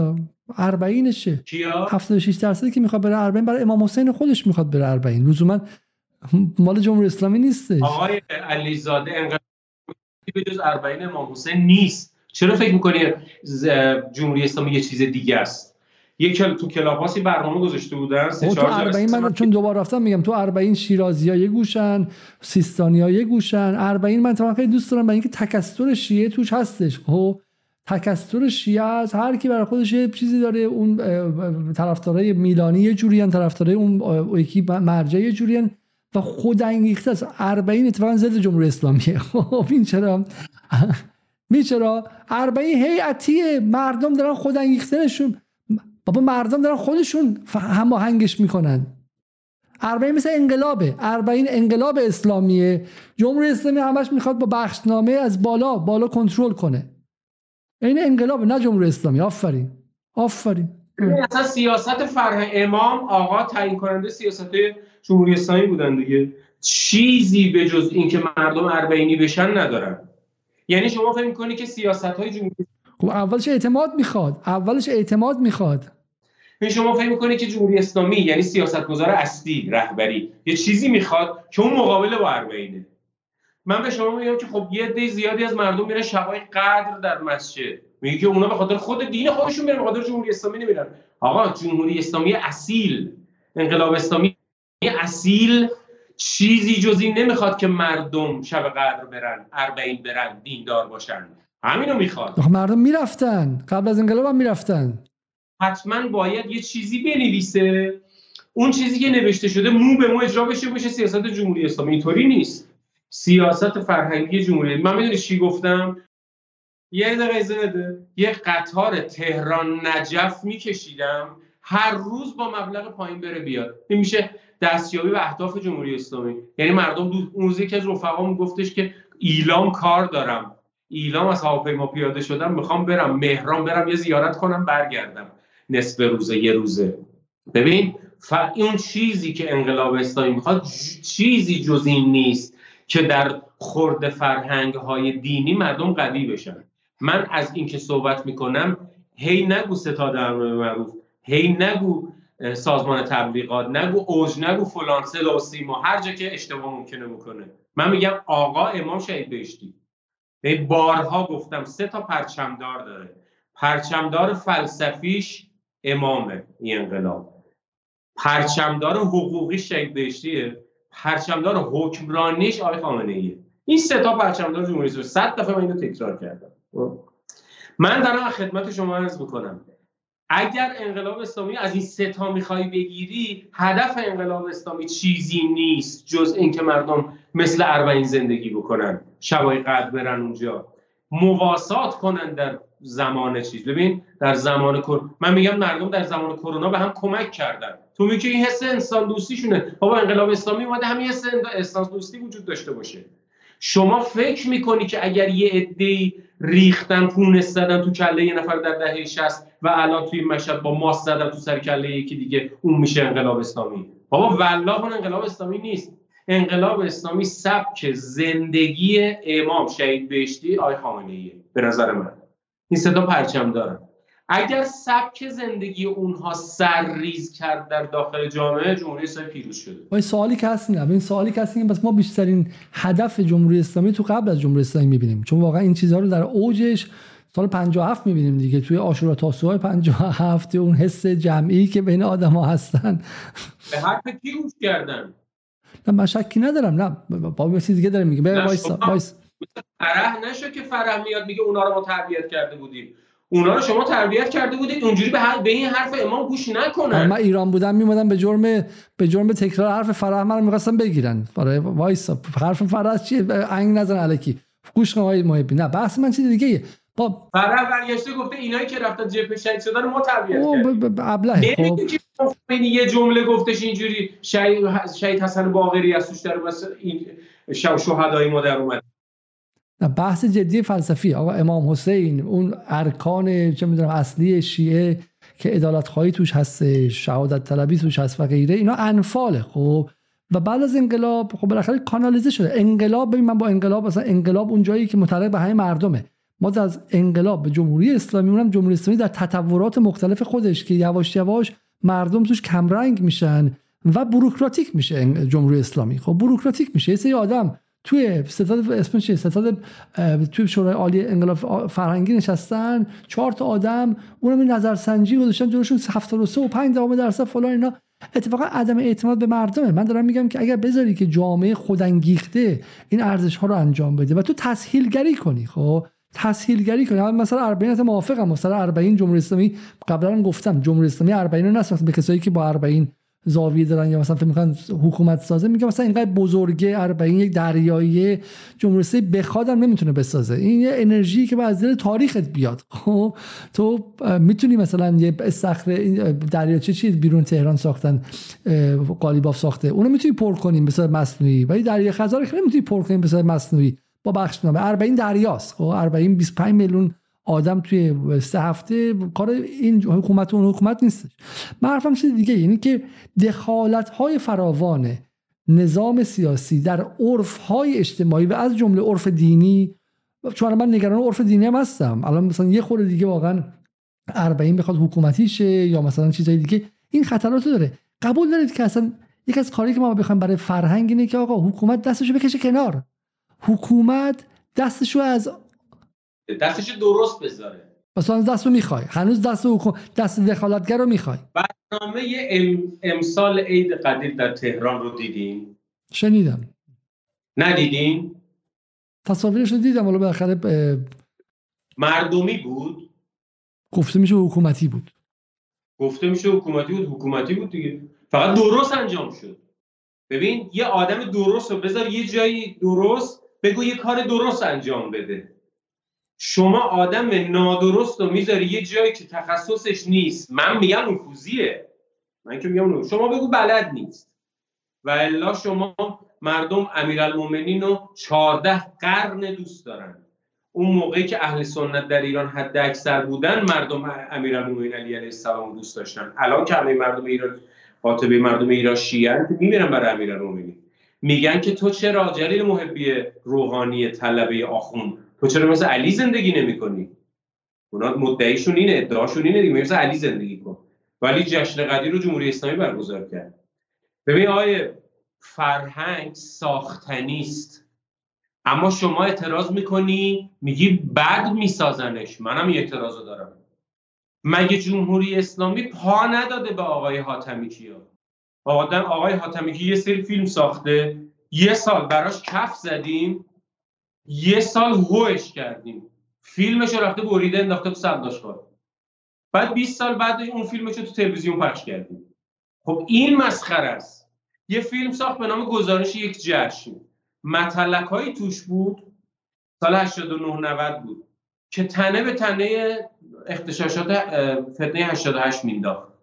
Speaker 1: 40 شه
Speaker 2: کیا
Speaker 1: 76 درصدی که می‌خواد بره 40 برای امام حسین خودش می‌خواد بره 40 لزوما مال جمهوری اسلامی نیستش.
Speaker 2: آقای علیزاده انقدر به جز 40 امام حسین نیست. چرا فکر می‌کنی جمهوری اسلامی یه چیز دیگه است؟ یک کل تو کلاپاسی برنامه گذاشته بودن سه
Speaker 1: تو 40 من چون دوباره رفتم میگم تو 40 شیرازی ها یه گوشن سیستانی ها یه گوشن. 40 من تو خیلی دوست دارم برای اینکه تکستر شیعه توش هستش. خب تکستر شیعه از هر کی برای خودش یه چیزی داره اون طرفدارای میلانی یه جوریان طرفدارای اون یکی مرجع یه جوریان و خود انگیخته است. 40 اتفاقا ضد جمهوری اسلامیه. خب این چرا؟ می چرا؟ 40 هیئتیه. مردم دارن خود انگیختنشون. بابا مردم دارن خودشون هماهنگش می‌کنن. 40 مثل انقلابه. 40 انقلاب اسلامیه. جمهوری اسلامی همش می‌خواد با بخشنامه از بالا بالا کنترل کنه. این انقلاب نه جمهوری اسلامی. آفرین. آفرین.
Speaker 2: اصلا سیاست فرهنگ امام آقا تعیین کننده سیاست جمهوری اسلامی بودن دیگه. چیزی به جز اینکه مردم اربعینی بشن ندارن. یعنی شما فکر می‌کنی که سیاست های جمهوری
Speaker 1: خب اولش اعتماد می‌خواد. اولش اعتماد می‌خواد.
Speaker 2: شما فکر می‌کنی که جمهوری اسلامی یعنی سیاستگزار اصلی رهبری یه چیزی می‌خواد که اون مقابل با اربعینه. من به شما میگم که خب یه عده زیادی از مردم میرن شبای قدر در مسجد. میگه که اونا به خاطر خود دین خودشون میرن به خاطر جمهوری اسلامی نمیرن. آقا جمهوری اسلامی اصیل. انقلاب اسلامی اصیل چیزی جزی نمی‌خواد که مردم شب قدر برن اربعین برن دیندار باشن. همینو می‌خواد.
Speaker 1: مردم می‌رفتن. قبل از انقلاب هم می‌رفتن.
Speaker 2: حتما باید یه چیزی بنویسه. اون چیزی که نوشته شده مو به مو اجرا بشه باشه سیاست جمهوری اسلامی. اینطوری نیست. سیاست فرهنگی جمهوری. من می‌دونی چی گفتم؟ یه دقیقه بده. یه قطار تهران نجف میکشیدم. هر روز با مبلغ پایین بره بیاد. این میشه دستیابی به اهداف جمهوری اسلامی. یعنی مردم دو اون روز یکی از رفقامون گفتش که ایلام کار دارم. ایلام از هواپیما پیاده شدم می‌خوام برم مهران برم یه زیارت کنم برگردم. نصف روزه یه روزه. ببین ف... اون چیزی که انقلاب اسلامی می‌خواد چیزی جز این نیست که در خورد فرهنگ های دینی مردم قوی بشن. من از اینکه صحبت می‌کنم هی نگو ستاد امر معروف هی نگو سازمان تبلیغات نگو اوج نگو فلان صدا و سیما هر جا که اشتباه ممکنه می‌کنه من میگم آقا امام شهید بهشتی. بارها گفتم سه تا پرچمدار داره. پرچمدار فلسفیش امامه این انقلاب. پرچمدار حقوقی شهید بهشتیه. پرچمدار حکمرانیش آقای خامنه ایه این سه تا پرچمدار جمهوری اسلامی صد دفعه من اینو تکرار کردم. من دارم خدمت شما عرض می‌کنم. اگر انقلاب اسلامی از این سه تا می‌خوای بگیری هدف انقلاب اسلامی چیزی نیست جز اینکه مردم مثل اربعین زندگی بکنن شبای قدر برن اونجا مواسات کنن در زمان چیز. ببین در زمان کرونا من میگم مردم در زمان کرونا به هم کمک کردن. تو میگی این حس انسان دوستیشونه. بابا انقلاب اسلامی اومده همین حس انسان دوستی وجود داشته باشه. شما فکر می‌کنی که اگر یه عده‌ای ریختن پونس زدن تو کله یه نفر در دهه 60 و الان توی مشهد با ماست زدن تو سر کله یکی دیگه اون میشه انقلاب اسلامی. بابا والله اون انقلاب اسلامی نیست. انقلاب اسلامی سبک زندگی امام شهید بهشتی آی خامنه به نظر من. این صدا پرچم دارن. اگر سبک زندگی اونها سرریز کرد در داخل جامعه جمهوری اسلامی پیروز شده.
Speaker 1: با سوالی که هست این سوالی که هست بس ما بیشترین هدف جمهوری اسلامی تو قبل از جمهوری اسلامی می‌بینیم. چون واقعا این چیزها رو در اوجش سال 57 می‌بینیم دیگه. توی آشورا تاسوهای 57 اون حس جمعی که بین آدما هستن.
Speaker 2: به حرف کی کردن؟
Speaker 1: نه من شکی ندارم. نه با چیز دیگه داره میگه وایس وایس.
Speaker 2: فرح نشو که فرح میاد میگه اونا رو ما تربیت کرده بودیم. اونا رو شما تربیت کرده بودید اونجوری به, به این حرف امام گوش نکنن
Speaker 1: من ایران بودم میومدم به جرم به جرم تکرار حرف فرح من رو می‌خواستم بگیرن. برای وایس حرف فرح چیه؟ انگ نزن الکی گوش کن آقای محبی. نه بحث من چیز دیگه
Speaker 2: با فرح برگشته گفته اینایی که رفتن جبهه شهید شدن ما تربیت کردیم.
Speaker 1: ابله.
Speaker 2: خب. یه جمله گفتش اینجوری شهید, شهید حسن باقری از توش در این شهدای ما در اومد.
Speaker 1: بحث جدی فلسفی. آقا امام حسین اون ارکان چه می‌دونم اصلی شیعه که عدالت خواهی توش هست شهادت طلبی توش هست و غیره اینا انفاله خب. و بعد از انقلاب خب بالاخره کانالیزه شده. انقلاب ببین من با انقلاب مثلا انقلاب اون جایی که متعلق به همه مردمه. ما از انقلاب به جمهوری اسلامی اونم جمهوری اسلامی در تطورات مختلف خودش که یواش یواش مردم توش کمرنگ میشن و بروکراتیک میشه جمهوری اسلامی. خب بروکراتیک میشه. یه سری آدم توی ستاد اسمش ستاد توی شورای عالی انقلاب فرهنگی نشستن چهار تا آدم اونم نظرسنجی گذاشتن جلوشون 73 و 5 درصد فلان اینا. اتفاقا عدم اعتماد به مردمه. من دارم میگم که اگر بذاری که جامعه خودانگیخته این ارزش ها رو انجام بده و تو تسهیلگری کنی خب؟ تسهیلگری کنی. مثلا 40 موافقم. مثلا 40 جمهوری اسلامی قبلا گفتم جمهوری اسلامی 40 نسبت به کسایی که با 40 زاویه دارن یا مثلا فکر می‌کنن حکومت سازه میگه مثلا اینقدر بزرگه اربعین یک دریایی جمهوری بخواد هم نمی‌تونه بسازه. این یه انرژی که از دل تاریخت بیاد. خب تو می‌تونی مثلا یه استخر دریاچه چی بیرون تهران ساختن قالیباف ساخته اونو می‌تونی پر کنیم به صورت مصنوعی. ولی دریا خزر خیلی می‌تونی پر کنیم به صورت مصنوعی. با بخشنامه 40 دریاست. خب 40 25 میلیون آدم توی سه هفته کار این حکومت و اون حکومت نیستش. من حرفم چیز دیگه یعنی که دخالت های فراوان نظام سیاسی در عرف های اجتماعی و از جمله عرف دینی چون من نگران عرف دینی هم هستم. الان مثلا یه خورده دیگه واقعا اربعین بخواد حکومتی شه یا مثلا چیزای دیگه این خطرات داره. قبول دارید که اصلا یک از کاری که ما بخوایم برای فرهنگ اینه که آقا حکومت دستشو بکشه کنار. حکومت دستشو از
Speaker 2: دستش درست بذاره.
Speaker 1: مثلا دست رو می‌خوای. هنوز دست رو دست دخالتگر رو می‌خوای.
Speaker 2: برنامه ام... امسال عید قدیر در تهران رو دیدین؟
Speaker 1: شنیدم.
Speaker 2: ندیدین؟
Speaker 1: تصاویرش رو دیدم ولی بالاخره
Speaker 2: مردمی بود؟
Speaker 1: گفته میشه حکومتی بود.
Speaker 2: گفته میشه حکومتی بود حکومتی بود دیگه. فقط درست انجام شد. ببین یه آدم درست رو بذار یه جایی درست بگو یه کار درست انجام بده. شما آدم نادرست رو می‌ذاری یه جایی که تخصصش نیست. من میگم نفوذیه. من که میگم شما بگو بلد نیست. و الا شما مردم امیرالمومنین رو 14 قرن دوست دارن. اون موقعی که اهل سنت در ایران حد اکثر بودن مردم امیرالمومنین علی علیه السلام دوست داشتن. الان که همه مردم ایران قاطبه مردم ایران شیعه میمیرن برای امیرالمومنین. میگن که تو چرا جلیل محبی روحانی طلبه آخون تو چرا مثل علی زندگی نمی کنی؟ اونا مدعیشون اینه ادعاشون اینه دیگه مثل علی زندگی کن. ولی جشن قدیر رو جمهوری اسلامی برگزار کرد. ببین آیه فرهنگ ساختنی است. اما شما اعتراض می‌کنی میگی بد میسازنش. منم یه اعتراض دارم. مگه جمهوری اسلامی پا نداده به آقای حاتمی کیا آقای حاتمی یه سری فیلم ساخته یه سال براش کف زدیم. یه سال هوش کردیم. فیلمش رفته بریده انداخته تو صندوق بعد 20 سال بعد اون فیلمش رو تو تلویزیون پخش کردیم. خب این مسخره است. یه فیلم ساخت به نام گزارش یک جشن. مطلق هایی توش بود. سال 89 90 بود. که تنه به تنه اختشاشات فتنه 88 مینداخت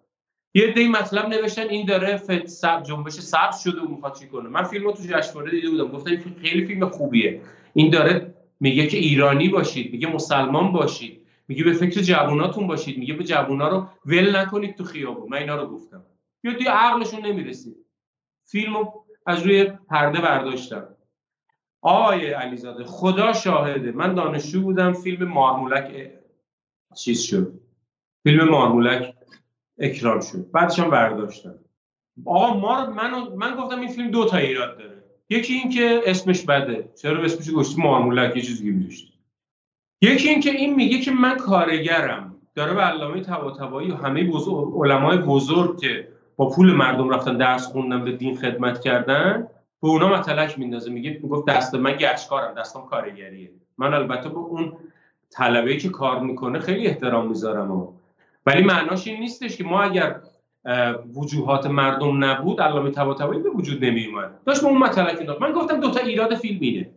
Speaker 2: یه دی مطلب نوشتن این داره فت سب جنبش سبز شده و می‌خواد چی کنه. من فیلمو تو جشنواره دیده بودم. گفتم خیلی فیلم خوبیه. این داره میگه که ایرانی باشید میگه مسلمان باشید میگه به فکر جووناتون باشید میگه به جوونا رو ول نکنید تو خیابون. من اینا رو گفتم. یا توی عقلشون نمی‌رسید فیلمو از روی پرده برداشتم. آقای علیزاده خدا شاهده. من دانشجو بودم فیلم مارمولک چیز شد. فیلم مارمولک اکرام شد. بعدش هم برداشتم. آقا ما من, من گفتم این فیلم دو تا ایراد داره. یکی این که اسمش بده. چرا اسمش گشتی مارمولک یه چیزی میذاشت یکی این که این میگه که من کارگرم. داره به علامه طباطبایی و همه بزرگ علمای بزرگ که با پول مردم رفتن درس خوندن به دین خدمت کردن به اونا مطلق میندازه. میگه می‌گفت دست من گشکارم دستم کارگریه. من البته به اون طلبه که کار می‌کنه خیلی احترام می‌ذارم. ولی معناش این نیستش که ما اگر وجوهات مردم نبود علامه طباطبایی به وجود نمی اومد. داشت به اون مطلق من گفتم دو تا ایراد فیلم اینه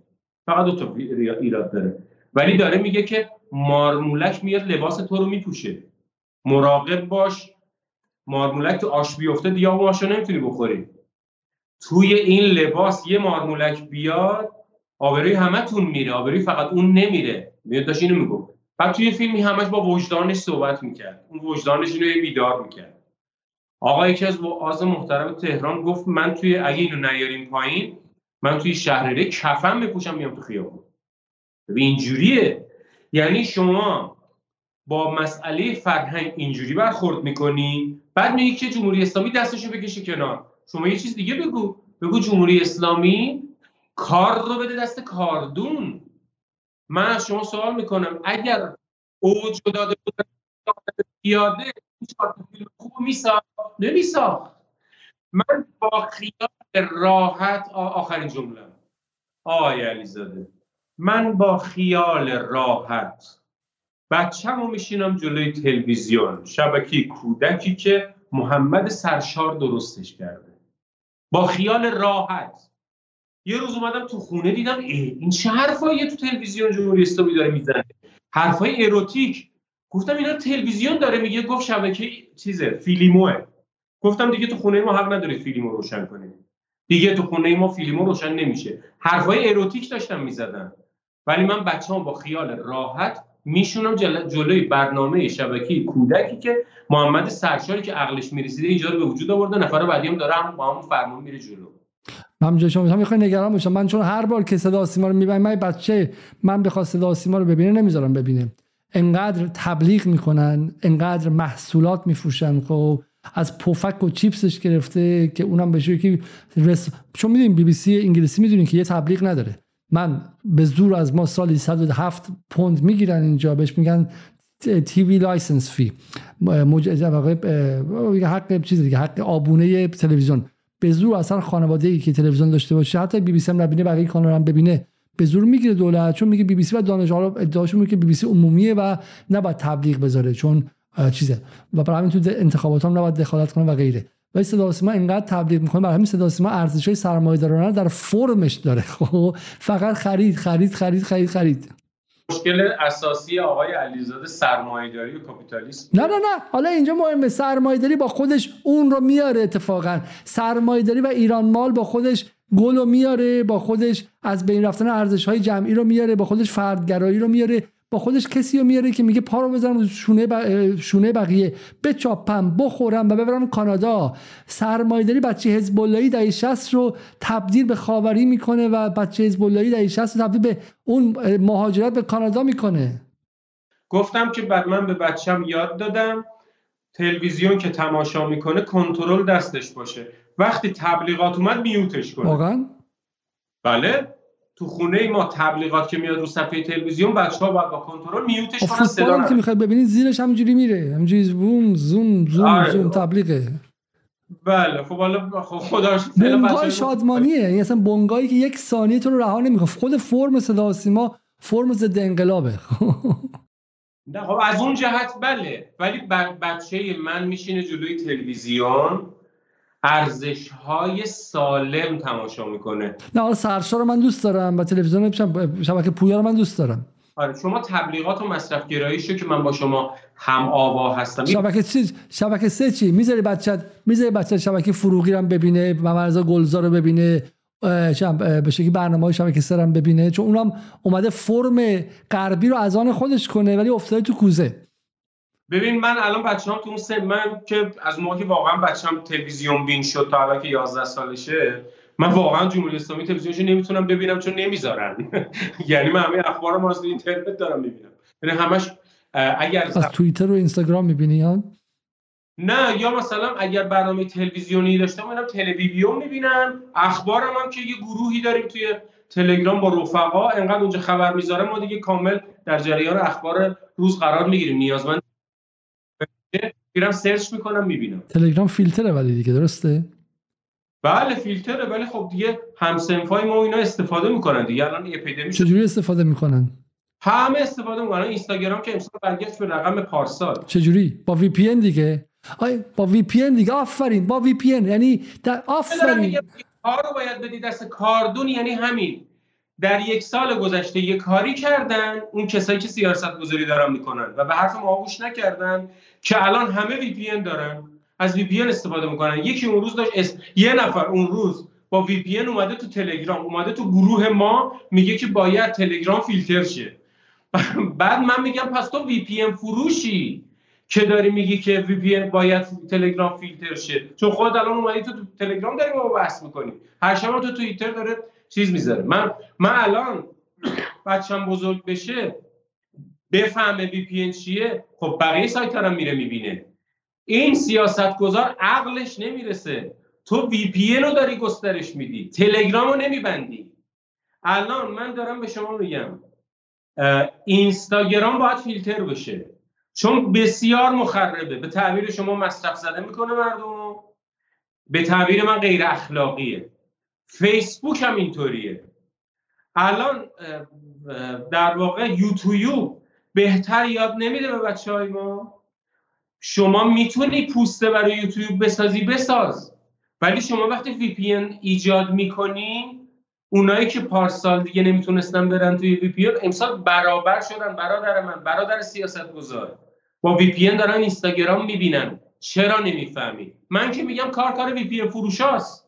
Speaker 2: فقط دو تا ایراد داره. ولی داره میگه که مارمولک میاد لباس تو رو میپوشه. مراقب باش. مارمولک تو آش بیفته دیگه اون آشو نمی‌تونی بخوری. توی این لباس یه مارمولک بیاد آبروی همتون میره. آبروی فقط اون نمیره. میاد داشت اینو می‌گفت. بعد توی فیلمی همش با وجدانش صحبت می‌کرد. اون وجدانش اینو بیدار می‌کرد. آقا یکی از آز محترم تهران گفت من توی اگه اینو نیاریم پایین من توی شهرره کفن بپوشم میام تو خیابون. اینجوریه. یعنی شما با مسئله فرهنگ اینجوری برخورد می‌کنی بعد میگی که جمهوری اسلامی دستشو بکشه کنار. شما یه چیز دیگه بگو. بگو جمهوری اسلامی کار رو بده دست کاردون. من از شما سوال می‌کنم اگر اوج داده بود پیاده خوب میساخت. نمیساخت. من با خیال راحت آخرین جمله. آقای علیزاده. من با خیال راحت بچه‌مو میشینم جلوی تلویزیون. شبکه کودکی که محمد سرشار درستش کرده. با خیال راحت. یه روز اومدم تو خونه دیدم این چه حرفایی تو تلویزیون جمهوری اسلامی داره می‌زنه؟ حرفای اروتیک. گفتم اینا تلویزیون داره میگه گفت شبکه چیزه فیلیموه. گفتم دیگه تو خونه ما حق نداره فیلیمو روشن کنیم. دیگه تو خونه ما فیلیمو روشن نمیشه. حرفای اروتیک داشتم می‌زدن ولی من بچه‌ام با خیال راحت میشونم جلوی برنامه شبکه کودکی که محمد سرشاری که عقلش می‌رسیده اینجا رو به وجود آورده. نفر بعدی هم داره هم با همین فرمون میره جلو.
Speaker 1: من شما. می‌خوام نگران باشم. من چون هر بار که صدا سیما رو می‌بینم من بچه من بخواد صدا سیما رو ببینه نمی‌ذارم ببینه. انقدر تبلیغ می‌کنن انقدر محصولات میفروشن. خب از پفک و چیپسش گرفته که اونم به که رس... چون می‌دونیم بی بی سی انگلیسی می‌دونین که یه تبلیغ نداره. من به زور از ما سالی 107 پوند می‌گیرن اینجا بهش میگن TV licence fee. حق چیز دیگه حق آبونه تلویزیون. به زور اصلا خانواده ای که تلویزیون داشته باشه حتی بی بی سی هم نبینه بقیه کانال هم ببینه. به زور می‌گیره دولت چون میگه بی بی سی و دانش رو ادعاشون میگه که بی بی سی عمومیه و نباید تبلیغ بذاره چون چیزه. و برای همین تو انتخابات هم نباید دخالت کنه و غیره. ولی صدا سیما اینقدر تبلیغ می‌کنه برای همین صدا سیما ارزش های سرمایه‌دارانه در فرمش داره. خب فقط خرید خرید خرید خرید خرید.
Speaker 2: مشکل اساسی آقای علیزاده سرمایه‌داری و کاپیتالیسم.
Speaker 1: نه نه نه. حالا اینجا مهمه. سرمایه‌داری با خودش اون رو میاره اتفاقا. سرمایه‌داری و ایران مال با خودش گل رو میاره با خودش از بین رفتن ارزش های جمعی رو میاره با خودش فردگرایی رو میاره با خودش کسی رو میاره که میگه پا رو بزنم شونه, ب... شونه بقیه. بچاپم بخورم و ببرم کانادا. سرمایه‌داری بچه حزب اللهی دهه 60 رو تبدیل به خاوری می‌کنه و بچه حزب اللهی دهه 60 رو تبدیل به اون مهاجرت به کانادا می‌کنه.
Speaker 2: گفتم که بعد من به بچم یاد دادم. تلویزیون که تماشا می‌کنه کنترل دستش باشه. وقتی تبلیغات اومد میوتش کنه.
Speaker 1: واقعا؟
Speaker 2: بله. تو خونه ما تبلیغات که میاد رو صفحه تلویزیون بچه‌ها باید با کنترل میوتش کنن
Speaker 1: صدا که می‌خواد ببینید زیرش همینجوری میره. همینجوری زوم زوم زوم آره. زوم تبلیغه.
Speaker 2: بله. خب حالا خب خدا
Speaker 1: بونگای شادمانیه. یعنی اصلا بونگایی که یک ثانیه تو رو رها نمی‌کنه. خود فرم صدا سیما فرم ضد انقلابه.
Speaker 2: نه خب از اون جهت بله. ولی بچه من میشینه جلوی تلویزیون. ارزش های سالم تماشا می‌کنه.
Speaker 1: نه سرشار رو من دوست دارم و تلویزیون شبکه پویا رو من دوست دارم.
Speaker 2: آره شما تبلیغات و مصرف گراییشو که من با شما هم آوا هستم
Speaker 1: شبکه چی؟ شبکه سه چی؟ می‌ذاری بچت می‌ذاری بچت شبکه فروغی رو ببینه ممرزا گلزار رو ببینه به شکلی برنامه های شبکه سه ببینه چون اونم اومده فرم غربی رو از آن خودش کنه ولی افتاده تو کوزه.
Speaker 2: ببین من الان بچه‌ام تو اون سن من که از موقعی که واقعا بچه‌م تلویزیون بین شد تا الان که 11 سالشه من واقعا جمهوری اسلامی تلویزیونش نمی‌تونم ببینم چون نمی‌ذارن. یعنی من همه اخبار ما از اینترنت دارم می‌بینم. یعنی همش اگر
Speaker 1: از توییتر و اینستاگرام می‌بینی
Speaker 2: نه یا مثلا اگر برنامه تلویزیونی داشتم منم تلویزیون می‌بینم. اخبارم هم که یه گروهی داریم توی تلگرام با رفقا انقدر اونجا خبر می‌ذاره ما دیگه کامل در جریان اخبار روز قرار می‌گیریم. نیازمند میرم سرچ می‌کنم می‌بینم.
Speaker 1: تلگرام فیلتره ولی دیگه درسته؟
Speaker 2: بله فیلتره ولی خب دیگه هم‌صنفای ما اینا استفاده می‌کنن دیگه. الان اپیدمی
Speaker 1: چجوری استفاده می‌کنن؟
Speaker 2: همه استفاده می‌کنن. اینستاگرام که امسال برگشت به رقم پارسال.
Speaker 1: چجوری؟ با VPN دیگه؟ آی با VPN دیگه آفرین. با VPN یعنی در آفرین.
Speaker 2: کار رو باید بدی دست کاردون یعنی همین. در یک سال گذشته یک کاری کردن اون کسایی که سیاست گذاری دارن می‌کنن. و به حرف ما گوش نکردن. که الان همه وی پی دارن از وی پی استفاده می‌کنن. یکی اون روز داشت یه نفر اون روز با VPN اومده تو تلگرام اومده تو گروه ما میگه که باید تلگرام فیلتر شه. بعد من میگم پس تو VPN فروشی که داری میگی که VPN باید تلگرام فیلتر شه؟ چون خود الان اومدی تو, تو تلگرام داری با بحث می‌کنی. هر شب تو توییتر داره چیز می‌ذاره. من من الان بچم بزرگ بشه بفهمه وی پی چیه؟ خب بقیه سایت هم میره می‌بینه. این سیاست گذار عقلش نمی‌رسه. تو وی پی رو داری گسترش میدی. تلگرام رو نمیبندی. الان من دارم به شما میگم. اینستاگرام باید فیلتر بشه. چون بسیار مخربه. به تعبیر شما مصرف زده می‌کنه مردم. به تعبیر من غیر اخلاقیه. فیسبوک هم اینطوریه. الان در واقع یوتیوب بهتر یاد نمیده به بچه های ما. شما می‌تونی پوسته برای یوتیوب بسازی بساز. ولی شما وقتی وی پی ایجاد می‌کنی اونایی که پارسال دیگه نمی‌تونستن برن توی وی پی امسال برابر شدن. برادر من برادر سیاست گذار با VPN دارن اینستاگرام می‌بینن. چرا نمی‌فهمی؟ من که میگم کار کار VPN فروشاست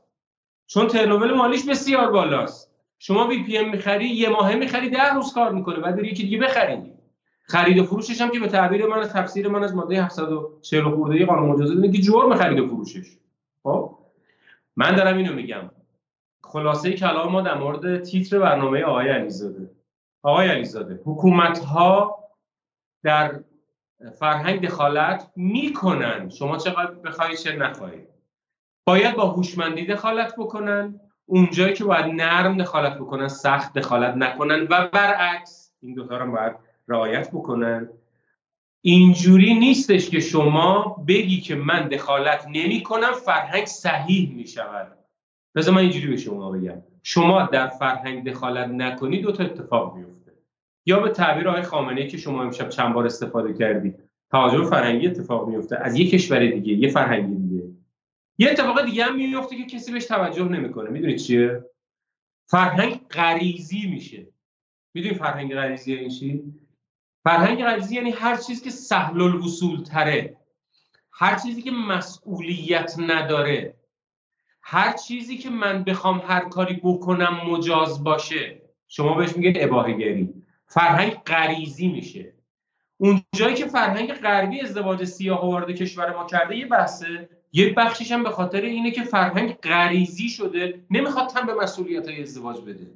Speaker 2: چون turnover مالیش بسیار بالاست. شما VPN می‌خری یه ماهه می‌خری ده روز کار می‌کنه. بعد یکی دیگه بخری. خرید و فروشش هم که به تعبیر من از تفسیر من از ماده 740 خورده قانون مجازات که جرم خرید و فروشش. خب؟ من دارم اینو میگم. خلاصه کلام ما در مورد تیتر برنامه آقای علیزاده. آقای علیزاده حکومت ها در فرهنگ دخالت می‌کنن. شما چقدر بخواهید چه نخواهید. باید با هوشمندی دخالت بکنن. اونجایی که باید نرم دخالت بکنن سخت دخالت نکنن. و برعکس این دوتا رو باید رعایت بکنن. اینجوری نیستش که شما بگی که من دخالت نمی کنم فرهنگ صحیح می شود بذار من اینجوری به شما بگم. شما در فرهنگ دخالت نکنی دو تا اتفاق میفته یا به تعبیر آقای خامنه که شما امشب چند بار استفاده کردید تهاجم فرهنگی اتفاق میفته از یک کشور دیگه یه فرهنگ دیگه. یه اتفاق دیگه هم میفته که کسی بهش توجه نمی‌کنه. می‌دونید چیه؟ فرهنگ غریزی میشه. می‌دونید فرهنگ غریزی یعنی چی؟ فرهنگ غریزی یعنی هر چیزی که سهل الوصول تره هر چیزی که مسئولیت نداره هر چیزی که من بخوام هر کاری بکنم مجاز باشه. شما بهش میگه اباهگری فرهنگ غریزی میشه. اونجایی که فرهنگ غربی ازدواج سیاه وارد کشور ما کرده یه بحثه. یه بخشش هم به خاطر اینه که فرهنگ غریزی شده نمی‌خواد تن به مسئولیت های ازدواج بده.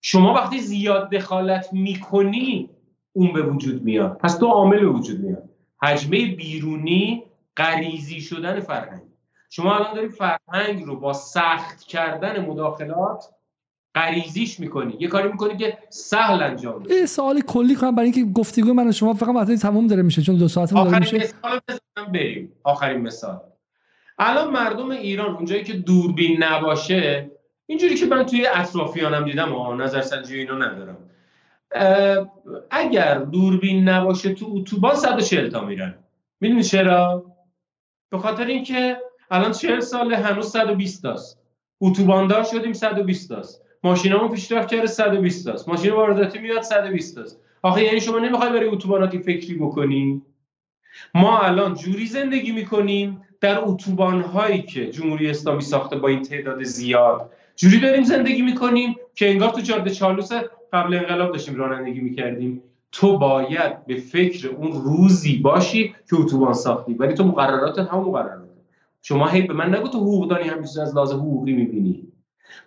Speaker 2: شما وقتی زیاد دخالت می‌کنی اون به وجود میاد. پس دو عامل به وجود میاد. حجمه بیرونی غریزی شدن فرهنگ. شما الان داری فرهنگ رو با سخت کردن مداخلات غریزیش می‌کنی. یه کاری می‌کنی که سهل انجام
Speaker 1: بده. سوال کلی کنم برای اینکه گفتگو من و شما فقط وقتی تموم داره میشه چون دو ساعت
Speaker 2: داره
Speaker 1: میشه.
Speaker 2: مثال بریم. آخرین مثال. الان مردم ایران اونجایی که دوربین نباشه اینجوری که من توی اطرافیانم دیدم و نظرسنجی اینو ندارم. اگر دوربین نباشه تو اتوبان 140 تا میرن. می‌دونی چرا؟ به خاطر اینکه الان 40 سال هنوز 120 تاست اتوباندار شدیم 120 تاست ماشینامون پیشرفت کرده 120 تاست ماشین وارداتی میاد 120 تاست آخه یعنی شما نمی‌خوای برای اتوباناتی فکری بکنی؟ ما الان جوری زندگی می‌کنیم در اتوبان هایی که جمهوری اسلامی ساخته با این تعداد زیاد. جوری داریم زندگی می‌کنیم که انگار تو جاده چالوس قبل انقلاب داشتیم رانندگی می‌کردیم. تو باید به فکر اون روزی باشی که اتوبان ساختی ولی تو مقررات هم مقررات شما هی به من نگو تو حقوق دانی همیشه از لحاظ حقوقی می‌بینی.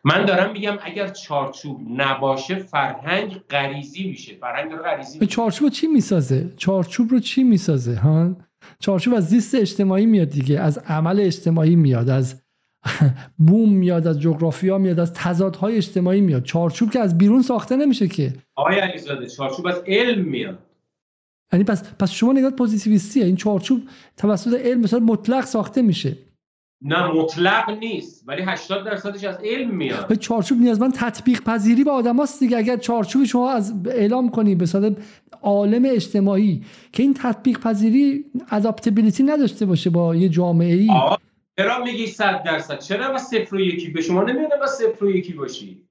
Speaker 2: من دارم میگم اگر چارچوب نباشه فرهنگ غریزی میشه. فرهنگ رو غریزی میشه.
Speaker 1: چارچوب چی می‌سازه؟ چارچوب رو چی می‌سازه؟ ها؟ چارچوب از زیست اجتماعی میاد دیگه از عمل اجتماعی میاد از بوم میاد از جغرافیا میاد از تضادهای اجتماعی میاد. چارچوب که از بیرون ساخته نمیشه که.
Speaker 2: آقای علیزاده چارچوب از علم میاد.
Speaker 1: یعنی پس پس شما نگاه پوزیتیویستیه. این چارچوب توسط علم مثلا مطلق ساخته میشه.
Speaker 2: نه مطلق نیست ولی 80 درصدش از علم میاد.
Speaker 1: به چارچوب نیازمند تطبیق پذیری به آدماست دیگه. اگر چارچوب شما از اعلام کنی به صورت عالم اجتماعی که این تطبیق پذیری اداپتیبیلیتی نداشته باشه با یه جامعه ای
Speaker 2: چرا میگی 100 درصد. چرا با صفر و یکی؟ به شما نمیاد با صفر و یکی باشی.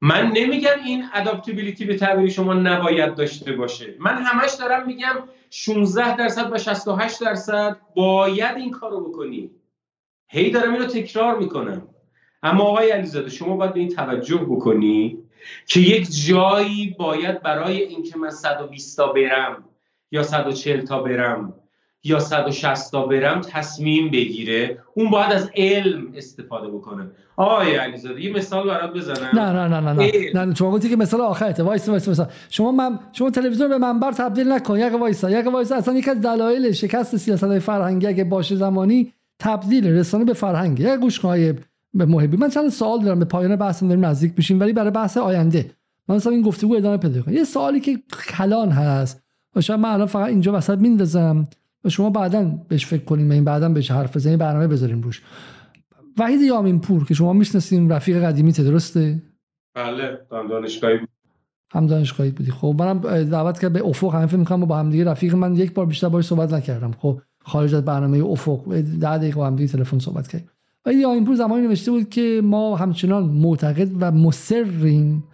Speaker 2: من نمیگم این اداپتیبیلیتی به تعبیر شما نباید داشته باشه. من همش دارم میگم 16 درصد و 68 درصد باید این کارو بکنی. هی دارم اینو تکرار می‌کنم. اما آقای علیزاده شما باید به این توجه بکنی که یک جایی باید برای اینکه من 120 تا برم یا 140 تا برم یا 160 تا برم تصمیم بگیره. اون باید از علم استفاده بکنه. آقای علیزاده یه مثال برات بزنم.
Speaker 1: نه نه نه نه نه, نه. شما گفتی که مثال آخرته. وایس وایس وایس شما من شما تلویزیون به منبر تبدیل نکن. یک وایس یک وایس اصلا یک از دلایل شکست سیاست فرهنگی اگه باشه زمانی تبدیل رسانه به فرهنگ یک گوش به محبی. من چند سوال دارم. به پایان بحثم داریم نزدیک بشیم. ولی برای بحث آینده. من مثلا این گفتگو ادامه پیدا کنم. یه سوالی که کلان هست. و شاید من الان فقط اینجا وسط میندازم. و شما بعدا بهش فکر کنیم این بعدا بهش حرف بزنیم برنامه بذاریم روش. وحید یامین پور که شما می‌شناسیم رفیق قدیمی درسته؟
Speaker 2: بله دانشگاهی
Speaker 1: هم دانشگاهی بودی. خب منم دعوت کرد به افق هم فکر می‌کنم با هم دیگه رفیق. من یک بار بیشتر باهاش صحبت نکردم. خب خارج از برنامه افق ده دقیقه با هم دیگه تلفن صحبت کردیم. و این پور زمانی نوشته بود که ما همچنان معتقد و مصریم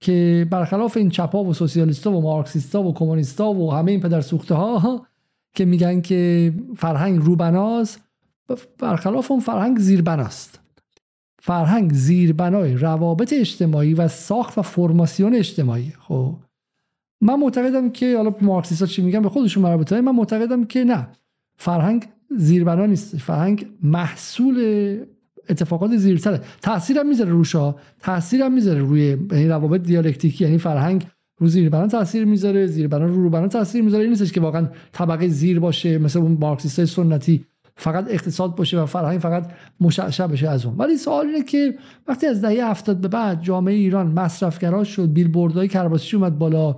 Speaker 1: که برخلاف این چپا و سوسیالیستا و مارکسیستا و کمونیستا و همه این پدر سوخته ها که میگن که فرهنگ روبناست. برخلاف اون فرهنگ زیربناست. فرهنگ زیربنای روابط اجتماعی و ساخت و فرماسیون اجتماعی. خب من معتقدم که حالا مارکسیستا چی میگن؟ به خودشون مربوطه من معتقدم که نه. فرهنگ زیربنا نیست. فرهنگ محصول اتفاقات زیرتره. تاثیرم می‌ذاره روشا. تاثیرم می‌ذاره روی یعنی روابط دیالکتیکی یعنی فرهنگ رو زیربنا تاثیر می‌ذاره زیربنا رو روبنا تاثیر می‌ذاره. این نیستش که واقعا طبقه زیر باشه مثل اون مارکسیست سنتی فقط اقتصاد باشه و فرهنگ فقط مشعشع بشه از اون. ولی سوال اینه که وقتی از دهه هفتاد به بعد جامعه ایران مصرفگرا شد بیلبوردهای کرباسی اومد بالا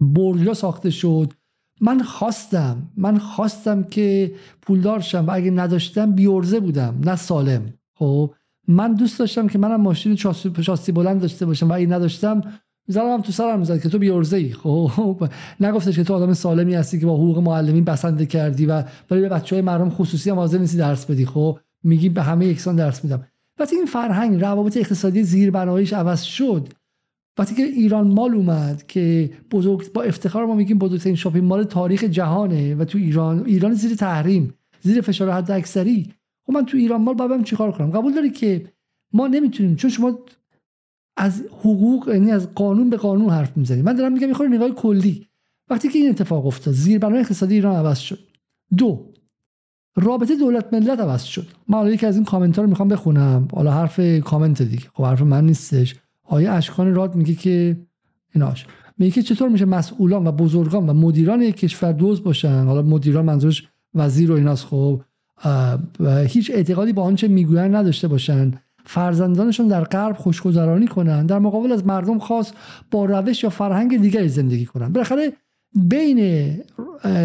Speaker 1: برجا ساخته شد من خواستم من خواستم که پولدار شم و اگه نداشتم بیورزه بودم نه سالم. خب من دوست داشتم که منم ماشین شاسی بلند داشته باشم و اگه نداشتم هم تو سرم می‌زد که تو بیورزه ای خب نگفتش که تو آدم سالمی هستی که با حقوق معلمین بسنده کردی و ولی به بچه های مردم خصوصی هم حاضر نیستی درس بدی. خب میگی به همه یکسان درس میدم. وقتی این فرهنگ روابط اقتصادی زیربناییش عوض شد وقتی که ایران مال اومد که بزرگ با افتخار ما میگیم بزرگترین شاپینگ مال تاریخ جهانه و تو ایران ایران زیر تحریم زیر فشار حد اکثری خب من تو ایران مال باید چیکار کنم؟ قبول داری که ما نمی‌تونیم چون شما از حقوق یعنی از قانون به قانون حرف می‌زنید من دارم میگم می‌خوام نگاه کلی. وقتی که این اتفاق افتاد زیر بنای اقتصادی ایران عوض شد. دو رابطه دولت ملت عوض شد. من حالا یکی از این کامنت رو می‌خوام بخونم. حالا حرف کامنت دیگه. خب حرف من نیستش. آیه اشکان راد میگه که ایناش. میگه چطور میشه مسئولان و بزرگان و مدیران یک کشور دوز باشن؟ حالا مدیران منظورش وزیر و ایناست. خب هیچ اعتقادی با آنچه می‌گوین نداشته باشن. فرزندانشون در غرب خوشگذرانی کنن در مقابل از مردم خاص با روش یا فرهنگ دیگری زندگی کنن. بالاخره بین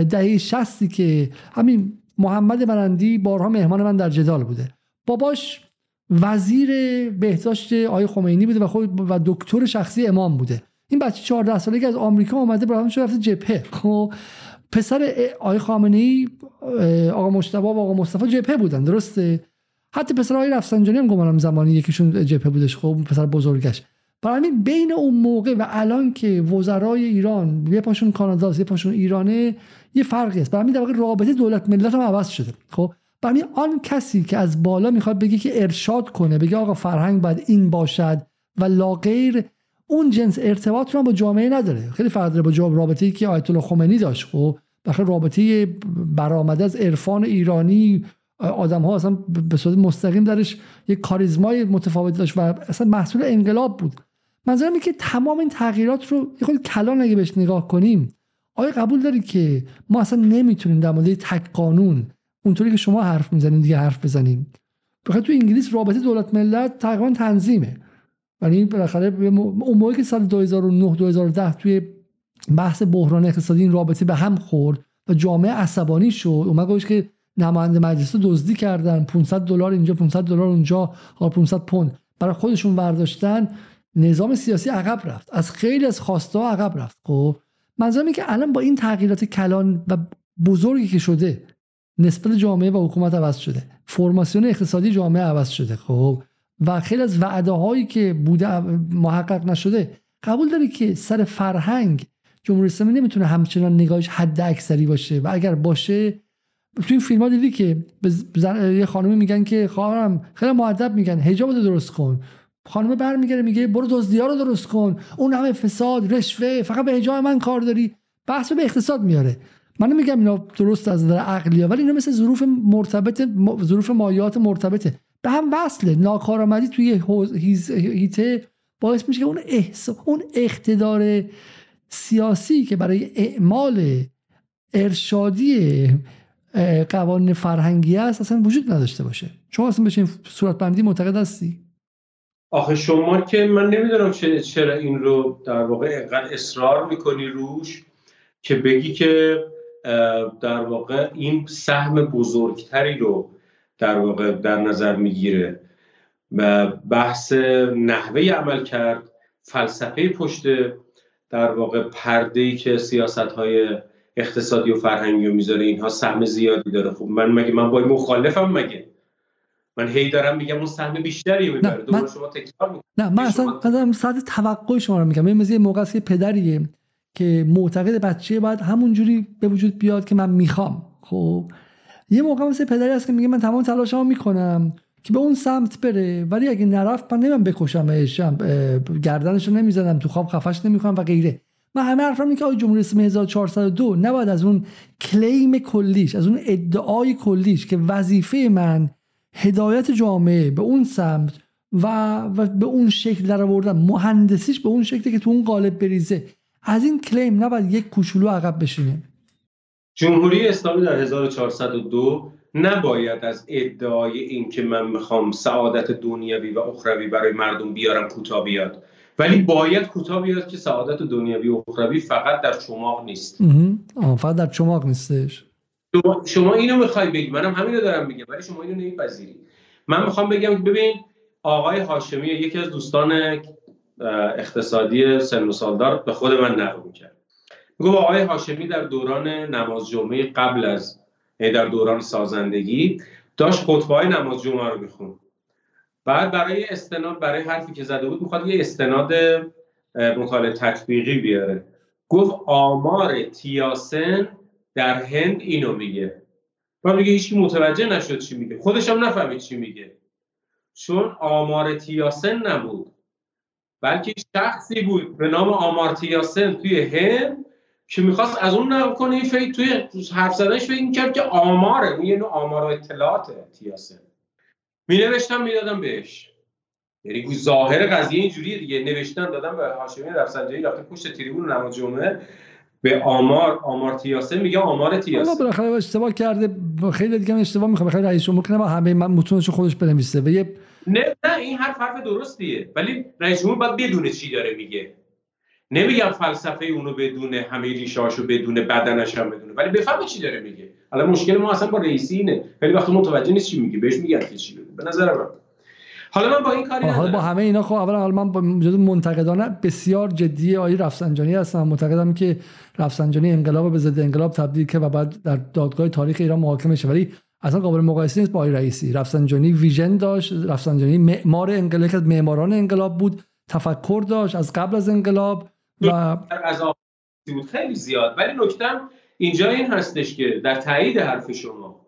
Speaker 1: دهه شستی که همین محمد برندی بارها مهمان من در جدال بوده. باباش وزیر بهداشت آقای خمینی بوده و خود و دکتر شخصی امام بوده. این بچه 14 سالگی از آمریکا اومده برای شده رفته جبهه. خب پسر آقای خامنه ای آقا مجتبی و آقا مصطفی جبهه بودن درسته؟ حتی پسر آقای رفسنجانی هم گمانم زمانی یکیشون جبهه بودش خب پسر بزرگش. برای همین بین اون موقع و الان که وزرای ایران یه پاشون کانادا یه پاشون ایرانه یه فرقی است برای همین در رابطه دولت ملت هم عوض شده. خب برای آن کسی که از بالا می‌خواد بگه که ارشاد کنه بگه آقا فرهنگ باید این باشد و لاغیر اون جنس ارتباط رو با جامعه نداره. خیلی فرق داره با جواب رابطه‌ای که آیت الله خمینی داشت. خب بخاطر رابطه برآمده از عرفان ایرانی آدم ها اصلا به صورت مستقیم درش یک کاریزمای متفاوت داشت و اصلا محصول انقلاب بود. منظورم که تمام این تغییرات رو یه خود کلان اگه بهش نگاه کنیم آیا قبول داری که ما اصلا نمی‌تونیم در مورد تک قانون اونطوری که شما حرف می‌زنیم دیگه حرف بزنیم؟ بخاطر تو انگلیس رابطه دولت ملت تقریبا تنظیمه. یعنی بالاخره اون موقعی که سال 2009 2010 توی بحث بحران اقتصادی این رابطه به هم خورد و جامعه عصبانی شد. اومد گفت که نماینده مجلس دزدی کردن. 500 دلار اینجا 500 دلار اونجا. حالا 500 پوند. برای خودشون برداشتن نظام سیاسی عقب رفت. از خیلی از خواسته ها عقب رفت. خب منظورم که الان با این تغییرات کلان و بزرگی که شده نسبت جامعه و حکومت عوض شده. فرماسیون اقتصادی جامعه عوض شده. خب و خیلی از وعده هایی که بوده محقق نشده قبول داری که سر فرهنگ جمهوری اسلامی نمی‌تونه همچنان نگاهش حد اکثری باشه. و اگر باشه تو این فیلم ها دیدی که یه خانمی میگن که خواهرم خیلی معدب میگن حجاب درست کن. خانم برمیگره میگه برو دزدی رو درست کن. اون همه فساد رشوه فقط به حجاب من کار داری. بحث به اقتصاد میاره. من نمیگم اینا درست از نظر عقلی ولی اینا مثل ظروف مرتبط ظروف مایات مرتبطه. به هم وصله. ناکارآمدی توی هیته باعث میشه اون اون اقتدار سیاسی که برای اعمال ارشادی قوانین فرهنگی است اصلا وجود نداشته باشه. شما اصلا بشه این صورت بندی معتقد هستی؟
Speaker 2: آخه شما که من نمی‌دونم چرا این رو در واقع اینقدر اصرار می‌کنی روش که بگی که در واقع این سهم بزرگتری رو در واقع در نظر می‌گیره و بحث نحوه عمل کرد فلسفه پشت در واقع پرده ای که سیاست های اقتصادی و فرهنگی رو می‌ذاره اینها سهم زیادی داره. خب من مگه من با مخالفم مگه؟ من هی دارم میگم اون سهم بیشتری می‌بره. من... شما تکرار
Speaker 1: نه من اصلا شما... ساعت توقع شما رو میگم. مثل یه موقع پدریه که معتقد بچه باید همونجوری به وجود بیاد که من می‌خوام. خب یه موقع مثل پدری هست که میگه من تمام تلاشمو می‌کنم که به اون سمت بره ولی اگه نرفت من نمیم بکشمش گردنش رو نمی‌زنم تو خواب خفش نمی‌کنم و غیره. من همه حرفم که آقای جمهوری اسلامی 1402 نباید از اون کلیم کلیش از اون ادعای کلیش که وظیفه من هدایت جامعه به اون سمت و, و به اون شکل در آوردن مهندسیش به اون شکلی که تو اون قالب بریزه از این کلیم نباید یک کوچولو عقب بشینه.
Speaker 2: جمهوری اسلامی در 1402 نباید از ادعای این که من می‌خوام سعادت دنیوی و اخروی برای مردم بیارم کوتاه بیاد. ولی باید کوتاه بیاد که سعادت دنیوی و اخروی فقط در چماق نیست.
Speaker 1: فقط در چماق نیستش.
Speaker 2: شما اینو می‌خوای بگی. منم همینو دارم میگم ولی شما اینو نمیپذیری. من می‌خوام بگم ببین آقای هاشمی یکی از دوستان اقتصادی سن و سالدار به خود من نقل می‌کرد. میگه آقای هاشمی در دوران نماز جمعه قبل از یعنی در دوران سازندگی داشت خطبه های نماز جمعه رو می‌خوند. بعد برای استناد برای حرفی که زده بود می‌خواد یه استناد مطالعه تطبیقی بیاره. گفت آمار تیاسن در هند اینو میگه. و میگه هیچی متوجه نشد چی میگه. خودش هم نفهمید چی میگه. چون آمار تیاسن نبود. بلکه شخصی بود به نام آمار تیاسن توی هند که می‌خواست از اون نقل کنه توی حرف زدنش فکر می‌کرد که آماره. این یه نوع آمار و اطلاعات تیاسن. می نوشتم می‌دادم بهش. یعنی ظاهر قضیه اینجوریه دیگه. نوشتن دادم به هاشمی رفسنجانی رفته پشت تریبون نماز جمعه. به آمار آمار تیاسه میگه آمار تیاسه.
Speaker 1: حالا بالاخره اشتباه کرده. خیلی دیگه اشتباه می‌خوام بخیر رئیس جمهور کنه همه متونش خودش بنویسه. و یه
Speaker 2: نه نه این حرف حرف درستیه. ولی رئیس جمهور باید بدونه چی داره میگه. نمیگم فلسفه اونو بدونه همه ریشاشو بدونه بدنش هم بدونه. ولی بفهمه چی داره میگه. حالا مشکل ما اصلا با رئیسی اینه. خیلی وقت متوجه نیست چی میگه. بهش میگن که چی به نظر من. حالا من با این کاری
Speaker 1: حالا با همه اینا خب اولا حالا من با منتقدانه بسیار جدی آقای رفسنجانی هستم. معتقدم که رفسنجانی انقلاب به ضد انقلاب تبدیل که و بعد در دادگاه تاریخ ایران محاکمه شه. ولی اصلا قابل مقایسه نیست با آقای رئیسی. رفسنجانی ویژن داشت رفسنجانی معمار انقلاب معماران انقلاب بود. تفکر داشت از قبل از انقلاب و
Speaker 2: از بود خیلی زیاد. ولی نکتم اینجا این هستش که در تایید حرف شما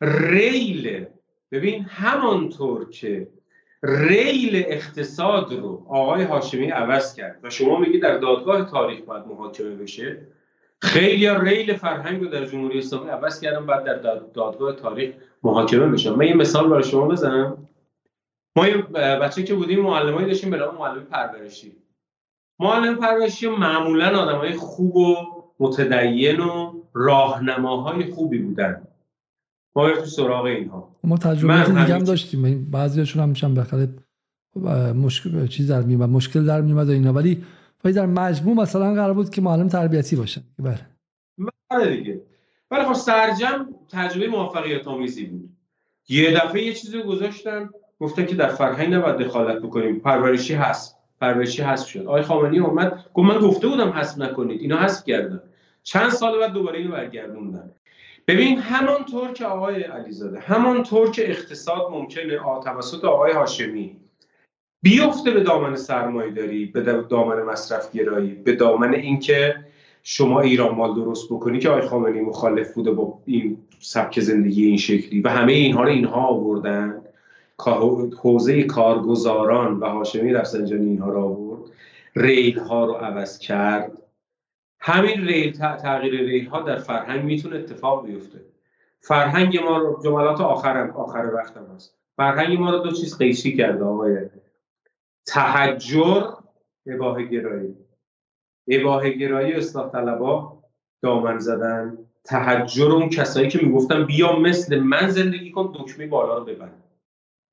Speaker 2: ریل ببین همانطور که ریل اقتصاد رو آقای هاشمی عوض کرد و شما میگی در دادگاه تاریخ باید محاکمه بشه خیلی ریل فرهنگ رو در جمهوری اسلامی عوض کردن بعد در دادگاه تاریخ محاکمه بشن. من یه مثال برای شما بزنم. ما یه بچه که بودیم معلمایی داشتیم به نام معلم پرورشی. معلم پرورشی معمولا آدمای خوب و متدین و راهنماهای خوبی بودن. ما تو سراغ اینها.
Speaker 1: ما تجربه دیگه هم داشتیم. بعضیاشون هم میشن بخاطر مشکل چیز در میومد مشکل در میومد و اینا. ولی ولی در مجموع مثلا قرار بود که معلم تربیتی باشن.
Speaker 2: بله. بله دیگه. ولی خب سرجم تجربه موفقیت آمیزی بود. یه دفعه یه چیزی گذاشتن گفتن که در فرهنگ نباید دخالت بکنیم. پرورشی هست پرورشی حذف شد. آقای خامنه‌ای اومد گفت من گفته بودم حذف نکنید. اینا حذف کردن. چند سال بعد دوباره اینو برگردوندن. ببین همانطور که آقای علیزاده همانطور که اقتصاد ممکنه توسط آقای هاشمی بیفته به دامن سرمایه داری به دامن مصرف گرایی به دامن اینکه شما ایران مال درست بکنی که آقای خامنه‌ای مخالف بوده با این سبک زندگی این شکلی و همه اینها رو اینها آوردن. حوزه کارگزاران و هاشمی رفسنجانی اینها رو آورد. ریل ها رو عوض کرد. همین ریل تغییر ریل ها در فرهنگ می‌تونه اتفاق بیفته. فرهنگ ما رو جملات آخرم آخر وقتم هست. فرهنگ ما رو دو چیز قیشی کرده آقای تحجر اباه گرایی. اباه گرایی اصلاح طلبا دامن زدن. تحجر اون کسایی که می‌گفتن بیا مثل من زندگی کن دکمه بالا رو ببند.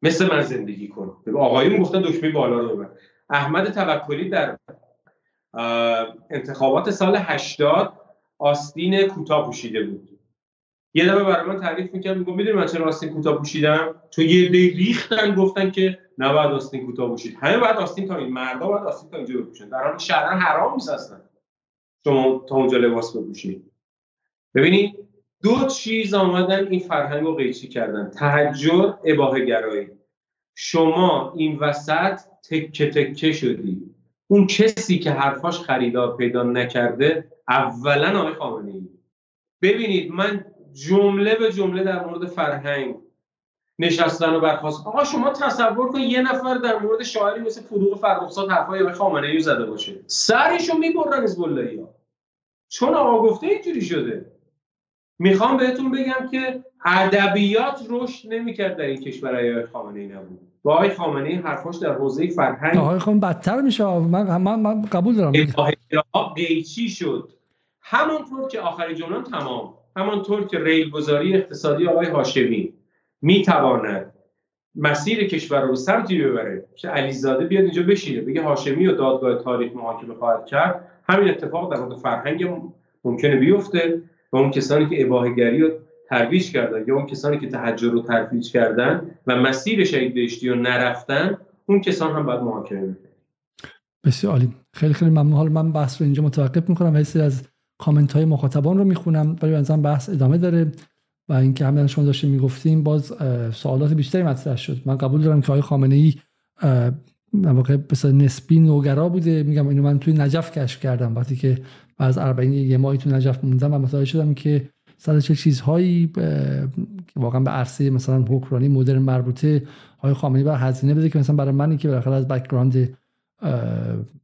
Speaker 2: مثل من زندگی کن. آقایون گفتن دکمه بالا رو ببر احمد توکلی در انتخابات سال 80 آستین کوتاه پوشیده بود. یه دفعه برای من تعریف می‌کرد میگم می‌دونی من چرا آستین کوتاه پوشیدم تو یه دی ریختن گفتن که نباید آستین کوتاه پوشید همه بعد آستین تا این مردا باید آستین تا اینجا بپوشن. در حالی شهرا حرام اصلا. شما تا اونجا لباس بپوشید. ببینید دو چیز آمدن این فرهنگ رو قیچی کردن. تحجر اباه گرایی شما این وسط تکه تکه شدی. اون کسی که حرفاش خریدار پیدا نکرده اولا آقای خامنه ای ببینید من جمله به جمله در مورد فرهنگ نشستن و برخواست. آقا شما تصور کن یه نفر در مورد شاعری مثل فروغ فرخزاد حرفای آقای خامنه ای زده باشه. سرشو می‌برن از ها چون آقا گفته اینجوری شده. می‌خوام بهتون بگم که ادبیات رشد نمی‌کرد در این کشور آقای خامنه ای نبود. با آقای خامنه ای حرفاش در حوزه فرهنگ
Speaker 1: آقای خامنه بدتر میشه. من, من, من قبول دارم.
Speaker 2: قیچی شد. همانطور که آخر جمله تمام. همانطور که ریل گذاری اقتصادی آقای هاشمی می‌تواند مسیر کشور رو به سمتی ببره که علیزاده بیاد اینجا بشینه. بگه هاشمی و دادگاه تاریخ محاکمه خواهد کرد. همین اتفاق در مورد فرهنگ ممکنه بیفته و اون کسانی که اباهگری رو ترویج کردن یا اون کسانی که تحجر رو ترویج کردن و مسیر شهید بهشتی رو نرفتن اون کسان هم باید محاکمه بشن
Speaker 1: بسیار عالی. خیلی خیلی ممنون. حال من بحث رو اینجا متوقف می‌کنم و از کامنت های مخاطبان رو می‌خونم ولی بنظرم بحث ادامه داره و اینکه همین شما داشتیم می‌گفتیم باز سوالات بیشتری مطرح شد. من قبول دارم که آقای خامنه ای واقع مثلا نسبی نوگرا بوده. میگم اینو من توی نجف کشف کردم. وقتی که از 40 یه ماهی تو نجف موندم و متوجه شدم که سر چه چیزهایی واقعا به عرصه مثلا حکمرانی مدرن مربوطه های خامنه‌ای بر هزینه بده که مثلا برای منی که بالاخره از بک‌گراند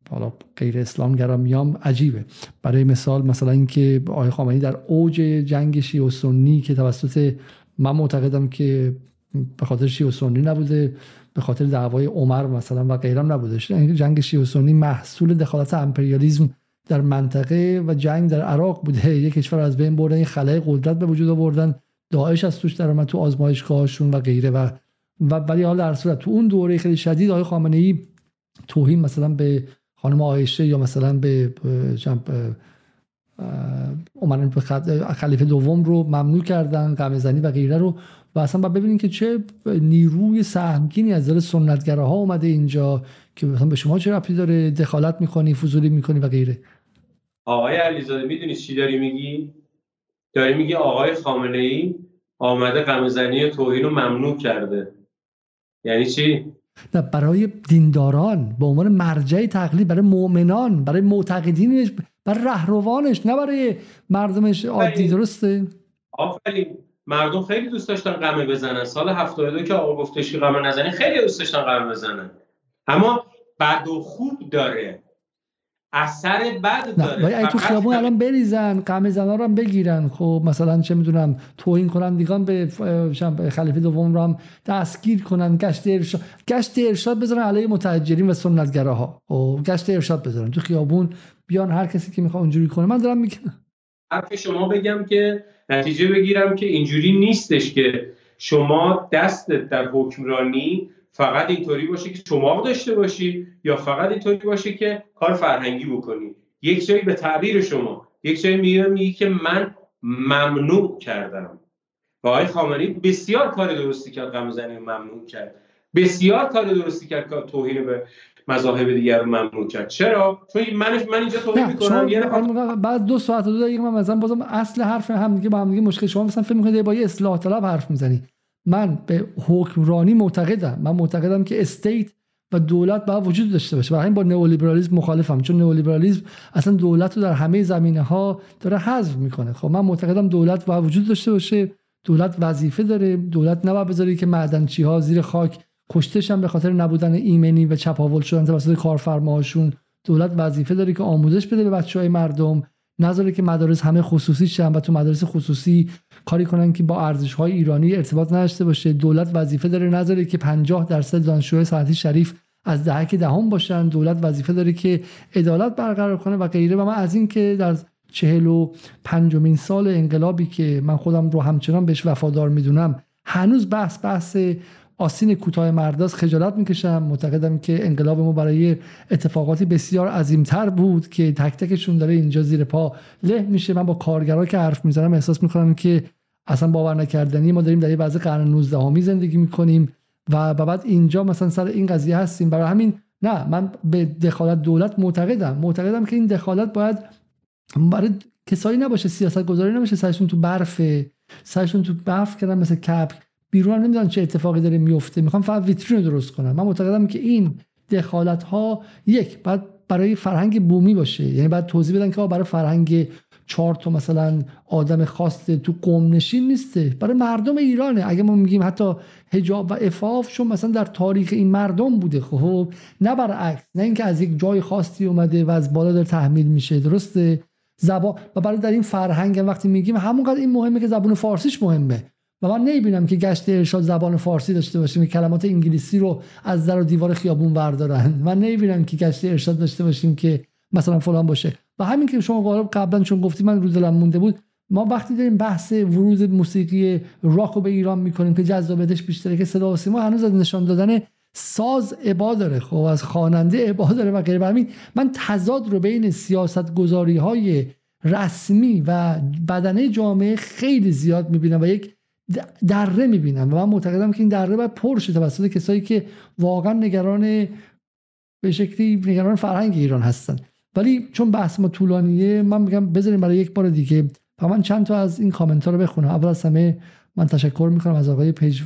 Speaker 1: حالا غیر اسلام گرا میام عجیبه. برای مثال مثلا اینکه آقای خامنه‌ای در اوج جنگ شیعه و سنی که توسط من معتقدم که به خاطر شیعه و سنی نبوده به خاطر دعوای عمر مثلا و غیرم نبوده. جنگ شیعه و سنی محصول دخالت امپریالیسم در منطقه و جنگ در عراق بوده یک کشور از بین بردن این خلای قدرت به وجود آوردن. داعش از توش در اومد تو آزمایشگاهشون و غیره. و و ولی حالا در صورت تو اون دوره خیلی شدید آقای خامنه ای توهین مثلا به خانم عایشه یا مثلا به عمران خلیفه دوم رو ممنوع کردن غمزنی و غیره رو. و اصلا ببینید که چه نیروی سهمگینی از دل سنتگراها اومده اینجا. که مثلا به شما چه ربطی داره؟ دخالت می‌کنی فضولی می‌کنی و غیره.
Speaker 2: آقای علیزاده می‌دونی چی داری میگی؟ داری میگی آقای خامنه ای آمده غمزنی توهین رو ممنوع کرده. یعنی چی؟
Speaker 1: نه برای دینداران به عنوان مرجع تقلید برای مؤمنان برای معتقدینش برای رهروانش نه برای مردمش عادی درسته؟
Speaker 2: آفرین. مردم خیلی دوست داشتن قمه بزنن. سال 72 که آقا گفتش که قمه نزنی خیلی دوست داشتن قمه بزنن. اما بد و خوب داره. اثر بد داره.
Speaker 1: ولی تو خیابون الان بریزن قمه زنا رو هم بگیرن. خب مثلا چه می‌دونم توهین کنندگان به خلیفه دوم رو هم دستگیر کنن. گشت ارشاد گشت ارشاد بذارن علیه متحجرین و سنتگراها. خب گشت ارشاد بذارن. تو خیابون بیان هر کسی که می‌خواد اونجوری کنه. من دارم میگم.
Speaker 2: حرف شما بگم که نتیجه بگیرم که اینجوری نیستش که شما دست در حکمرانی فقط اینطوری باشه که شما داشته باشی یا فقط اینطوری باشه که کار فرهنگی بکنی. یک جایی به تعبیر شما. یک جایی میگه میگه که من ممنوع کردم. و آقای خامنه‌ای بسیار کار درستی کرد غم زنی ممنوع کرد. بسیار کار درستی کرد که توهین به مذاهب دیگر رو ممنوع کرد. چرا؟ چون من من اینجا توهین می‌کنم یه
Speaker 1: بعد دو ساعت دو دقیقه من مثلا بازم اصل حرف هم دیگه با هم دیگه مشکل. شما مثلا فکر می‌کنید با یه اصلاح طلب حرف می‌زنی. من به حکمرانی معتقدم. من معتقدم که استیت و دولت باید وجود داشته باشه. برای با نئولیبرالیسم مخالفم. چون نئولیبرالیسم اصلا دولت رو در همه زمینه ها داره حذف می‌کنه. خب من معتقدم دولت باید وجود داشته باشه. دولت وظیفه داره. دولت نباید بذاره که معدنچی ها زیر خاک کشتشن به خاطر نبودن ایمنی و چپاول شدن توسط کارفرماهاشون. دولت وظیفه داره که آموزش بده به بچه های مردم. نذاره که مدارس همه خصوصی شن و تو مدارس خصوصی کاری کنن که با ارزش های ایرانی ارتباط نداشته باشه. دولت وظیفه داره نذاره که 50 درصد دانشجوی سنتی شریف از دهک دهم باشن. دولت وظیفه داره که عدالت برقرار کنه و غیره. و من از این که در چهل و پنجمین سال انقلابی که من خودم رو همچنان بهش وفادار می‌دونم هنوز بحث بحث آسین کوتاه مرداز خجالت می‌کشم. معتقدم که انقلاب ما برای اتفاقاتی بسیار عظیمتر بود که تک تکشون داره اینجا زیر پا له میشه. من با کارگرا که حرف می‌زنم احساس می‌کنم که اصلا باور نکردنی. ما داریم در یه بعضی قرن 19 همی زندگی می‌کنیم و بعد اینجا مثلا سر این قضیه هستیم. برای همین نه من به دخالت دولت معتقدم. معتقدم که این دخالت باید برای کسایی نباشه سیاست گذاری نباشه. سرشون تو برف سرشون تو برف کردن مثل کپ بیرون نمی‌دونن چه اتفاقی داره میفته می‌خوام فقط ویترین درست کنم. من معتقدم که این دخالت ها یک بعد برای فرهنگ بومی باشه. یعنی بعد توضیح بدن که برای فرهنگ چهار تا مثلا آدم خاص تو قوم نشین نیسته. برای مردم ایرانه. اگه ما میگیم حتی حجاب و افاف چون مثلا در تاریخ این مردم بوده. خب نه برعکس نه اینکه از یک جای خاصی اومده و از بالا داره تحمیل میشه. درسته؟ زبان و برای در این فرهنگ وقتی میگیم همونقدر این مهمه که زبان فارسیش مهمه. و من نمی‌بینم که گشت ارشاد زبان فارسی داشته باشیم که کلمات انگلیسی رو از در و دیوار خیابون بردارن. من نمی‌بینم که گشت ارشاد داشته باشیم که مثلا فلان باشه. و همین که شما قبلا چون گفتی من رو دلم مونده بود ما وقتی داریم بحث ورود موسیقی راک رو به ایران می‌کنیم که جذابیتش بیشتره که صدا و سیما هنوز از نشان دادن ساز عبا داره. خب از خواننده عبا داره و غیره. همین من تضاد رو بین سیاست گذاری های رسمی و بدنه جامعه خیلی زیاد می‌بینم و یک دره می‌بینم و من معتقدم که این دره باید پر شه توسط کسایی که واقعا نگران به شکلی نگران فرهنگ ایران هستن. ولی چون بحث ما طولانیه من میگم بذاریم برای یک بار دیگه و من چند تا از این کامنت ها رو بخونم. اول از همه من تشکر می‌کنم از آقای پیج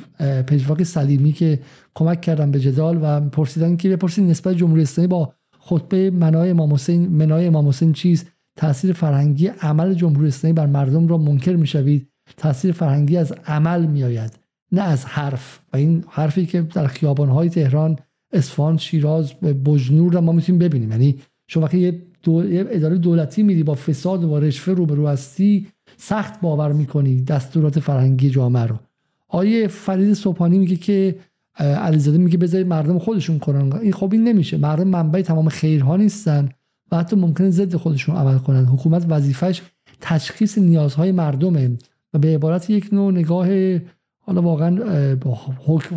Speaker 1: پیجواک سلیمی که کمک کردم به جدال و پرسیدن که بپرسید نسبت جمهوری اسلامی با خطبه منای امام حسین منای امام حسین چیست؟ تاثیر فرهنگی عمل جمهوری اسلامی بر مردم را منکر می‌شوید؟ تاثیر فرهنگی از عمل میآید نه از حرف. و این حرفی که در خیابانهای تهران اصفهان شیراز بجنور ما می‌تونیم ببینیم. یعنی شما وقتی یه, اداره دولتی میری با فساد و رشوه روبرو هستی سخت باور می‌کنی دستورات فرهنگی جامعه رو. آیه فرید صبحانی میگه که علیزاده میگه بذارید مردم خودشون کنن. این خب این نمیشه. مردم منبع تمام خیرها نیستن و حتی ممکنه ضد خودشون عمل کنن. حکومت وظیفش تشخیص نیازهای مردمه. و به عبارت یک نوع نگاه حالا واقعا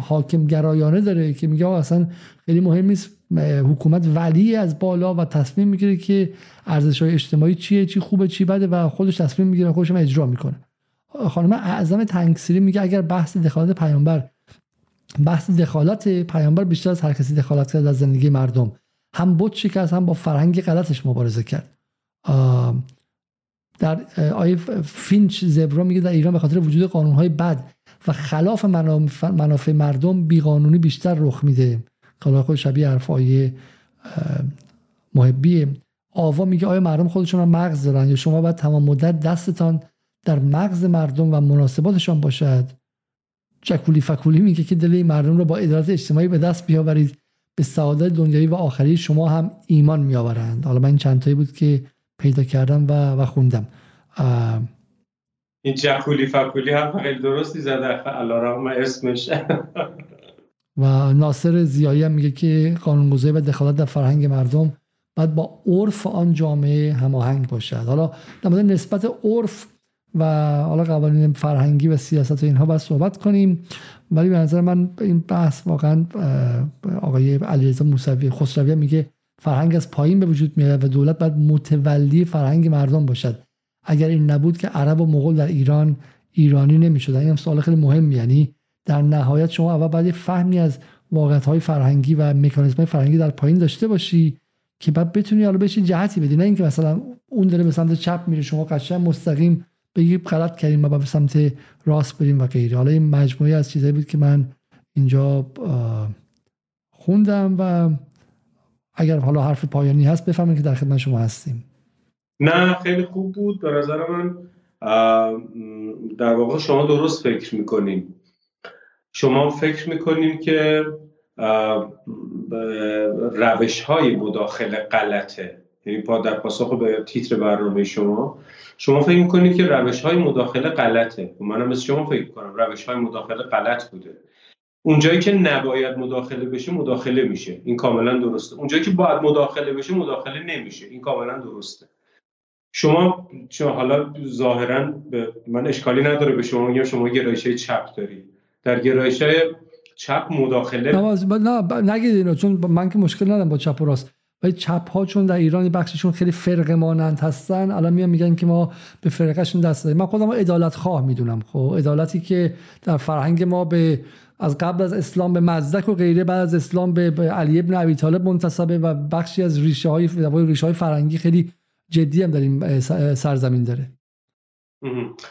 Speaker 1: حاکم گرایانه داره که میگه اصلا خیلی مهم نیست حکومت ولی از بالا و تصمیم می‌گیره که ارزش های اجتماعی چیه چی خوبه چی بده و خودش تصمیم می‌گیره خودش اجرا می‌کنه. خانم اعظم تنگسیری میگه اگر بحث دخالت پیامبر بحث دخالت پیامبر بیشتر از هر کسی دخالت کرد از زندگی مردم. هم بود شکست هم با فرهنگ غلطش مبارزه کرد. در آیه فینچ زبرا میگه در ایران به خاطر وجود قانونهای بد و خلاف منافع مردم بیقانونی بیشتر رخ میده. حالا خود شبیه حرف آیه محبیه. آوا میگه آیا مردم خودشون مغز دارن یا شما باید تمام مدت دستتان در مغز مردم و مناسباتشان باشد؟ جکولی فکولی میگه که دل مردم رو با ادارات اجتماعی به دست بیاورید. به سعادت دنیایی و آخری شما هم ایمان میآورند. حالا من چند تایی بود که پیدا کردم و, و خوندم.
Speaker 2: این جکولی فکولی هم خیلی درستی زده. علارغم اسمش.
Speaker 1: و ناصر زیایی هم میگه که قانونگذاری و دخالت در فرهنگ مردم باید با عرف آن جامعه هماهنگ باشد. حالا در مورد نسبت عرف و حالا قوانین فرهنگی و سیاست و اینها باید صحبت کنیم. ولی به نظر من این بحث واقعا آقای علیرضا موسوی خسروی میگه فرهنگ از پایین به وجود میاد و دولت باید متولی فرهنگ مردم باشد. اگر این نبود که عرب و مغول در ایران ایرانی نمی‌شدن. این هم سوال خیلی مهم یعنی در نهایت شما اول باید فهمی از واقعیت های فرهنگی و مکانیزم های فرهنگی در پایین داشته باشی که بعد بتونی حالا بهش جهتی بدی. نه اینکه مثلا اون داره به سمت چپ میره شما قشنگ مستقیم بگی غلط کردیم و به سمت راست بریم و غیره. حالا این مجموعه از چیزایی بود که من اینجا خوندم و اگر حالا حرف پایانی هست بفهمید که در خدمت شما هستیم.
Speaker 2: نه خیلی خوب بود. به نظر من در واقع شما درست فکر می‌کنین. شما فکر می‌کنین که روش های مداخله غلطه. یعنی پا در پاسخ به تیتر برنامه شما. شما فکر می‌کنید که روش های مداخله غلطه. و منم مثل شما فکر کنم روش های مداخله غلط بوده. اونجایی که نباید مداخله بشه مداخله میشه. این کاملا درسته. اونجایی که باید مداخله بشه مداخله نمیشه. این کاملا درسته. شما چون حالا ظاهرا من اشکالی نداره به شما میگم شما گرایش چپ داری. در گرایش چپ مداخله
Speaker 1: نه نگید چون من که مشکل ندارم با چپ و راست. ولی چپ ها چون در ایران بخششون خیلی فرق مانند هستن الان میان میگن که ما به فرقشون دست دادیم. من خودم عدالت خواه می‌دونم خب. عدالتی که در فرهنگ ما به از قبل از اسلام به مزدک و غیره بعد از اسلام به, علی ابن ابی طالب منتسبه و بخشی از ریشه های ریشه های فرهنگی خیلی جدی هم در این سرزمین داره.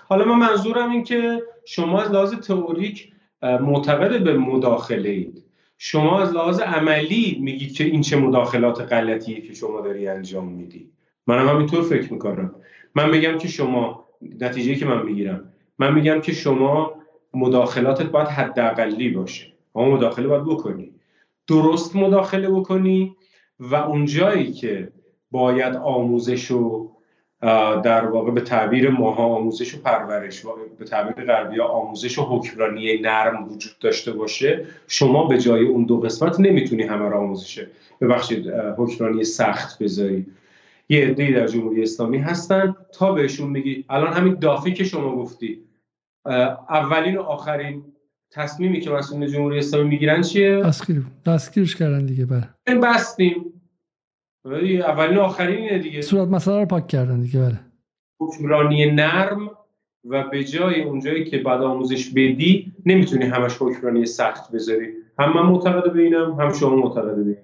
Speaker 2: حالا من منظورم این که شما از لحاظ تئوریک معتقد به مداخله اید. شما از لحاظ عملی میگید که این چه مداخلات غلطیه که شما داری انجام میدی. منم همینطور فکر می‌کنم. من میگم که شما نتیجه که من می‌گیرم. من میگم که شما مداخلاتت باید حداقلی باشه. اما مداخله باید بکنی. درست مداخله بکنی و اون جایی که باید آموزش و در واقع به تعبیر ماها آموزش و پرورش به تعبیر غربی آموزش و حکمرانی نرم وجود داشته باشه شما به جای اون دو قسمت نمی‌تونی همه را آموزش ببخشید حکمرانی سخت بذاری. یه عده‌ای در جمهوری اسلامی هستن تا بهشون میگی الان همین دافی که شما گفتی اولین و آخرین تصمیمی که مسئولین جمهوری اسلامی می‌گیرن چیه؟
Speaker 1: دستگیر دستگیرش کردن دیگه
Speaker 2: بله. بستیم. اولین و آخرین اینه دیگه.
Speaker 1: صورت مسئله رو پاک کردن دیگه بله.
Speaker 2: حکمرانی نرم و به جای اونجایی که بعد آموزش بدی نمی‌تونی همش حکمرانی سخت بذاری. هم من معتقد به اینم هم شما معتقد به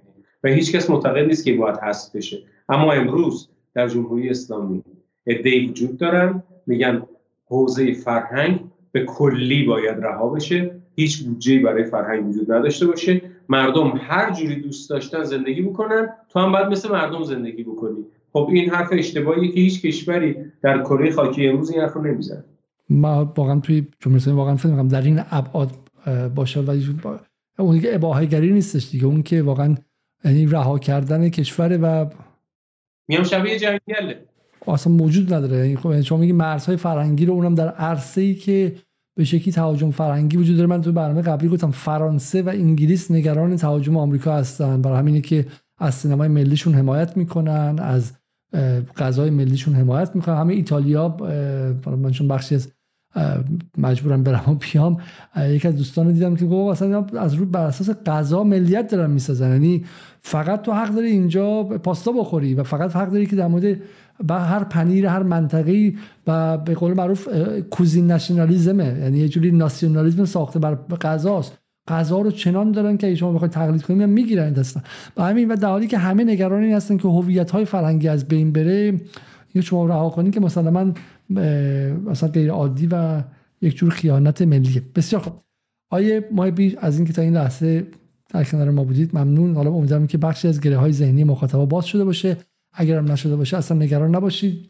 Speaker 2: و هیچ کس معتقد نیست که باید حذف بشه. اما امروز در جمهوری اسلامی ادعی وجود دارن. میگن حوزه فرهنگ به کلی باید رها بشه. هیچ بودجه برای فرهنگ وجود نداشته باشه. مردم هر جوری دوست داشتن زندگی بکنن. تو هم باید مثل مردم زندگی بکنی. خب این حرف اشتباهیه که هیچ کشوری در کره خاکی امروز این حرف رو نمی‌زنه.
Speaker 1: ما واقعا توی جمهوری واقعا فکر در این ابعاد باشه. ولی اون دیگه اباهه‌گری نیستش دیگه. اون که واقعا یعنی رها کردن کشور و
Speaker 2: میام شبیه جنگله
Speaker 1: اصلا موجود نداره. یعنی خب شما میگی مرزهای فرهنگی رو اونم در عرصه ای که به شکلی تهاجم فرهنگی وجود داره. من تو برنامه قبلی گفتم فرانسه و انگلیس نگران تهاجم آمریکا هستن. برای همینه که از سینمای ملیشون حمایت می‌کنن از غذای ملیشون حمایت می‌کنن. همه ایتالیا من چون بخشی از مجبورم برم و بیام یکی از دوستان دیدم که گفت اصلا از رو بر اساس غذا ملیت دارن می‌سازن. یعنی فقط تو حق داری اینجا پاستا بخوری و فقط حق داری که در مورد و هر پنیر هر منطقه و به قول معروف کوزین نشنالیزمه. یعنی یه جوری ناسیونالیسم ساخته بر غذاست. غذا رو چنان دارن که شما بخواید تقلید کنید می‌گیرن دستن و همین و در حالی که همه نگران این هستن که هویت های فرهنگی از بین بره یا شما رها کنید که مثلا من مثلا غیر عادی و یک جور خیانت ملیه. بسیار خوب. آیه ما بیش از اینکه تا این لحظه در کنار ما بودید ممنون. حالا امیدوارم که بخشی از گره های ذهنی مخاطبا باز شده باشه. اگرم نشده باشه اصلا نگران نباشید.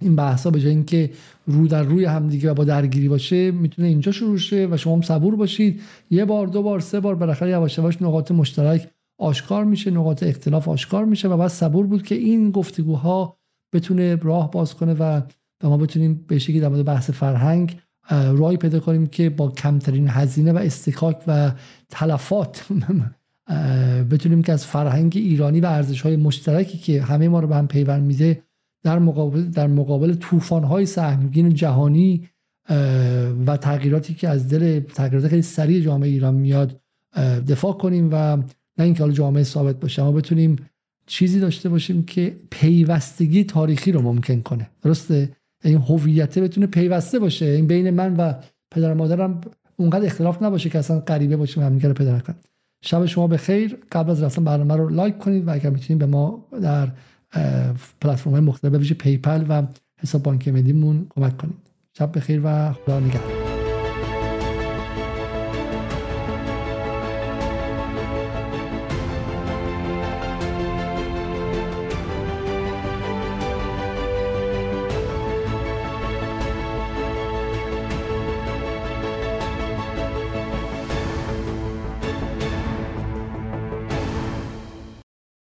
Speaker 1: این بحثا به جای اینکه رو در روی همدیگه و با درگیری باشه می‌تونه اینجا شروع شه و شما هم صبور باشید. یه بار دو بار سه بار بالاخره یواش یواش نقاط مشترک آشکار میشه نقاط اختلاف آشکار میشه و بعد صبور بود که این گفتگوها بتونه راه باز کنه و ما بتونیم به شکلی در مورد بحث فرهنگ راهی پیدا کنیم که با کمترین هزینه و استکاک و تلفات بتونیم که از فرهنگ ایرانی و ارزش های مشترکی که همه ما رو به هم پیوند میده در مقابل در مقابل طوفان های سهمگین جهانی و تغییراتی که از دل تغییرات خیلی سریع جامعه ایران میاد دفاع کنیم و نه اینکه حالا جامعه ثابت باشه ما بتونیم چیزی داشته باشیم که پیوستگی تاریخی رو ممکن کنه. درسته؟ این هویت بتونه پیوسته باشه. این بین من و پدر مادرم اونقدر اختلاف نباشه که اصلا غریبه باشیم همدیگه رو پیدا نکنیم شب شما به خیر قبل از رفتن برنامه رو لایک کنید و اگر می‌تونید به ما در پلتفرم های مختلف ویژه PayPal و حساب بانک ملیمون کمک کنید. شب بخیر و خدا نگهدار.